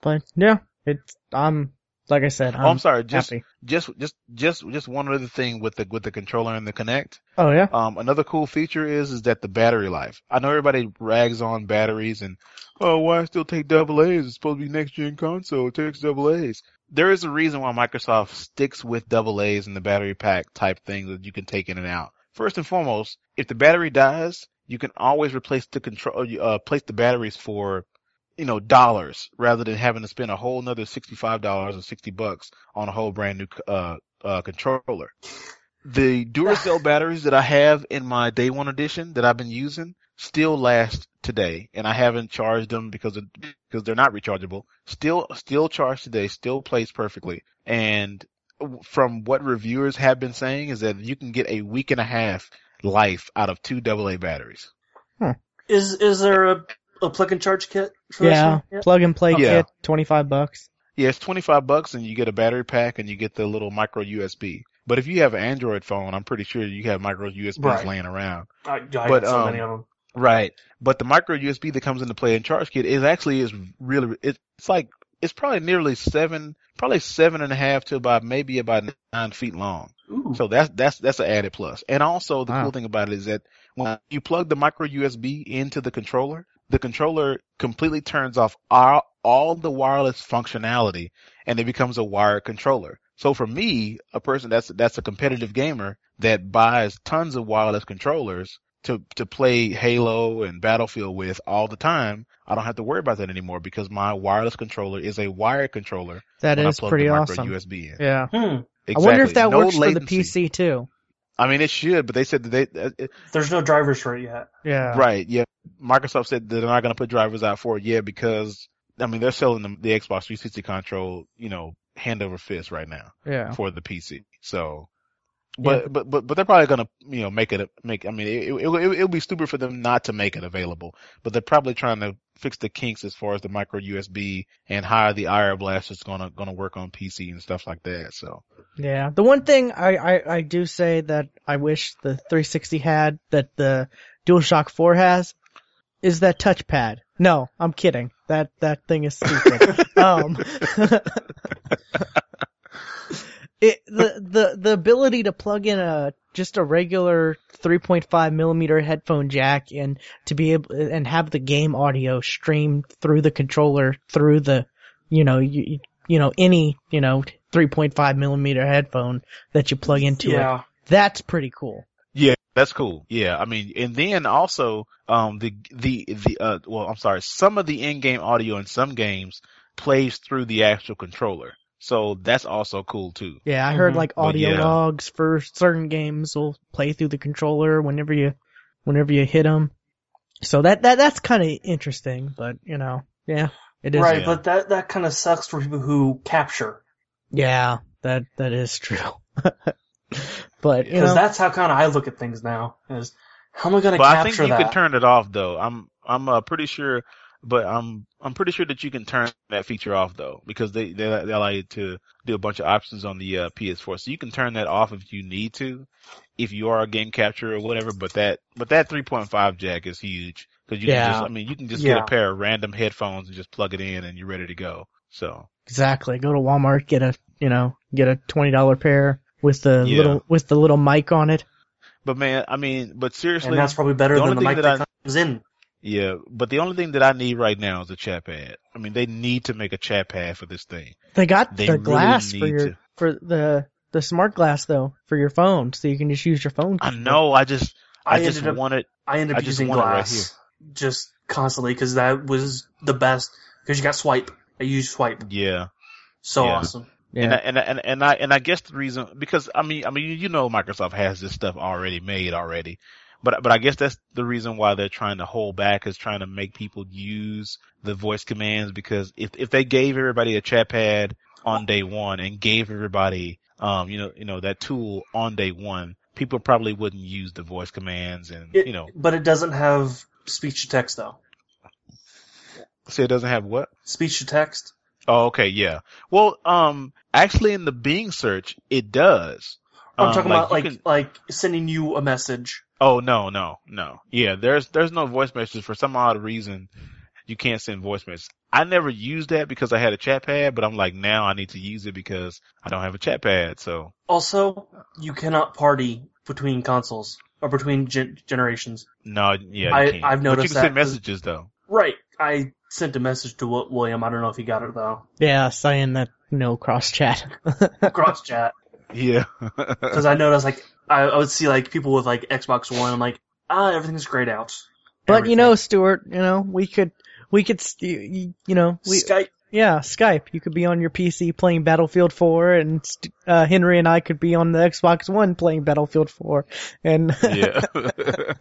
But yeah, it's I'm like I said, I'm,
oh, I'm sorry. Just
happy.
just just just just one other thing with the with the controller and the Kinect.
Oh yeah.
Um, another cool feature is is that the battery life. I know everybody rags on batteries and oh, why still take double A's? It's supposed to be next gen console. It takes double A's. There is a reason why Microsoft sticks with double A's in the battery pack type things that you can take in and out. First and foremost, if the battery dies, you can always replace the control, uh, place the batteries for, you know, dollars rather than having to spend a whole another sixty-five dollars or sixty bucks on a whole brand new uh, uh, controller. The Duracell batteries that I have in my day one edition that I've been using still last today, and I haven't charged them because of, because they're not rechargeable. Still, still charged today, still plays perfectly. And from what reviewers have been saying is that you can get a week and a half life out of two AA batteries.
Is is there a, a plug and charge kit for
Yeah.
one?
Plug and play
Yeah.
kit, twenty five bucks.
Yeah, it's 25 bucks and you get a battery pack and you get the little micro USB. But if you have an Android phone, I'm pretty sure you have micro USBs
Right.
laying around.
I, I
But,
got so
um,
many of them.
Right. But the micro USB that comes in the play and charge kit is actually is really it's like it's probably nearly seven, probably seven and a half to about maybe about nine feet long.
Ooh.
So that's that's that's an added plus. And also the
Wow.
cool thing about it is that when you plug the micro USB into the controller, the controller completely turns off all, all the wireless functionality and it becomes a wired controller. So for me, a person that's that's a competitive gamer that buys tons of wireless controllers to to play Halo and Battlefield with all the time, I don't have to worry about that anymore because my wireless controller is a wired controller
That
when
is
I plug
pretty awesome.
USB in.
Yeah.
Hmm.
I wonder if that
No
works
latency.
for the PC too.
I mean, it should, but they said that they, uh, it,
There's no drivers for it yet.
Yeah.
right, yeah. Microsoft said that they're not going to put drivers out for it yet because, I mean, they're selling the, the Xbox 360 control, you know, hand over fist right now
Yeah.
for the PC. So, but, but, but, but they're probably going to, you know, make it, make, I mean, it, it, it, it'll be stupid for them not to make it available, but they're probably trying to fix the kinks as far as the micro USB and how the IR blast is going to, going to work on PC and stuff like that. So,
Yeah. The one thing I, I, I do say that I wish the 360 had that the DualShock 4 has is that touchpad. No, I'm kidding. That that thing is stupid. um, it the the the ability to plug in a just a regular 3.5 millimeter headphone jack and to be able and have the game audio streamed through the controller through the you know you you know any you know 3.5 millimeter headphone that you plug into it.
yeah.
That's pretty cool.
Yeah, that's cool. Yeah, I mean, and then also, um, the the the uh, well, I'm sorry, some of the in-game audio in some games plays through the actual controller, so that's also cool too.
Yeah, I heard
Mhm.
like audio
yeah.
logs for certain games will play through the controller whenever you whenever you hit them. So that that that's kind of interesting, but you know, yeah, it is.
Right,
yeah.
but that that kind of sucks for people who capture
Yeah, that that is true. but you
because
know,
that's how kind of I look at things now. Is how am I going to
capture that?
I
think you
that?
can turn it off though. I'm I'm uh, pretty sure, but I'm I'm pretty sure that you can turn that feature off though because they they, they allow you to do a bunch of options on the uh, PS4, so you can turn that off if you need to, if you are a game capture or whatever. But that but that 3.5 jack is huge because you
Yeah.
can just I mean you can just get a pair of random headphones and just plug it in and you're ready to go. So
exactly. Go to Walmart, get a you know get a twenty dollar pair with the
Yeah.
little with the little mic on it.
but man, I mean, but seriously,
and that's probably better
the
than the mic
that
that,
I-
comes in.
Yeah. But the only thing that I need right now is a chat pad. I mean, they need to make a chat pad for this thing.
They got
They
the
really
glass for your
to.
for the the smart glass though for your phone, so you can just use your phone.
I know. I just I,
I
just
ended up
wanted.
I ended
I
up
just
using
want it right
glass just constantly because that was the best because you got swipe. I used swipe.
Yeah.
So
Yeah.
awesome.
And,
Yeah,
I, and I- and and I and I guess the reason because I mean I mean you know Microsoft has this stuff already made already, but but I guess that's the reason why they're trying to hold back is trying to make people use the voice commands because if if they gave everybody a chat pad on day one and gave everybody um you know you know that tool on day one, people probably wouldn't use the voice commands and
It-
you know
But it doesn't have speech to text though.
So it doesn't have what
Speech to text.
Oh, okay, yeah. Well, um, actually, in the Bing search, it does.
I'm
Um,
talking
like,
about like
can-
like sending you a message.
Oh no, no, no. Yeah, there's there's no voice messages for some odd reason. You can't send voice messages. I never used that because I had a chat pad, but I'm like now I need to use it because I don't have a chat pad. So
Also, you cannot party between consoles or between gen- generations.
no, yeah,
I-
you can't.
I've
but you
noticed
can send
that 'cause-
messages though.
Right. I sent a message to William. I don't know if he got it though.
yeah, saying that no cross chat.
Cross chat
Yeah.
because I noticed like I, I would see like people with like Xbox One. I'm like, ah, everything's grayed out.
But you know, Stuart, you know, we could, we could, you you know, we,
Skype.
yeah, Skype. You could be on your PC playing Battlefield 4, and st- uh, Henry and I could be on the Xbox One playing Battlefield 4, and
yeah.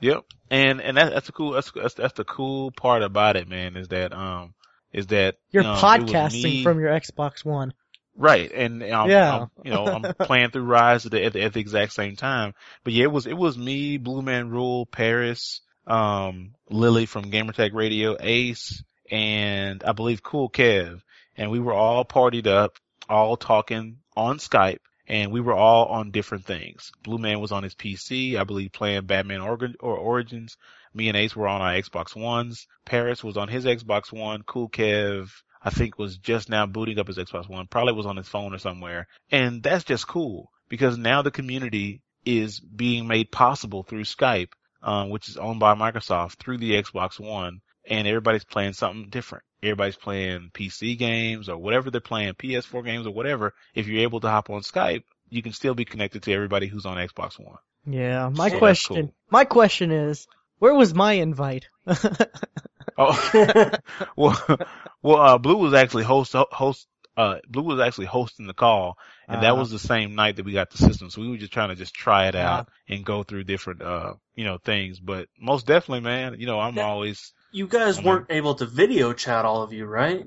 yep. And and that, that's the cool that's, that's that's the cool part about it, man, is that um is that
you're
um,
podcasting from your Xbox One.
Right, and I'm,
Yeah.
I'm, you know I'm playing through Ryse at the, at the at the exact same time. But yeah, it was it was me, Blue Man Rule, Paris, um, Lily from Gamertag Radio, Ace, and I believe Cool Kev, and we were all partied up, all talking on Skype. And we were all on different things. Blue Man was on his PC, I believe, playing Batman Origin, or Origins. Me and Ace were on our Xbox Ones. Paris was on his Xbox One. Cool Kev, I think was just now booting up his Xbox One, probably was on his phone or somewhere. And that's just cool because now the community is being made possible through Skype, um, which is owned by Microsoft through the Xbox One and everybody's playing something different. Everybody's playing PC games or whatever they're playing, PS4 games or whatever. If you're able to hop on Skype, you can still be connected to everybody who's on Xbox One.
Yeah, my
So
question,
cool.
my question is, where was my invite?
Oh, well, well, uh, Blue was actually host, host, uh, Blue was actually hosting the call and that
Uh,
was the same night that we got the system. So we were just trying to just try it
Yeah.
out and go through different, uh, you know, things. But most definitely, man, you know, I'm
Yeah.
always,
You guys
Mhm.
weren't able to video chat all of you, right?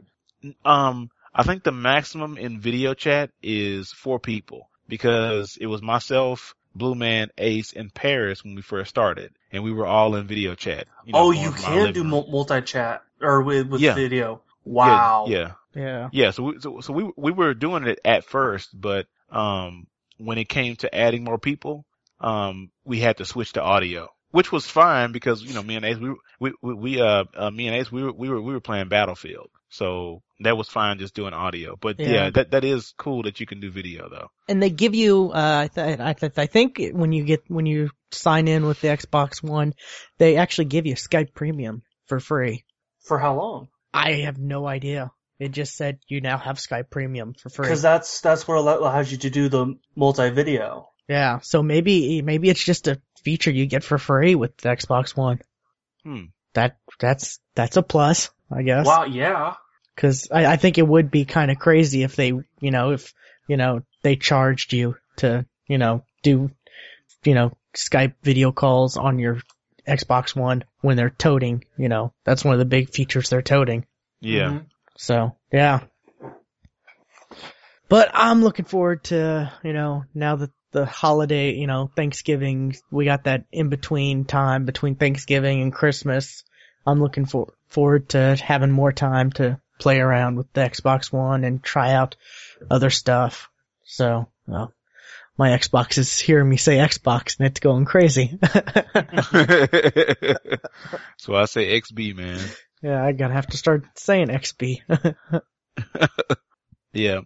Um, I think the maximum in video chat is four people because it was myself, Blue Man, Ace, and Paris when we first started, and we were all in video chat. know,
oh, you can do multi-chat or with, with
Yeah.
video. Wow.
Yeah, yeah,
yeah,
yeah. So we, so, so we we were doing it at first, but um, when it came to adding more people, um, we had to switch to audio, which was fine because you know me and Ace, we we we, we uh, uh me and Ace, we were we were we were playing Battlefield, so that was fine just doing audio. But yeah,
Yeah.
that that is cool that you can do video though.
and they give you, uh, I, th- I, th- I think when you get when you sign in with the Xbox One, they actually give you Skype Premium for free.
For how long?
I have no idea. It just said you now have Skype Premium for free.
Because that's that's what allows you to do the multi-video.
Yeah, so maybe maybe it's just a feature you get for free with the Xbox One.
Hmm.
That that's that's a plus, I guess.
Wow. Yeah.
Because I, I think it would be kind of crazy if they, you know, if you know they charged you to, you know, do, you know, Skype video calls on your Xbox One when they're toting. You know, that's one of the big features they're toting.
Yeah.
Mhm.
So yeah. But I'm looking forward to, you know, now that the holiday, you know, Thanksgiving, we got that in between time between Thanksgiving and Christmas. I'm looking for, forward to having more time to play around with the Xbox One and try out other stuff. So, well, my Xbox is hearing me say Xbox and it's going crazy.
so I say XB, man.
yeah, I gotta have to start saying XB.
Yeah,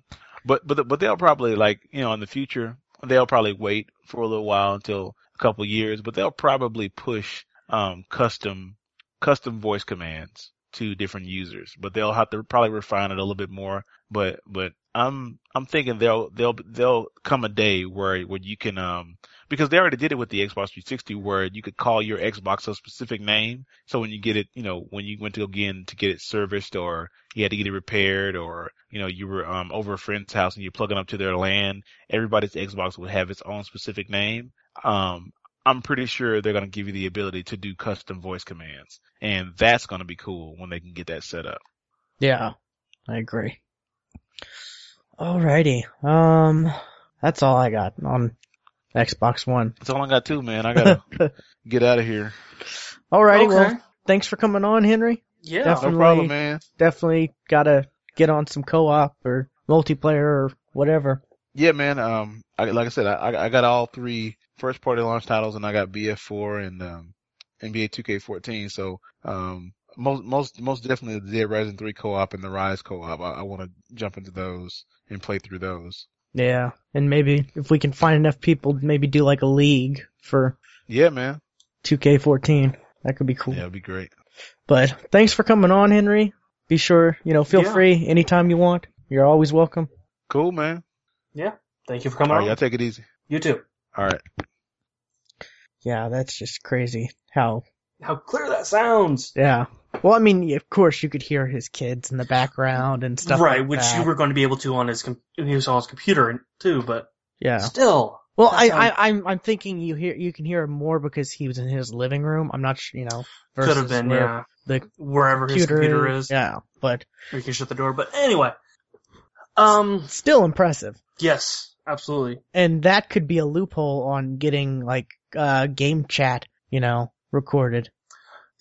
but but but they'll probably like you know in the future they'll probably wait for a little while until a couple years, but they'll probably push um custom custom voice commands to different users, but they'll have to probably refine it a little bit more. But but I'm I'm thinking they'll they'll they'll come a day where where you can um because they already did it with the Xbox 360 where you could call your Xbox a specific name. So when you get it, you know, when you went to again to get it serviced or you had to get it repaired or, you know, you were um over a friend's house and you're plugging up to their LAN, everybody's Xbox would have its own specific name. Um I'm pretty sure they're going to give you the ability to do custom voice commands. And that's going to be cool when they can get that set up.
Yeah, I agree. Alrighty. Um, that's all I got on Xbox One.
That's all I got too, man. I got to get out of here.
Alrighty,
Okay.
well, thanks for coming on, Henry.
Yeah.
No
Definitely.
problem, man.
Definitely gotta get on some co-op or multiplayer or whatever.
Yeah, man. Um, I, like I said, I, I got all three first party launch titles, and I got BF4 and um, NBA 2K14. So, um, most most most definitely the Dead Rising 3 co-op and the Ryse co-op. I, I want to jump into those and play through those.
Yeah, and maybe if we can find enough people, maybe do like a league for
Yeah, man.
2K14. That could be cool.
Yeah, it'd be great.
But thanks for coming on, Henry. Be sure, you know, feel
Yeah.
free anytime you want. You're always welcome.
Cool, man.
Yeah. Thank you for coming
All right,
on.
y'all take it easy.
You too.
All right.
Yeah, that's just crazy how
How clear that sounds.
Yeah. Well, I mean, of course, you could hear his kids in the background and stuff.
right,
like
which
that.
you were going to be able to on his com- he was on his computer too, but
Yeah.
still.
Well, I,
sounds-
I, I'm, I'm thinking you hear, you can hear him more because he was in his living room. I'm not, sure, you know,
Could have been, yeah.
the
Wherever his computer is,
Yeah, but
you can shut the door. But anyway, um,
still impressive.
yes, absolutely.
And that could be a loophole on getting like, uh, game chat, you know, recorded.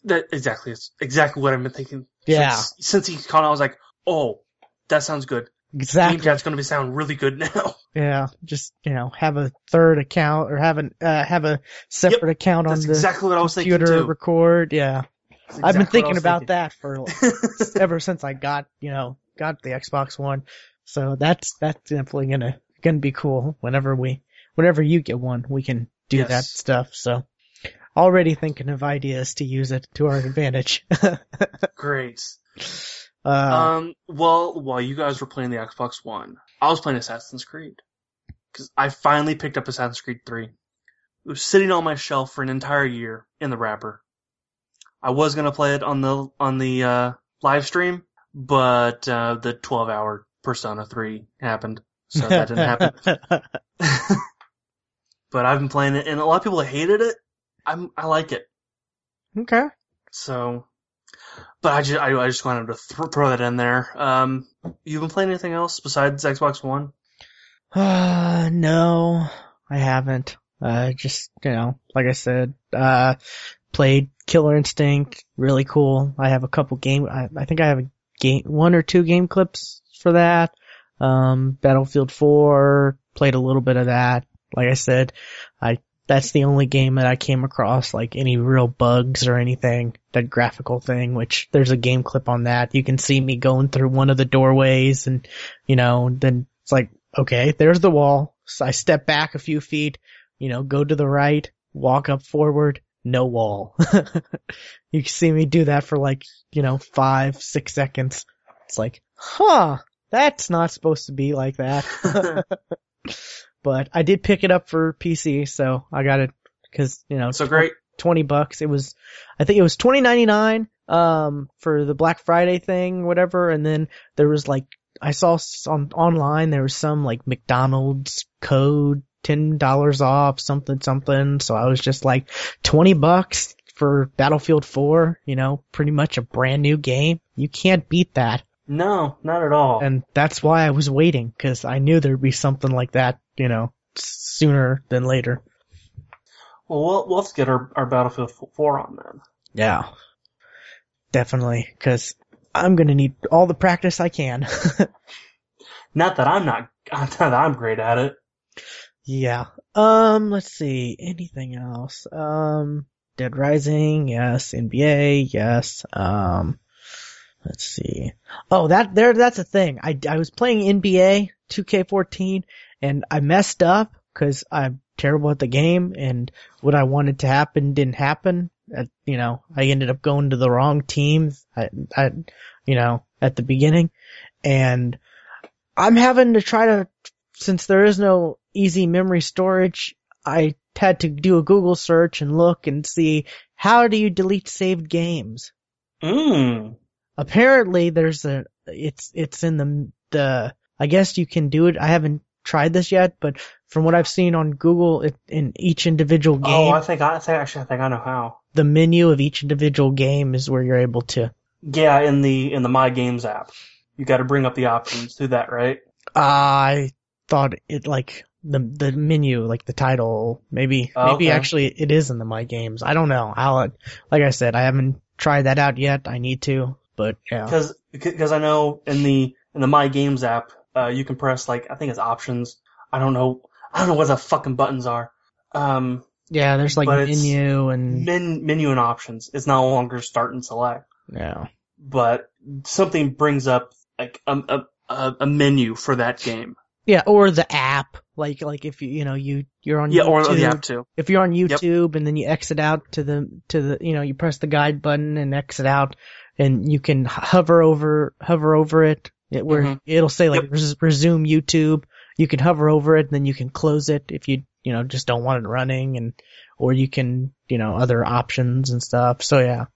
That exactly is exactly what I've been thinking.
Yeah.
Since, since he called, I was like, oh, that sounds good.
Exactly.
Game chat's going to be sound really good now.
Yeah. Just, you know, have a third account or have an, uh, have a separate account on
That's
the
exactly what I was thinking
computer
too.
record. Yeah.
That's
I've been
exactly
thinking about that for
thinking.
ever since I got, you know, got the Xbox One, so that's that's definitely gonna gonna be cool. Whenever we, whenever you get one, we can do
Yes.
that stuff. So, already thinking of ideas to use it to our advantage.
Great.
uh,
Um, well, while you guys were playing the Xbox One, I was playing Assassin's Creed. Cause I finally picked up Assassin's Creed 3. It was sitting on my shelf for an entire year in the wrapper. I was gonna play it on the, on the, uh, live stream, but, uh, the 12 hour Persona 3 happened. So that didn't happen. but I've been playing it and a lot of people hated it. I'm, I like it.
okay.
So, but I just, I, I just wanted to th- throw that in there. Um, you've been playing anything else besides Xbox One?
Uh, no, I haven't. Uh, just, you know, like I said, uh, played Killer Instinct, really cool. I have a couple game, I, I think I have a game, one or two game clips for that. Um, Battlefield 4, played a little bit of that. Like I said, I, that's the only game that I came across, like any real bugs or anything, that graphical thing, which there's a game clip on that. You can see me going through one of the doorways and, you know, then it's like, okay, there's the wall. So I step back a few feet, you know, go to the right, walk up forward, no wall. you can see me do that for like, you know, five, six seconds. It's like, huh, that's not supposed to be like that. but I did pick it up for PC, so I got it because, you know,
so great.
20 bucks. It was, I think it was 20.99, um, for the Black Friday thing, whatever. And then there was like, I saw on, online, there was some like McDonald's code, $10 off, something, something. So I was just like, 20 bucks for Battlefield 4, you know, pretty much a brand new game. You can't beat that.
No, not at all.
And that's why I was waiting, cause I knew there'd be something like that, you know, sooner than later.
well, we'll, we'll have to get our, our Battlefield 4 on then.
Yeah. Definitely, cause I'm gonna need all the practice I can.
Not that I'm not, not that I'm great at it.
yeah. Um, let's see, anything else? Um, Dead Rising, yes. NBA, yes. Um, let's see. Oh, that, there, that's a thing. I, I was playing NBA 2K14 and I messed up cause I'm terrible at the game and what I wanted to happen didn't happen. You know, I ended up going to the wrong team. I, I, you know, at the beginning and I'm having to try to, since there is no easy memory storage, I had to do a Google search and look and see how do you delete saved games.
Mmm.
Apparently there's a, it's, it's in the, the, I guess you can do it. I haven't tried this yet, but from what I've seen on Google, it, in each individual oh, game,
Oh, I think I, I think actually I think I know how.
the menu of each individual game is where you're able to,
Yeah, in the in the My Games app, you got to bring up the options through that, right?
I thought it like the the menu, like the title, maybe
Oh,
maybe
okay.
actually it is in the my games. I don't know. I'll like I said, I haven't tried that out yet. I need to, but yeah,
Because because I know in the in the My Games app, uh, you can press like I think it's options. I don't know. I don't know what the fucking buttons are. Um,
yeah. There's like menu and
men, menu and options. It's no longer start and select,
yeah,
but something brings up like a a, a a menu for that game.
yeah, or the app. Like like if you you know you you're on
Yeah,
YouTube,
or the app too.
if you're on
Yep.
YouTube and then you exit out to the to the you know you press the guide button and exit out and you can hover over hover over it, it where
Mhm.
it'll say like
Yep.
res- resume YouTube. You can hover over it and then you can close it if you you know just don't want it running and or you can you know other options and stuff. So yeah,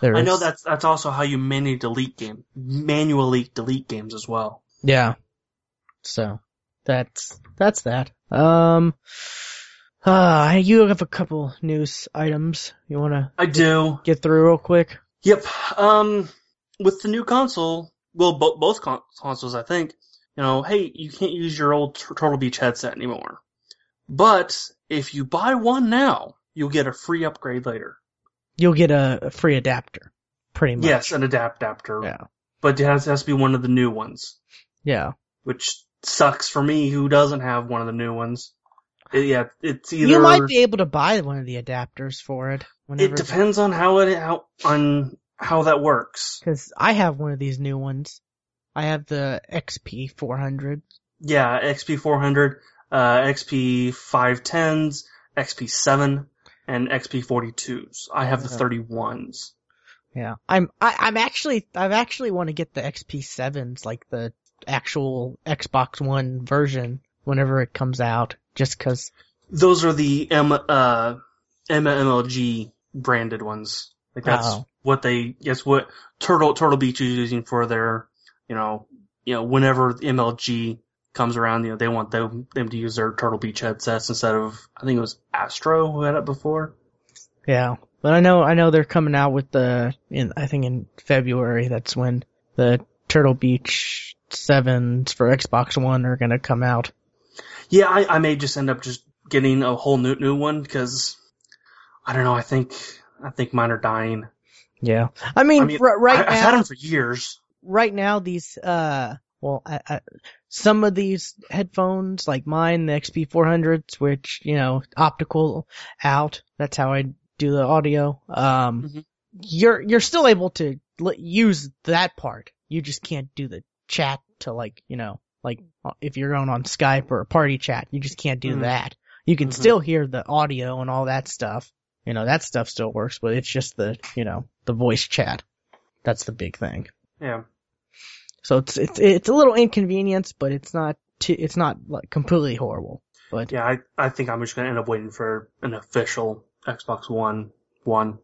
there
I know that's that's also how you manually delete game, manually delete games as well.
yeah. So that's that's that. Um. Uh, you have a couple news items you want to
I do.
get through real quick?
Yep. Um, with the new console, well, bo- both con- consoles, I think, you know, hey, you can't use your old Tur- Turtle Beach headset anymore. But if you buy one now, you'll get a free upgrade later.
You'll get a, a free adapter, pretty much.
Yes, an adapt adapter.
Yeah.
But it has, it has to be one of the new ones,
Yeah.
which sucks for me who doesn't have one of the new ones. It- yeah, it's either.
You might be able to buy one of the adapters for it.
It depends on how it how on how that works.
Because I have one of these new ones. I have the XP 400.
Yeah, XP 400, uh, XP 510s, XP 7, and XP 42s. I have the 31s.
Yeah, I'm I, I'm actually I've actually want to get the XP sevens, like the actual Xbox One version, whenever it comes out, just because.
Those are the M, uh, MLG branded ones. Like that's
Oh.
what they, yes, what Turtle, Turtle Beach is using for their, you know, you know, whenever MLG comes around, you know, they want them, them to use their Turtle Beach headsets instead of, I think it was Astro who had it before.
Yeah, but I know I know they're coming out with the in I think in February. That's when the Turtle Beach sevens for Xbox One are gonna come out.
Yeah, I, I may just end up just getting a whole new, new one because, I don't know, I think, I think mine are dying.
Yeah, I mean,
I mean,
r- right
I,
now,
I've had them for years.
right now these uh well I, I, some of these headphones like mine the XP 400s which you know optical out that's how I do the audio um
Mhm.
you're you're still able to l- use that part you just can't do the chat to like you know like uh, if you're going on Skype or a party chat you just can't do
Mhm.
that you can
Mhm.
still hear the audio and all that stuff you know that stuff still works but it's just the you know the voice chat that's the big thing
Yeah.
so it's it's it's a little inconvenience, but it's not too, it's not like completely horrible. But
Yeah, I, I think I'm just gonna end up waiting for an official Xbox One one.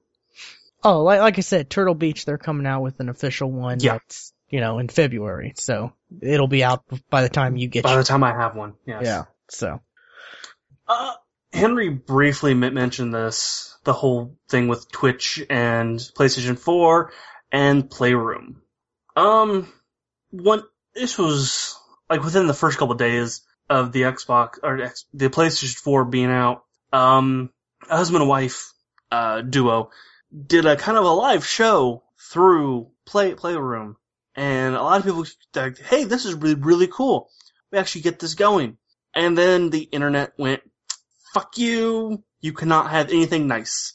oh, like like I said, Turtle Beach they're coming out with an official one
Yeah.
that's you know in February, so it'll be out by the time you get.
By
your-
the time I have one, yes.
yeah. So
Uh, Henry briefly mentioned this, the whole thing with Twitch and PlayStation 4 and Playroom. Um, one, this was, like, within the first couple of days of the Xbox, or the PlayStation 4 being out, um, a husband and wife, uh, duo did a kind of a live show through Play, Playroom. And a lot of people like, hey, this is really, really cool. We actually get this going. And then the internet went, fuck you, you cannot have anything nice.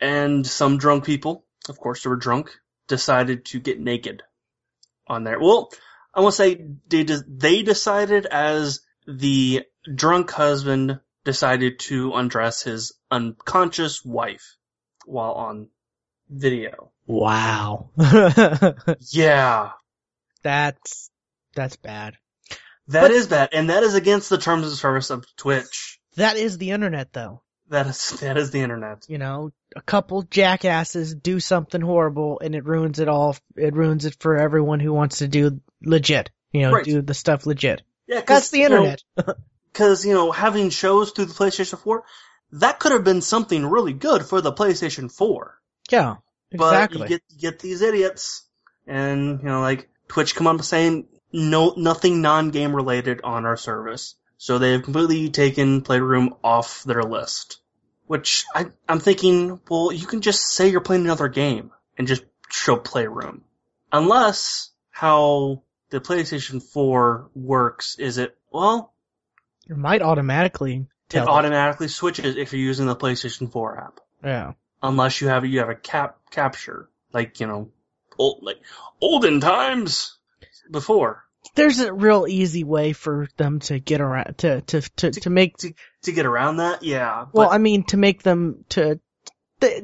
And some drunk people, of course they were drunk, decided to get naked on there. Well, I want to say they, they decided as the drunk husband decided to undress his unconscious wife while on video.
wow,
Yeah,
that's that's bad.
That is bad, and that is against the terms of service of Twitch.
That is the internet, though.
That is that is the internet.
You know, a couple jackasses do something horrible, and it ruins it all. It ruins it for everyone who wants to do legit. You know,
Right.
do the stuff legit.
Yeah,
That's the internet.
Because you know, having shows through the PlayStation 4, that could have been something really good for the PlayStation 4.
yeah,
But
exactly.
you get you get these idiots, and you know, like Twitch come up saying no nothing non-game related on our service, so they have completely taken Playroom off their list. Which I, I'm thinking, well, you can just say you're playing another game and just show Playroom, unless how the PlayStation 4 works is it well
it might automatically
it automatically switches if you're using the PlayStation 4 app.
yeah.
unless you have you have a cap capture like you know old like olden times before
There's a real easy way for them to get around to to to to make.
to to get around that yeah
Well,
but
I mean, to make them to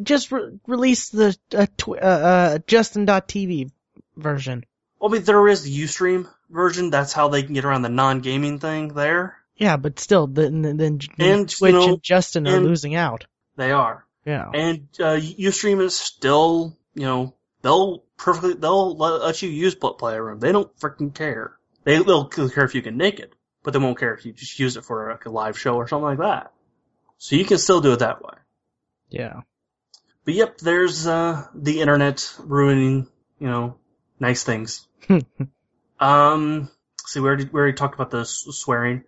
just re- release the uh, tw- uh, uh, Justin.tv version.
I mean there is the UStream version that's how they can get around the non-gaming thing there
Yeah, but still, then then, then
And,
Twitch
you know,
and Justin are losing out.
they are
Yeah.
and uh, UStream is still you know they'll perfectly they'll let, you use Pl- Playroom they don't freaking care they they'll care if you get naked but they won't care if you just use it for like a live show or something like that so you can still do it that way
Yeah.
But yep, there's uh the internet ruining, you know, nice things. um, see, we already we already talked about the swearing.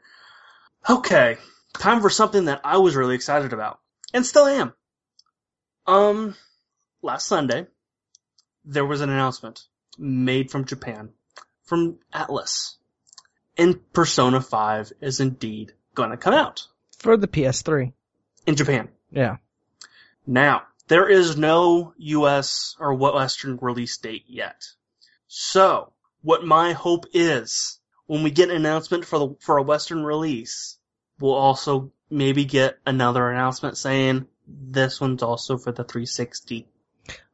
Okay, time for something that I was really excited about, and still am. Um, last Sunday, there was an announcement made from Japan, from Atlus, and Persona 5 is indeed going to come out
For the PS3.
in Japan.
Yeah.
Now, there is no US or Western release date yet. So, what my hope is when we get an announcement for the for a Western release, we'll also maybe get another announcement saying this one's also for the 360.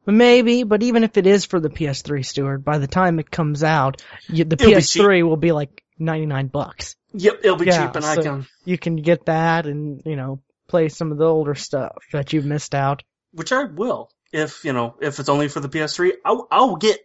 Maybe, but even if it is for the PS3, Stuart, by the time it comes out, you, the
It'll
PS3 will be like 99 bucks.
Yep, it'll be
Yeah,
cheap, and I can,
You can get that and, you know, play some of the older stuff that you've missed out.
which I will if you know if it's only for the PS3. I'll, I'll get.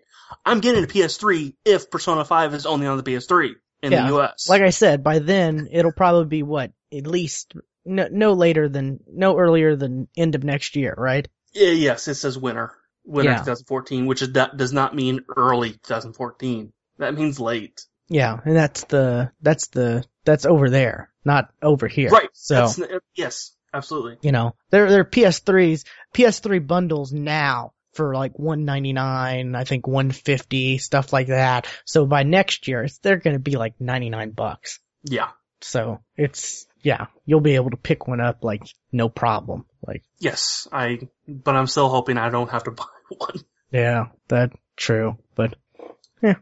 I'm getting a PS3 if Persona 5 is only on the PS3 in
Yeah,
the US.
Like I said, by then it'll probably be what? At least no, no later than, no earlier than end of next year, right?
Yeah, yes, it says winter, winter
Yeah.
2014, which is that does not mean early 2014. That means late.
Yeah, and that's the, that's the, that's over there, not over here.
Right.
So.
That's, yes, absolutely.
You know, they're they're PS3s, PS3 bundles now for like 199, I think 150, stuff like that. So by next year, it's, they're going to be like 99 bucks.
Yeah.
So it's yeah, you'll be able to pick one up like no problem. Like
Yes, I. But I'm still hoping I don't have to buy one.
yeah, that's true. But yeah.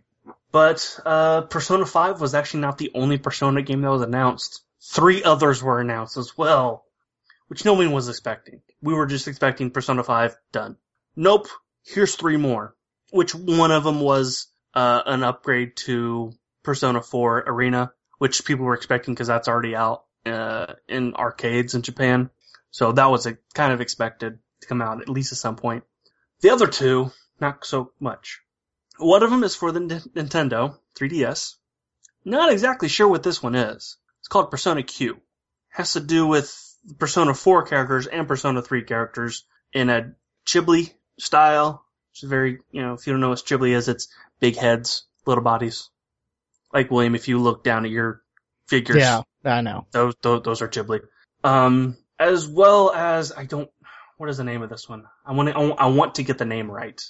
But uh, Persona 5 was actually not the only Persona game that was announced. Three others were announced as well, which no one was expecting. We were just expecting Persona 5 done. Nope. Here's three more. Which one of them was uh, an upgrade to Persona 4 Arena, which people were expecting because that's already out uh, in arcades in Japan. So that was a, kind of expected to come out at least at some point. The other two, not so much. One of them is for the N- Nintendo 3DS. Not exactly sure what this one is. It's called Persona Q. Has to do with Persona 4 characters and Persona 3 characters in a chibi style. It's very, you know, if you don't know what chibi is, it's big heads, little bodies. Like William, if you look down at your figures,
yeah, I know.
those, those those are chibi. Um, as well as I don't. What is the name of this one? I want to. I want to get the name right.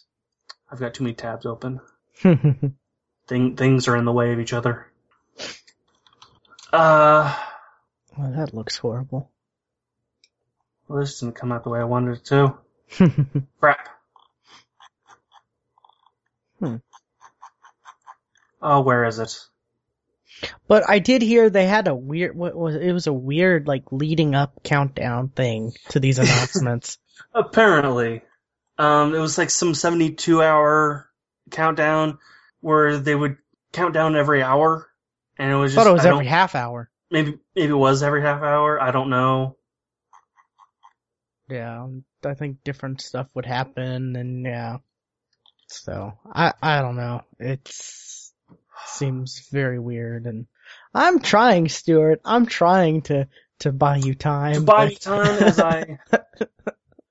I've got too many tabs open. Thing, things are in the way of each other. Uh,
well, that looks horrible.
well, this didn't come out the way I wanted it to. Crap.
Hmm.
Oh, where is it?
But I did hear they had a weird, what was it was a weird like leading up countdown thing to these announcements.
Apparently, um, it was like some 72 hour countdown where they would count down every hour, and it was
I
just
thought it was
I
every half hour.
maybe maybe it was every half hour. I don't know.
Yeah, I think different stuff would happen, and yeah. So I I don't know. It's seems very weird, and I'm trying, Stuart. I'm trying to to buy you time.
to buy
but-
me time as I.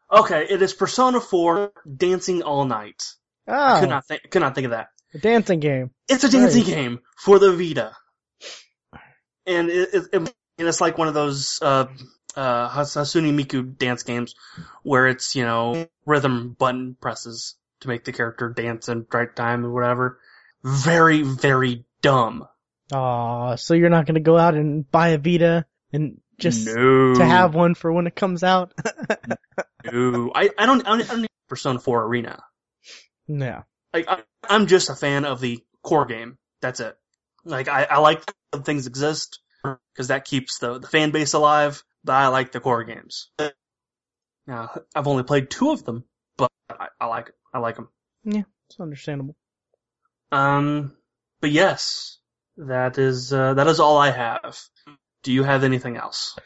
Okay, it is Persona 4 Dancing All Night. I could
oh,
not think could not think of that.
a dancing game.
It's a dancing
Right.
game for the Vita, and it, it, it- and it's like one of those uh, uh, Has- Hatsune Miku dance games where it's you know rhythm button presses to make the character dance in right time or whatever. Very very dumb.
Aw, so you're not gonna go out and buy a Vita and just
no.
to have one for when it comes out?
no. I I don't I don't, I don't need Persona 4 Arena.
yeah.
like I, I'm just a fan of the core game. That's it. Like I, I like that things exist because that keeps the, the fan base alive. But I like the core games. Now I've only played two of them, but I, I like. I like them.
Yeah, it's understandable.
Um, but yes, that is uh, that is all I have. Do you have anything else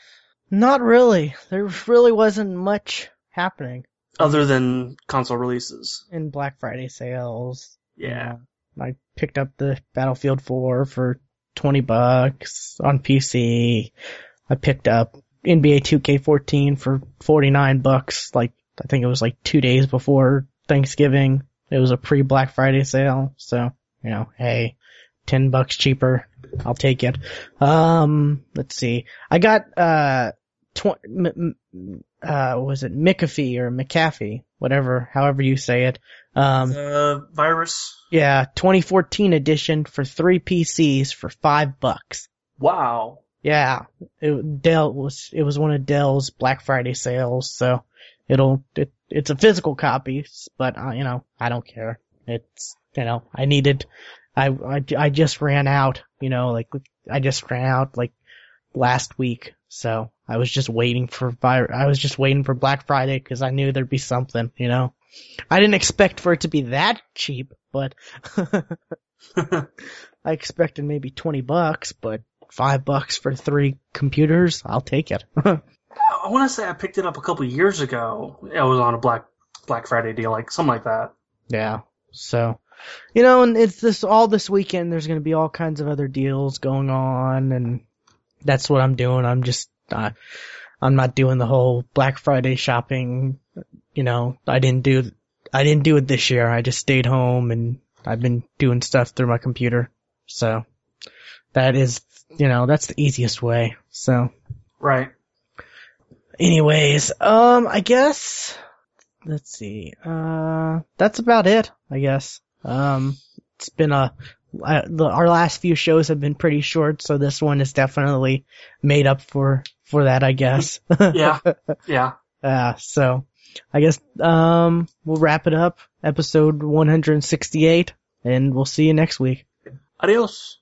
Not really. There really wasn't much happening
other than console releases?
and Black Friday sales.
Yeah.
Uh, I picked up the Battlefield 4 for 20 bucks on PC. I picked up NBA 2K14 for 49 bucks. Like, I think it was like two days before Thanksgiving. It was a pre Black Friday sale. So, you know, hey, 10 bucks cheaper. I'll take it. Um, let's see. I got, uh, tw- m- m- uh, was it McAfee or McAfee? Whatever, however you say it. Um,
Uh, virus.
yeah, 2014 edition for three PCs for five bucks.
Wow.
Yeah, it, Dell was it was one of Dell's Black Friday sales, so it'll it, it's a physical copy, but uh, you know I don't care. It's you know I needed I, I, I just ran out, you know, like I just ran out like last week. So I was just waiting for I was just waiting for Black Friday because I knew there'd be something, you know. I didn't expect for it to be that cheap, but I expected maybe 20 bucks, but five bucks for three computers, I'll take it.
I want to say I picked it up a couple years ago. It was on a Black Black Friday deal, like something like that.
Yeah. So, you know, and it's this all this weekend. There's going to be all kinds of other deals going on, and that's what I'm doing. I'm just, uh, I'm not doing the whole Black Friday shopping. You know, I didn't do, I didn't do it this year. I just stayed home and I've been doing stuff through my computer. So that is, you know, that's the easiest way. So.
Right.
Anyways, um, I guess, let's see, uh, that's about it, I guess. Um, it's been a, the, our last few shows have been pretty short, so this one is definitely made up for, for that, I guess.
yeah. Yeah.
Uh, so, I guess, um, we'll wrap it up, episode 168, and we'll see you next week.
Adios.